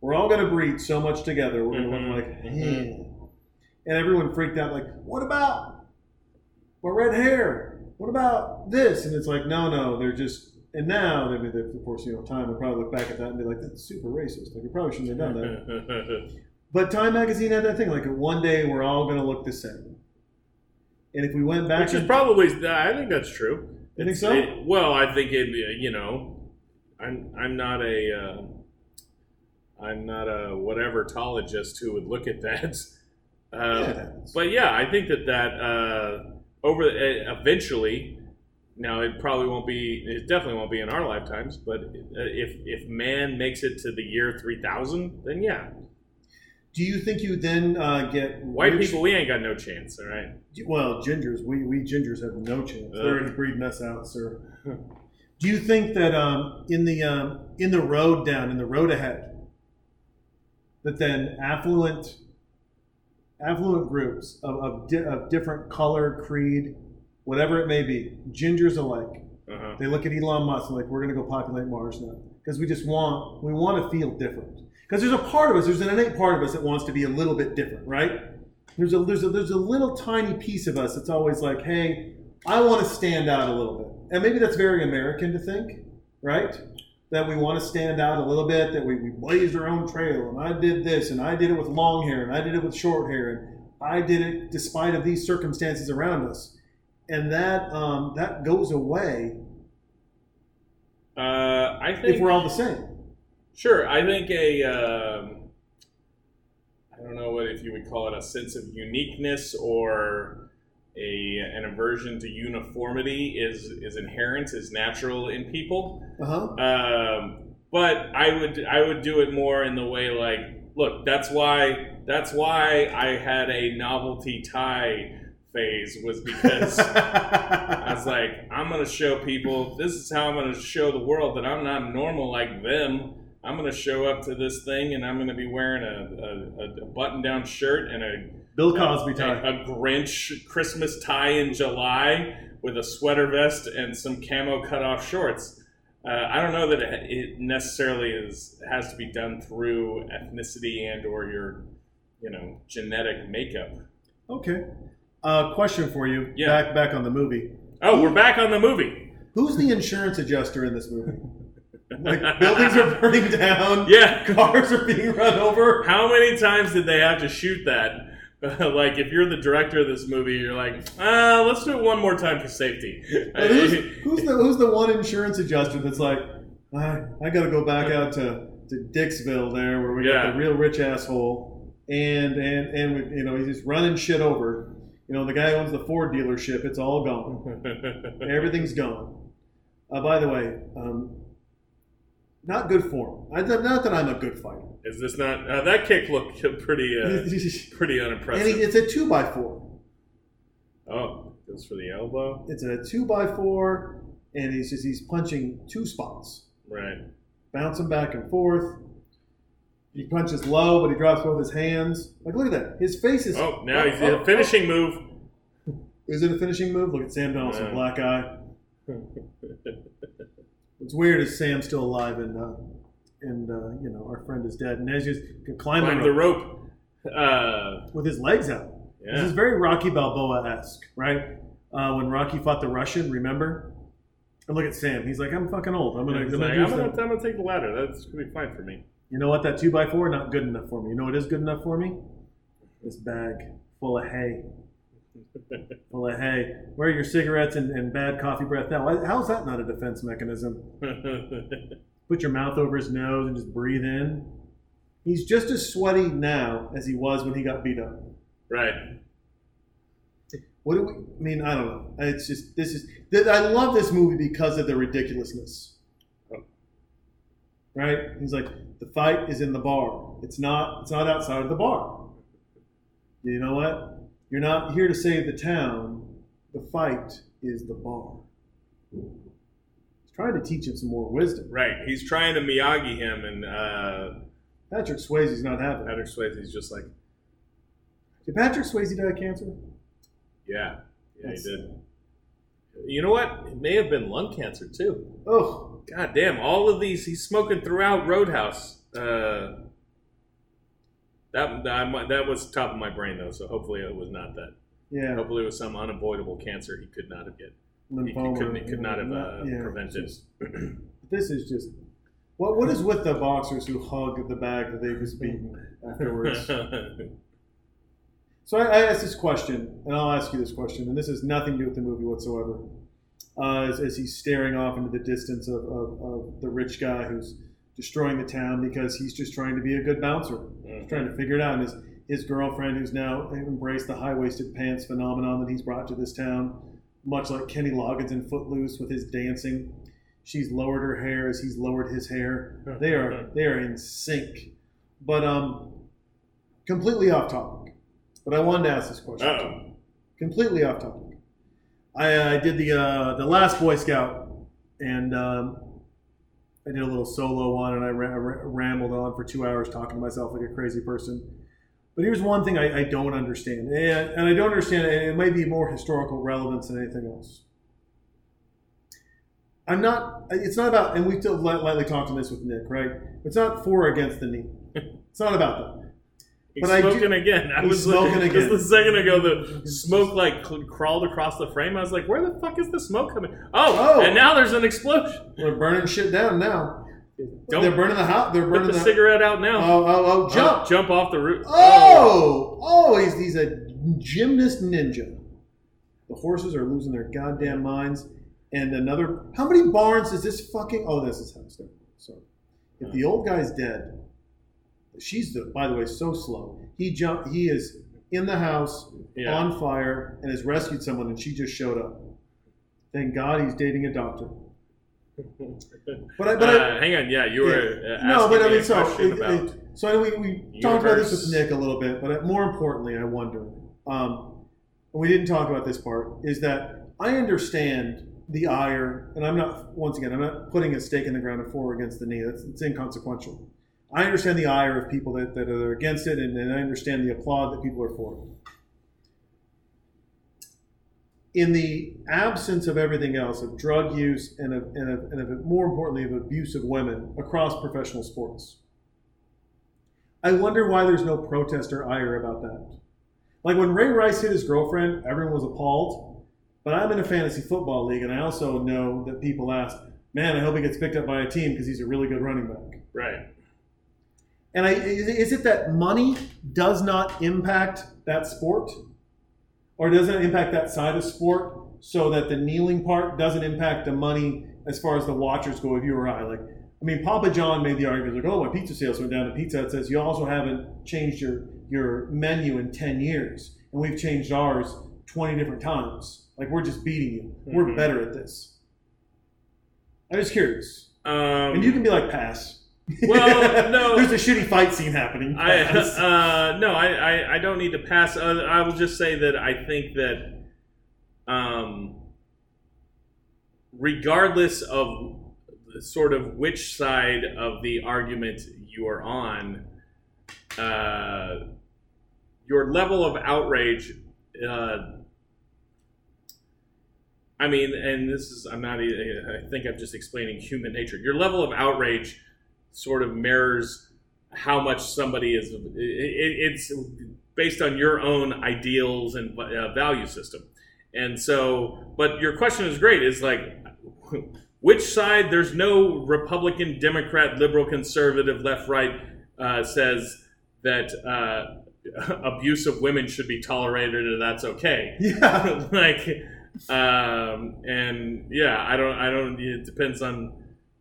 We're all going to breed so much together. We're going to Mhm, look like, mhm. "Hmm." and everyone freaked out like, what about my red hair? What about this? And it's like, no, no, they're just. And now, I mean, of course, you know, Time would probably look back at that and be like, that's super racist. Like, you probably shouldn't have done that. *laughs* But Time Magazine had that thing, like, one day we're all going to look the same. And if we went back, Which is probably, I think that's true. You think so? it- well, I think it. You know, I'm I'm not a uh, I'm not a whatever tologist who would look at that. *laughs* Uh, Yeah. But yeah, I think that that uh, over uh, eventually. Now it probably won't be. It definitely won't be in our lifetimes. But if if man makes it to the year three thousand, then yeah, do you think you then uh, get white rich- people we ain't got no chance. All right. Well, gingers, we, we gingers have no chance. Ugh. They're breeding us out, sir. Do you think that um, in the um, in the road down, in the road ahead, that then affluent affluent groups of, of, di- of different color, creed, whatever it may be, gingers alike, Uh-huh. they look at Elon Musk and like, we're going to go populate Mars now because we just want we want to feel different. Because there's a part of us, there's an innate part of us that wants to be a little bit different, right? There's a there's a there's a little tiny piece of us that's always like, hey, I want to stand out a little bit, and maybe that's very American to think, right? That we want to stand out a little bit, that we, we blazed our own trail, and I did this, and I did it with long hair, and I did it with short hair, and I did it despite of these circumstances around us, and that um, that goes away Uh, I think if we're all the same. Sure, I think a um, I don't know what if you would call it a sense of uniqueness or a an aversion to uniformity is is inherent, is natural in people. Uh huh. Um, but I would I would do it more in the way like, look, that's why that's why I had a novelty tie phase was because *laughs* I was like, I'm gonna show people this is how I'm gonna show the world that I'm not normal like them. I'm gonna show up to this thing and I'm gonna be wearing a, a, a button down shirt and a Bill Cosby a, tie. a Grinch Christmas tie in July with a sweater vest and some camo cut off shorts. Uh, I don't know that it, it necessarily is has to be done through ethnicity and or your you know genetic makeup. Okay. Uh, question for you. Yeah. Back back on the movie. Oh, we're back on the movie. Who's the insurance adjuster in this movie? *laughs* Like buildings are burning down. *laughs* Yeah. Cars are being run over. How many times did they have to shoot that? *laughs* like, if you're the director of this movie, you're like, uh, let's do it one more time for safety. But who's, *laughs* who's the who's the one insurance adjuster that's like, I, I got to go back out to, to Dixville there where we got the real rich asshole, and and and we, you know he's just running shit over. You know the guy owns the Ford dealership. It's all gone. Everything's gone. Uh, by the way, um, not good form. I, not that I'm a good fighter. Is this not uh, that kick looked *laughs* pretty uh, *laughs* pretty and unimpressive? he, it's a two by four. oh, goes for the elbow. It's a two by four, and he's just he's punching two spots, Right. bouncing back and forth. He punches low, but he drops both his hands. Like, look at that. His face is. Oh, now he's oh, a finishing move. oh. Is it a finishing move? Look at Sam Donaldson, Yeah. black eye. *laughs* What's weird is Sam's still alive, and uh, and uh, you know our friend is dead, and as you can climb Climb the rope. Uh, with his legs out. Yeah. This is very Rocky Balboa esque, right? Uh, when Rocky fought the Russian, remember? And look at Sam. He's like, I'm fucking old. I'm gonna, I'm gonna I'm, gonna. I'm gonna take the ladder. That's gonna be fine for me. You know what? That two by four not good enough for me. You know what is good enough for me? This bag full of hay. Of hay. Where are your cigarettes and, and bad coffee breath now? How's that not a defense mechanism? *laughs* Put your mouth over his nose and just breathe in. He's just as sweaty now as he was when he got beat up. right. What do we? I mean, I don't know. It's just this is. I love this movie because of the ridiculousness. Oh. Right? He's like, the fight is in the bar. It's not. It's not outside of the bar. You know what? You're not here to save the town. The fight is the bar. He's trying to teach him some more wisdom. Right. He's trying to Miyagi him, and uh, Patrick Swayze's not having it. Patrick Swayze's just like, Did Patrick Swayze die of cancer? yeah, yeah, That's- he did. You know what? It may have been lung cancer too. Oh, God damn! All of these, he's smoking throughout Roadhouse. Uh, that that that was top of my brain though, so hopefully it was not that. yeah. Hopefully it was some unavoidable cancer he could not have get. He, he couldn't, he could not have uh, yeah, prevented. just- *clears throat* This is just what what is with the boxers who hug the bag that they just beaten afterwards? *laughs* so I, I asked this question, and I'll ask you this question, and this has nothing to do with the movie whatsoever. Uh, as, as he's staring off into the distance of, of, of the rich guy who's destroying the town because he's just trying to be a good bouncer, He's trying to figure it out. And his his girlfriend, who's now embraced the high waisted pants phenomenon that he's brought to this town, much like Kenny Loggins in Footloose with his dancing. She's lowered her hair as he's lowered his hair. They are they are in sync. But um, completely off topic. But I wanted to ask this question. Uh-oh. Completely off topic. I, I did the uh, the last Boy Scout, and um, I did a little solo one, and I ra- ra- rambled on for two hours talking to myself like a crazy person. But here's one thing I, I don't understand, and, and I don't understand, and it might be more historical relevance than anything else. I'm not. It's not about, and we've light- lightly talked on this with Nick, right? It's not for or against the knee. *laughs* It's not about that. He's But I do- smoking again. I was smoking like, again. Just a second ago, the smoke like crawled across the frame. I was like, "Where the fuck is the smoke coming?" Oh, Oh. and now there's an explosion. They're burning shit down now. Don't they're burning the house. They're burning the, the. cigarette out now. Oh, oh, oh! Oh, Jump! jump off the roof. Oh, oh! He's he's a gymnast ninja. The horses are losing their goddamn minds. And another. How many barns is this fucking? Oh, this is how it's done. So, if the old guy's dead, she's the. By the way, so slow. He jump. He is in the house Yeah. on fire and has rescued someone, and she just showed up. Thank God he's dating a doctor. *laughs* But I, but I, uh, hang on. Yeah, you were uh, no, but I mean, so it- it- so I know we, we talked about this with Nick a little bit, but more importantly, I wonder. Um, and we didn't talk about this part. Is that I understand the ire, and I'm not once again, I'm not putting a stake in the ground of for or against the knee. That's it's inconsequential. I understand the ire of people that, that are against it, and, and I understand the applaud that people are for it. In the absence of everything else, of drug use and of, and of, and of more importantly, of abuse of women across professional sports, I wonder why there's no protest or ire about that. Like when Ray Rice hit his girlfriend, everyone was appalled. But I'm in a fantasy football league, and I also know that people ask, "Man, I hope he gets picked up by a team because he's a really good running back." right. And I, is it- is it that money does not impact that sport, or does it impact that side of sport, so that the kneeling part doesn't impact the money as far as the watchers go? If you or I, like, I mean, Papa John made the argument like, "Oh, my pizza sales went down to Pizza." Hut says you also haven't changed your your menu in ten years, and we've changed ours twenty different times. Like we're just beating you. We're Mhm. better at this. I'm just curious, Um, and you can be like, "Pass." Well, *laughs* no. There's a shitty fight scene happening. I *laughs* uh, no, I, I, I don't need to pass. Uh, I will just say that I think that um, regardless of sort of which side of the argument you are on, uh, your level of outrage. Uh, I mean, and this is, I'm not, I think I'm just explaining human nature. Your level of outrage sort of mirrors how much somebody is, it, it- it's based on your own ideals and uh, value system. And so, but your question is great. Is like, *laughs* which side? There's no Republican, Democrat, liberal, conservative, left, right uh, says that uh, *laughs* abuse of women should be tolerated and that's okay. Yeah. *laughs* like, um, and yeah, I don't, I don't. It depends on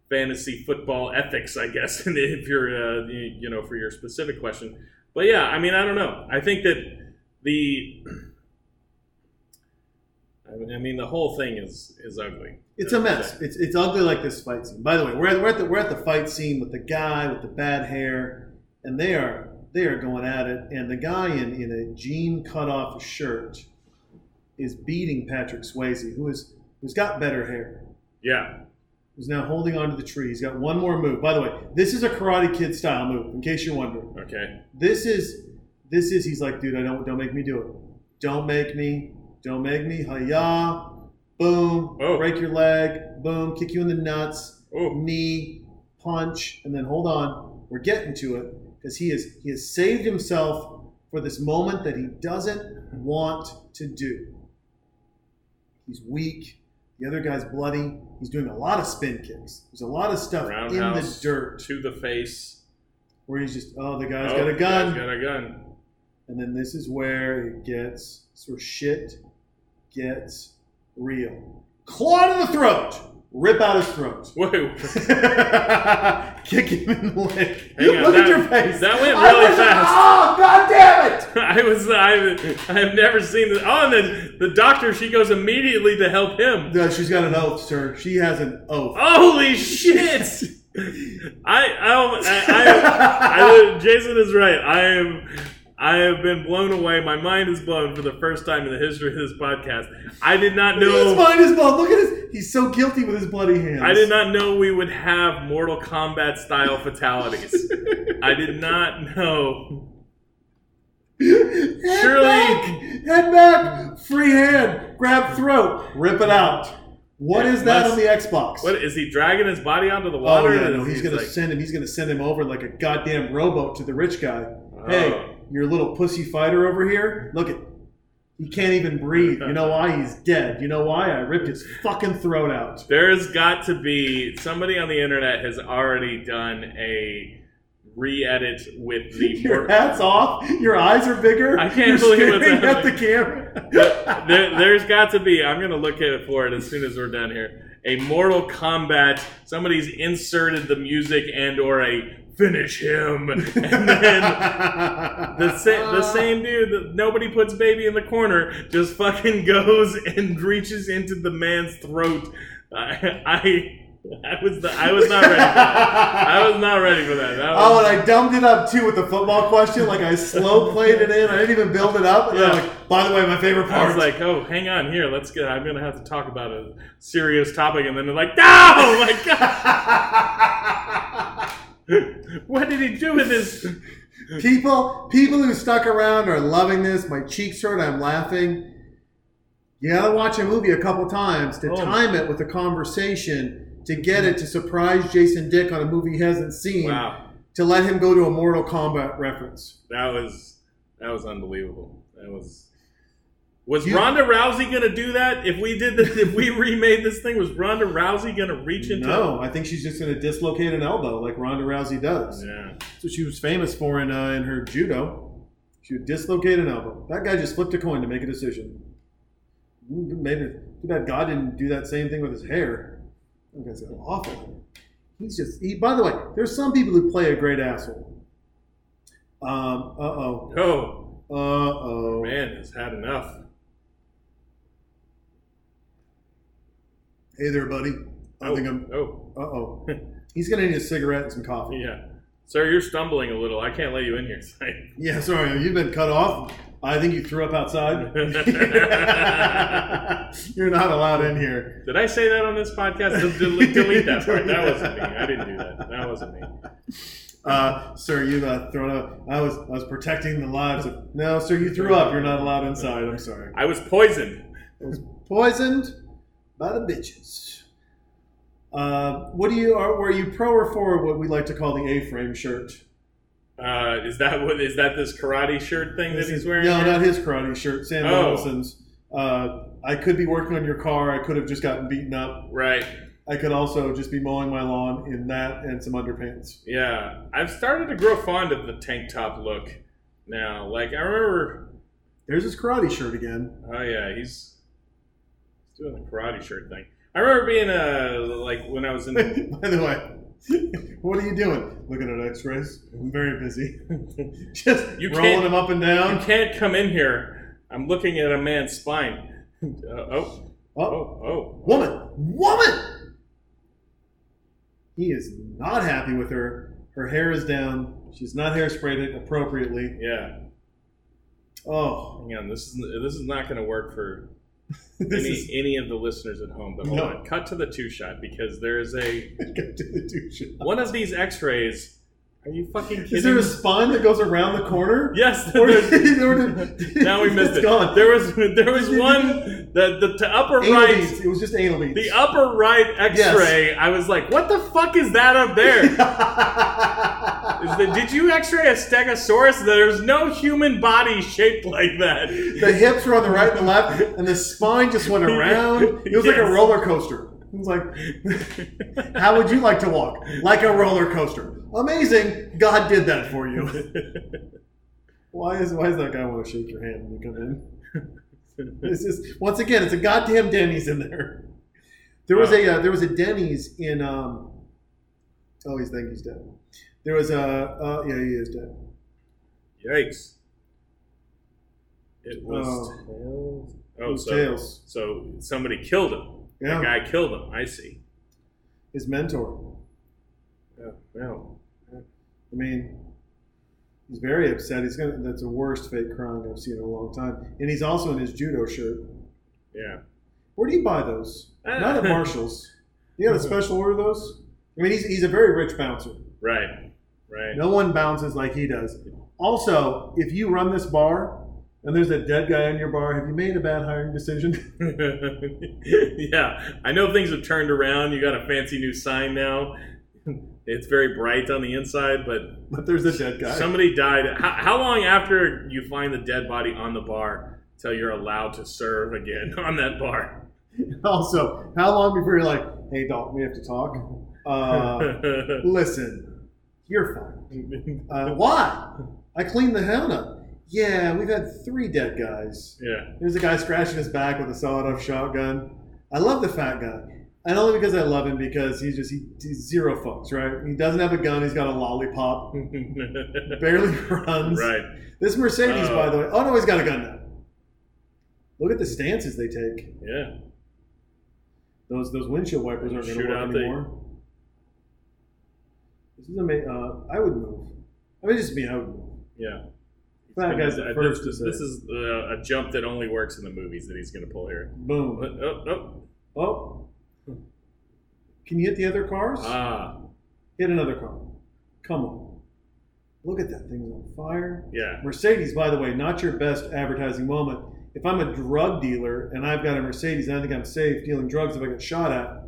fantasy football ethics, I guess. *laughs* If you're, uh, you, know, for your specific question, but yeah, I mean, I don't know. I think that the, I mean- I mean, the whole thing is is ugly. It's a mess. It's, it's ugly like this fight scene. By the way, we're at, we're at the we're at the fight scene with the guy with the bad hair, and they are they are going at it. And the guy in, in a jean cut off shirt is beating Patrick Swayze, who is who's got better hair. Yeah, Who's now holding onto the tree. He's got one more move. By the way, this is a Karate Kid style move. In case you're wondering, okay. this is this is he's like, dude, I don't don't make me do it. Don't make me. Don't make me. Hiya. Boom. Oh. Break your leg. Boom. Kick you in the nuts. Oh, Knee. Punch. And then hold on. We're getting to it because he is he has saved himself for this moment that he doesn't want to do. He's weak. The other guy's bloody. He's doing a lot of spin kicks. There's a lot of stuff in the dirt to the face. where he's just, oh, the guy's Oh, got a gun. guy's Got a gun. And then this is where it gets sort of shit gets real. Claw to the throat. Rip out his throat. Whoa. *laughs* *laughs* Kick him in the leg. Hang on, Look that- at your face. that went really was- fast. Oh, god damn it! *laughs* I was I I have never seen this. Oh, and then the doctor she goes immediately to help him. No, she's got an oath, sir. She has an oath. Holy shit! I I, I, I Jason is right. I am I have been blown away. My mind is blown for the first time in the history of this podcast. I did not know. His mind is blown. Look at his. He's so guilty with his bloody hands. I did not know we would have Mortal Kombat style *laughs* fatalities. I did not know. Head Surely- back, head back, free hand, grab throat, rip it out. What is that Must- on the Xbox? What is he dragging his body onto the Oh water? yeah, no, he's gonna like, send him. He's gonna send him over like a goddamn rowboat to the rich guy. Hey, Oh. Your little pussy fighter over here. Look at, he can't even breathe. You know why? He's dead. You know why? I ripped his fucking throat out. There's got to be somebody on the internet has already done a re-edit with the *laughs* Your hat's off. Your eyes are bigger. I can't You're believe what's staring at the camera. there, there's got to be. I'm gonna look at it for it as soon as we're done here. A Mortal Kombat. Somebody's inserted the music and or a finish him, *laughs* and then the sa- the *laughs* same dude that nobody puts baby in the corner just fucking *laughs* goes and reaches into the man's throat. I. I I was the, I was not ready for that. I was not ready for that. that Oh, was, and I dumbed it up too with the football question. Like I slow played it in. I didn't even build it up. And then I'm Yeah. like, by the way, my favorite I part. was like, oh, hang on here. Let's get. I'm gonna have to talk about a serious topic, and then they're like, no, oh my god, *laughs* what did he do with this? people, people who stuck around are loving this. My cheeks hurt. I'm laughing. You gotta watch a movie a couple times to Oh. time it with a conversation to get it to surprise Jason Dick on a movie he hasn't seen Wow, to let him go to a Mortal Kombat reference. that was that was unbelievable. That was. Was You- Ronda Rousey gonna do that if we did this? If we *laughs* remade this thing, was Ronda Rousey gonna reach into? No, I think she's just gonna dislocate an elbow like Ronda Rousey does. Yeah. What she was famous for in uh, in her judo. She would dislocate an elbow. That guy just flipped a coin to make a decision. Made. Too bad God didn't do that same thing with his hair. That guy's awful. He's just. He, by the way, there's some people who play a great asshole. Um. Uh oh. Oh Uh oh. man, has had enough. Hey there, buddy. I oh, think I'm. Oh Uh oh. He's gonna need a cigarette and some coffee. yeah. Sir, you're stumbling a little. I can't let you in here tonight. *laughs* Yeah, sorry, you've been cut off. I think you threw up outside. *laughs* You're not allowed in here. Did I say that on this podcast? Del- Delete, delete that part. That wasn't me. I didn't do that. That wasn't me. *laughs* Uh, sir, you've uh, thrown up. I was I was protecting the lives of. No, sir, you threw up. You're not allowed inside. I'm sorry. I was poisoned. I was poisoned by the bitches. Uh, what do you are? Were you pro or for what we like to call the A-frame shirt? Uh, is that what is that this karate shirt thing that he's wearing? No, here? not his karate shirt. Sam Oh. Donaldson's. Uh, I could be working on your car. I could have just gotten beaten up. Right. I could also just be mowing my lawn in that and some underpants. Yeah. I've started to grow fond of the tank top look now. Like I remember. There's his karate shirt again. Oh yeah, he's doing the karate shirt thing. I remember being uh like when I was in. *laughs* By the way, *laughs* what are you doing? Looking at X-rays. I'm very busy. *laughs* Just You rolling them up and down. You can't come in here. I'm looking at a man's spine. Uh, oh, Oh, oh, oh. woman, woman. He is not happy with her. Her hair is down. She's not hairsprayed it appropriately. Yeah. Oh, Hang on. This is this is not going to work for *laughs* any is any of the listeners at home. But hold No. on. Cut to the two shot because there is a *laughs* Go to the douche. one of these X-rays. Are you fucking kidding? Is there a spine that goes around the corner? Yes. *laughs* Or there's- did- or did- now we *laughs* missed it's it. Gone. There was there was *laughs* one the the, the upper Anal right beads. It was just anal beads. the upper right X-ray. I was like, what the fuck is that up there? Is the, did you X-ray a Stegosaurus? There's no human body shaped like that. the hips were on the right and the left, and the spine just went around. It was like a roller coaster. It was like, how would you like to walk? Like a roller coaster. Amazing. God did that for you. *laughs* Why is why does that guy want to shake your hand when you come in? *laughs* It's just once again, it's a goddamn Denny's in there. There was a uh, there was a Denny's in um. Oh, he's think he's dead. There was a uh, yeah, he is dead. Yikes! It was Oh. tails. Oh, so Tails. so somebody killed him. Yeah, The guy killed him. I see. his mentor. Yeah, well, I mean, he's very upset. He's gonna. That's the worst fake crime I've seen in a long time. And he's also in his judo shirt. yeah. Where do you buy those? Ah. Not at *laughs* Marshalls. You got a *laughs* special order of those? I mean, he's, he's a very rich bouncer. Right. Right. No one bounces like he does. Also, if you run this bar and there's a dead guy in your bar, have you made a bad hiring decision? *laughs* *laughs* yeah, I know things have turned around. You got a fancy new sign now. It's very bright on the inside, but but there's a dead guy. somebody died. How, how long after you find the dead body on the bar till you're allowed to serve again *laughs* on that bar? also, how long before you're like, hey, Dalton, we have to talk? Uh, listen, you're fine. Uh, why? I cleaned the hell up. Yeah, we've had three dead guys. yeah, There's a guy scratching his back with a sawed-off shotgun. I love the fat guy, and only because I love him because he's just he, he's zero fucks, right? He doesn't have a gun. He's got a lollipop. *laughs* Barely runs. right. This Mercedes, Oh. by the way. Oh no, he's got a gun now. Look at the stances they take. Yeah, Those those windshield wipers aren't going to work out the- anymore. This is amazing. Uh, I would move. I mean, just me. I would move. yeah. Guy's Uh, first this, this is uh, a jump that only works in the movies that he's going to pull here. boom. Oh, oh, Oh. Can you hit the other cars? ah, Hit another car. Come on. Look at that thing's on fire. yeah. Mercedes, by the way, not your best advertising moment. If I'm a drug dealer and I've got a Mercedes and I think I'm safe dealing drugs if I get shot at,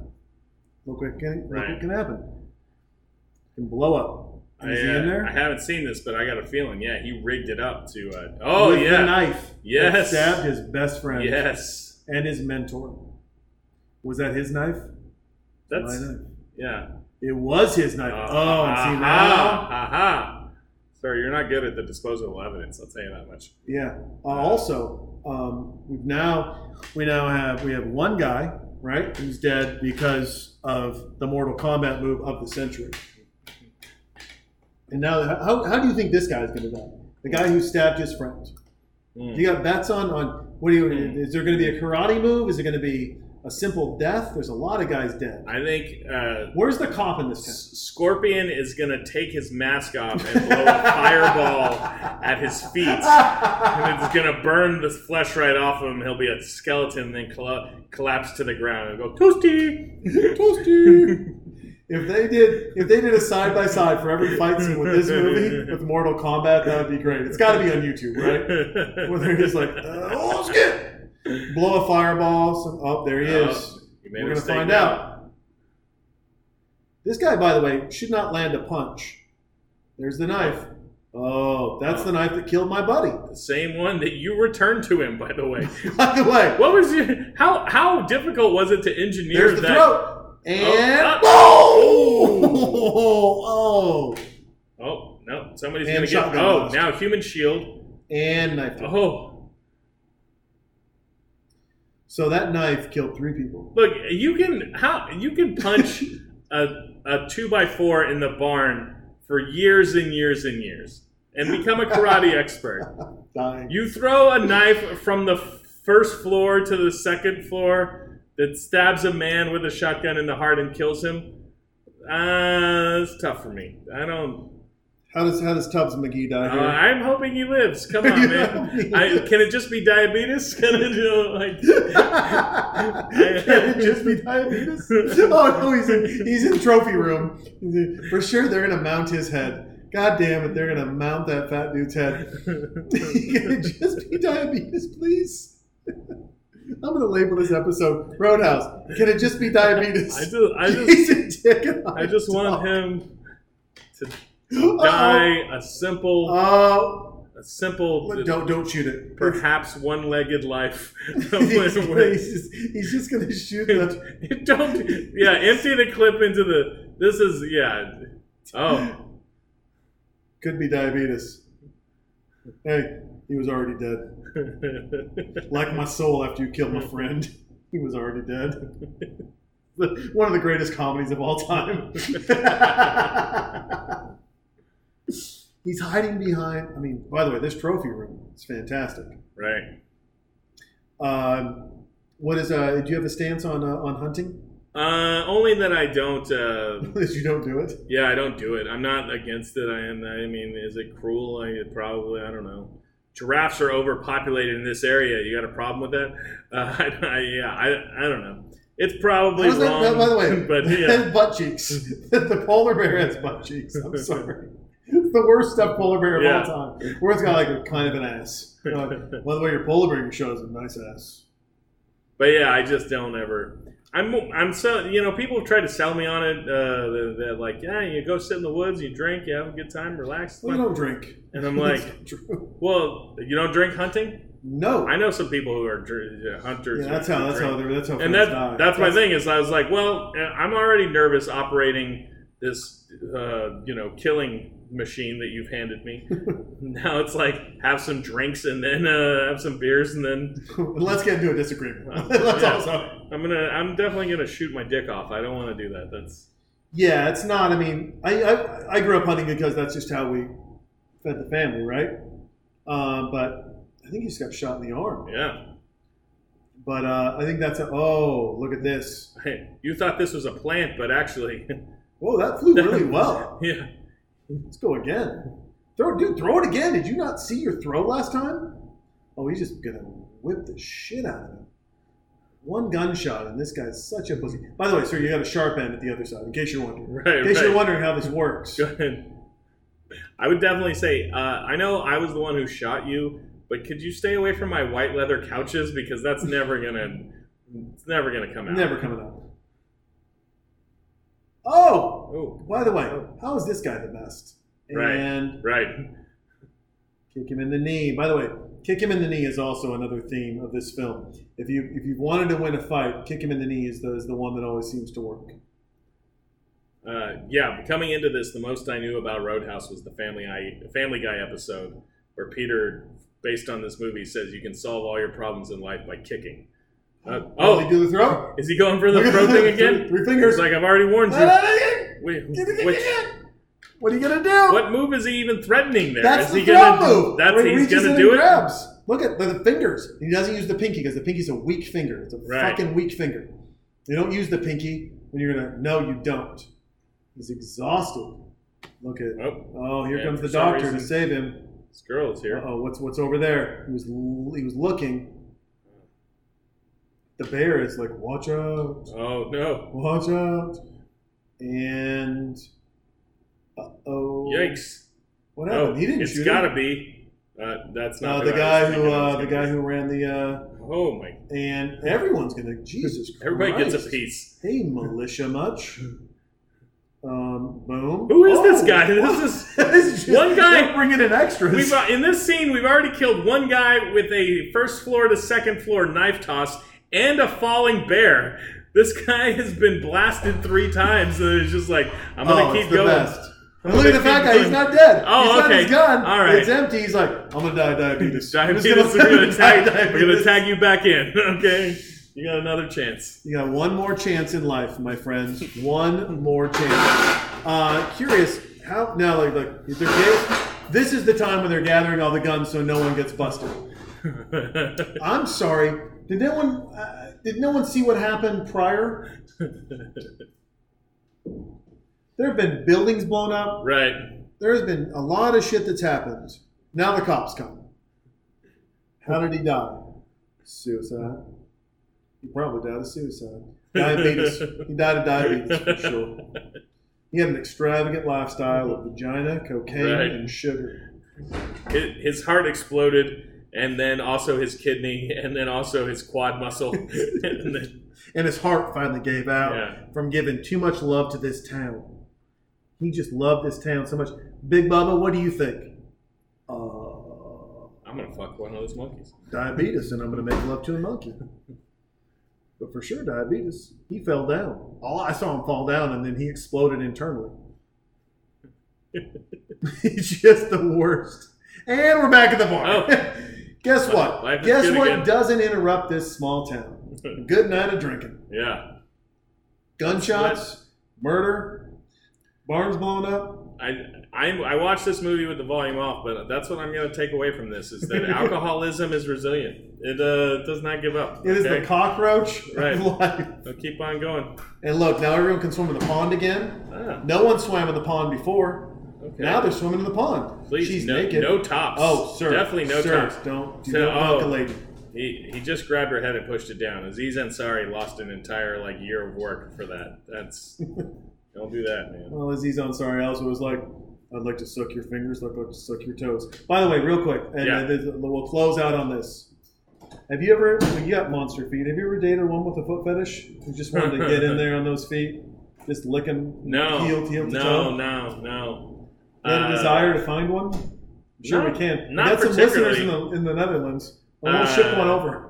look what can, look Right. what can happen. It can blow up. I, he uh, in there? I haven't seen this, but I got a feeling. Yeah, he rigged it up to. Uh, oh With yeah, the knife. Yes. stabbed his best friend yes. and his mentor. Was that his knife? That's My knife. yeah. It was his knife. Uh, oh, and see now? aha. Sir, you're not good at the disposal of evidence. I'll tell you that much. Yeah. Uh, also, um, we've now we now have we have one guy right who's dead because of the Mortal Kombat move of the century. And now, how, how do you think this guy's going to die? The guy who stabbed his friend. Mm. You got bets on on what do you? Is there going to be a karate move? Is it going to be a simple death. There's a lot of guys dead. I think uh, Where's the cop in this? S- Scorpion is gonna take his mask off and blow a fireball at his feet, and it's gonna burn the flesh right off him. He'll be a skeleton, and then colla- collapse to the ground and go toasty. *laughs* Toasty. If they did, if they did a side by side for every fight scene with this *laughs* movie with Mortal Kombat, that would be great. It's got to be on YouTube, right? *laughs* Where they're just like, uh, oh shit, blow a fireball. Some, oh, there he is. Oh, We're gonna find now. out. This guy, by the way, should not land a punch. There's the knife. Oh, that's the knife that killed my buddy. The same one that you returned to him, by the way. *laughs* By the way, What was your, how how difficult was it to engineer there's the that? throat. And ah. oh, oh, Oh no, somebody's And gonna get. Oh, blast. now human shield. and knife. Oh, So that knife killed three people. look, you can how you can *laughs* punch a a two by four in the barn for years and years and years and become a karate *laughs* expert. Dying. You throw a knife from the first floor to the second floor that stabs a man with a shotgun in the heart and kills him. Uh, it's tough for me. I don't. How does how does Tubbs McGee die Uh. I'm hoping he lives. Come on, *laughs* man. I, can it just be diabetes? *laughs* Can it you know, like? *laughs* Can it just be diabetes? Oh no, he's in he's in trophy room. For sure, they're gonna mount his head. God damn it, they're gonna mount that fat dude's head. Can it just be diabetes, please? I'm gonna label this episode Roadhouse. Can it just be diabetes? I just, I just, I just want him to Uh-oh. die a simple, Oh, a simple, don't don't shoot it. perhaps one-legged life. *laughs* *laughs* he's, just, he's just gonna shoot the. *laughs* Don't, yeah, empty the clip into the. This is yeah. Oh, Could be diabetes. Hey, he was already dead. *laughs* Like my soul after you killed my friend. He was already dead. *laughs* One of the greatest comedies of all time. *laughs* He's hiding behind. I mean, by the way, this trophy room is fantastic. right. Um, what is? Uh, do you have a stance on uh, on hunting? Uh, only that I don't. Uh, That you don't do it. yeah, I don't do it. I'm not against it. I am. I mean, is it cruel? I probably. I don't know. Giraffes are overpopulated in this area. You got a problem with that? Uh, *laughs* I, I, yeah, I, I don't know. It's probably How's that- wrong. by the way, *laughs* but *laughs* yeah, butt cheeks. the polar bear has butt cheeks. I'm sorry. It's the worst stuffed polar bear of Yeah. all time. Where it's got like a kind of an ass. By the way, your polar bear shows a nice ass. but yeah, I just don't ever. I'm, I'm so you know people try to sell me on it. Uh, they're, they're like, yeah, you go sit in the woods, you drink, you have a good time, relax. Well, you don't drink. And I'm like, *laughs* well, you don't drink hunting? No. I know some people who are dr- uh, hunters. Yeah, that's how. That's drink. how. they're- That's how. and that, die. that's my thing is I was like, well, uh, I'm already nervous operating this, uh, you know, killing machine that you've handed me. *laughs* now it's like have some drinks and then uh, have some beers and then *laughs* Let's get into a disagreement. *laughs* Yeah. also. I'm gonna, I'm definitely gonna shoot my dick off. I don't want to do that. That's Yeah, it's not. I mean, I, I I grew up hunting because that's just how we fed the family, right? Um, but I think he just got shot in the arm. yeah. But uh, I think that's a. Oh, look at this. Hey, you thought this was a plant, but actually, Whoa, that flew really well. yeah. Let's go again. Throw, dude, throw it again. Did you not see your throw last time? Oh, he's just gonna whip the shit out of him. One gunshot, and this guy's such a pussy. By the way, sir, you got a sharp end at the other side, in case you're wondering. Right, In case right. you're wondering how this works. Go ahead. I would definitely say, uh, I know I was the one who shot you, but could you stay away from my white leather couches because that's never gonna, it's never gonna come out. Never coming up. Oh, Oh, by the way, how is this guy the best? Right. And right. kick him in the knee. By the way, kick him in the knee is also another theme of this film. If you if you wanted to win a fight, kick him in the knee is the, is the one that always seems to work. Uh, yeah, coming into this, the most I knew about Roadhouse was the Family Guy, Family Guy episode where Peter, based on this movie, says you can solve all your problems in life by kicking. Uh, Oh, oh, do the throw. is he going for the throw thing again? Three fingers. It's like I've already warned you. Wait, which, What are you gonna do? what move is he even threatening there? That's is the he throw gonna? move. That's where he he's gonna do it. Grabs. Look at the, the fingers. He doesn't use the pinky because the pinky's a weak finger. It's a Right. fucking weak finger. You don't use the pinky when you're gonna. No, you don't. He's exhausted. Look at. Oh, Oh, here Yeah, comes the doctor to save him. this girl's here. Oh, what's what's over there? He was he was looking. The bear is like, watch out, Oh no! watch out, and uh oh, Yikes! What happened? Oh, he didn't it's gotta him. be. Uh, that's No, not the guy who uh, the guy who ran the uh, Oh my! and everyone's gonna Jesus. Christ. *laughs* Everybody gets a piece. Hey, militia, much. Um, boom. Who is this Oh, guy? *laughs* This is- *laughs* This is just- one guy- bringing in extras. We've uh, in this scene we've already killed one guy with a first floor to second floor knife toss and a falling bear. This guy has been blasted three times, and it's just like I'm gonna oh, keep it's the going. best. I'm look at the fat guy. He's not dead. Oh, he's got okay. his gun. All right. It's empty. He's like, I'm gonna die of diabetes. I'm Diabetes, *laughs* we're gonna *laughs* tag, die of we're gonna tag you back in. *laughs* Okay, you got another chance. You got one more chance in life, my friends. One more chance. Uh, curious how now, like, like if they're ga- this is the time when they're gathering all the guns so no one gets busted. I'm sorry. Did no one? Uh, did no one see what happened prior? *laughs* There have been buildings blown up. right. There's been a lot of shit that's happened. Now the cops come. How did he die? Suicide. He probably died of suicide. Diabetes. *laughs* he died of diabetes for sure. *laughs* He had an extravagant lifestyle of vagina, cocaine, Right. and sugar. His heart exploded, and then also his kidney, and then also his quad muscle. *laughs* and then, And his heart finally gave out Yeah. from giving too much love to this town. He just loved this town so much. Big Bubba, what do you think? Uh, I'm gonna fuck one of those monkeys. diabetes, and I'm going to make love to a monkey. But for sure, diabetes. He fell down. All I saw him fall down, and then he exploded internally. *laughs* *laughs* He's just the worst. And we're back at the bar. Oh. Guess what? *laughs* Life Guess what again. doesn't interrupt this small town? *laughs* Good night of drinking. Yeah, Gunshots, murder, barns blown up. I, I I watched this movie with the volume off, but that's what I'm gonna take away from this: is that *laughs* alcoholism is resilient. It uh, does not give up. It is okay? the cockroach Right. of life. So keep on going. And look, now everyone can swim in the pond again. Ah, No one swam in the pond before. Okay. Now they're swimming in the pond. Please, She's no, naked. no tops. Oh, sir. definitely no sir, tops. Don't do So- not a oh. lady. He, he just grabbed her head and pushed it down. Aziz Ansari lost an entire like year of work for that. That's *laughs* don't do that, man. Well, Aziz Ansari also was like, I'd like to suck your fingers, I'd like to suck your toes. By the way, real quick, and Yeah. uh, we'll close out on this. Have you ever, well, you got monster feet, have you ever dated one with a foot fetish who just wanted to get in *laughs* there on those feet? Just licking No, heel, heel to no, toe? no, no. You have a Uh, desire to find one? Sure, not- we can. We got some listeners in the, in the Netherlands. Well, we'll Uh, ship one over.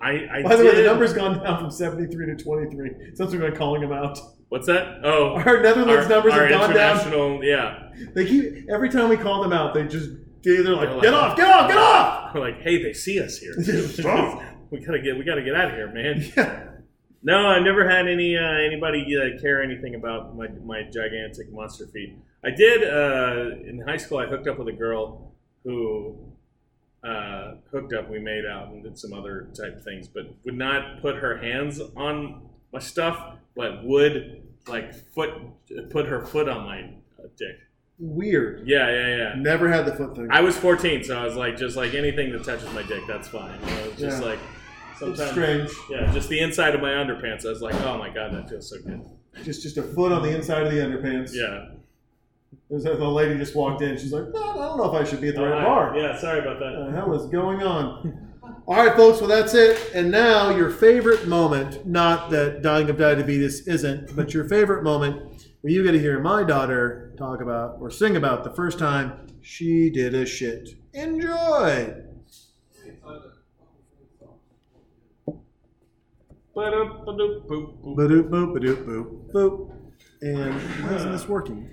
I, I By the way, the did- number's gone down from 73 to 23 since we've been calling them out. What's that? Oh, Our Netherlands numbers our have gone down. international, yeah. They keep every time we call them out, they just they're like, They're like- "Get off! Get off! Get off!" We're like, hey, they see us here. *laughs* We gotta get, we gotta get out of here, man. Yeah. No, I never had any uh, anybody uh, care anything about my, my gigantic monster feet. I did uh, in high school. I hooked up with a girl who uh, hooked up. We made out and did some other type things, but would not put her hands on my stuff, but would like foot put her foot on my uh, dick. Weird. Yeah, yeah, yeah. Never had the foot thing. I was 14, so I was like, just like anything that touches my dick, that's fine. You know, just Yeah. like it's sometimes. strange. Yeah, just the inside of my underpants. I was like, oh my god, that feels so good. Just just a foot on the inside of the underpants. Yeah. The lady just walked in. She's like, no, I don't know if I should be at the Oh, right I- bar. Yeah, sorry about that. What the hell is going on? *laughs* All right, folks. Well, that's it. And now your favorite moment. Not that dying of diabetes isn't, but your favorite moment where you get to hear my daughter talk about or sing about the first time she did a shit. Enjoy. Ba-da-ba-doop-boop-boop. Ba-doop, boop, ba-doop, boop, boop. And why isn't this working?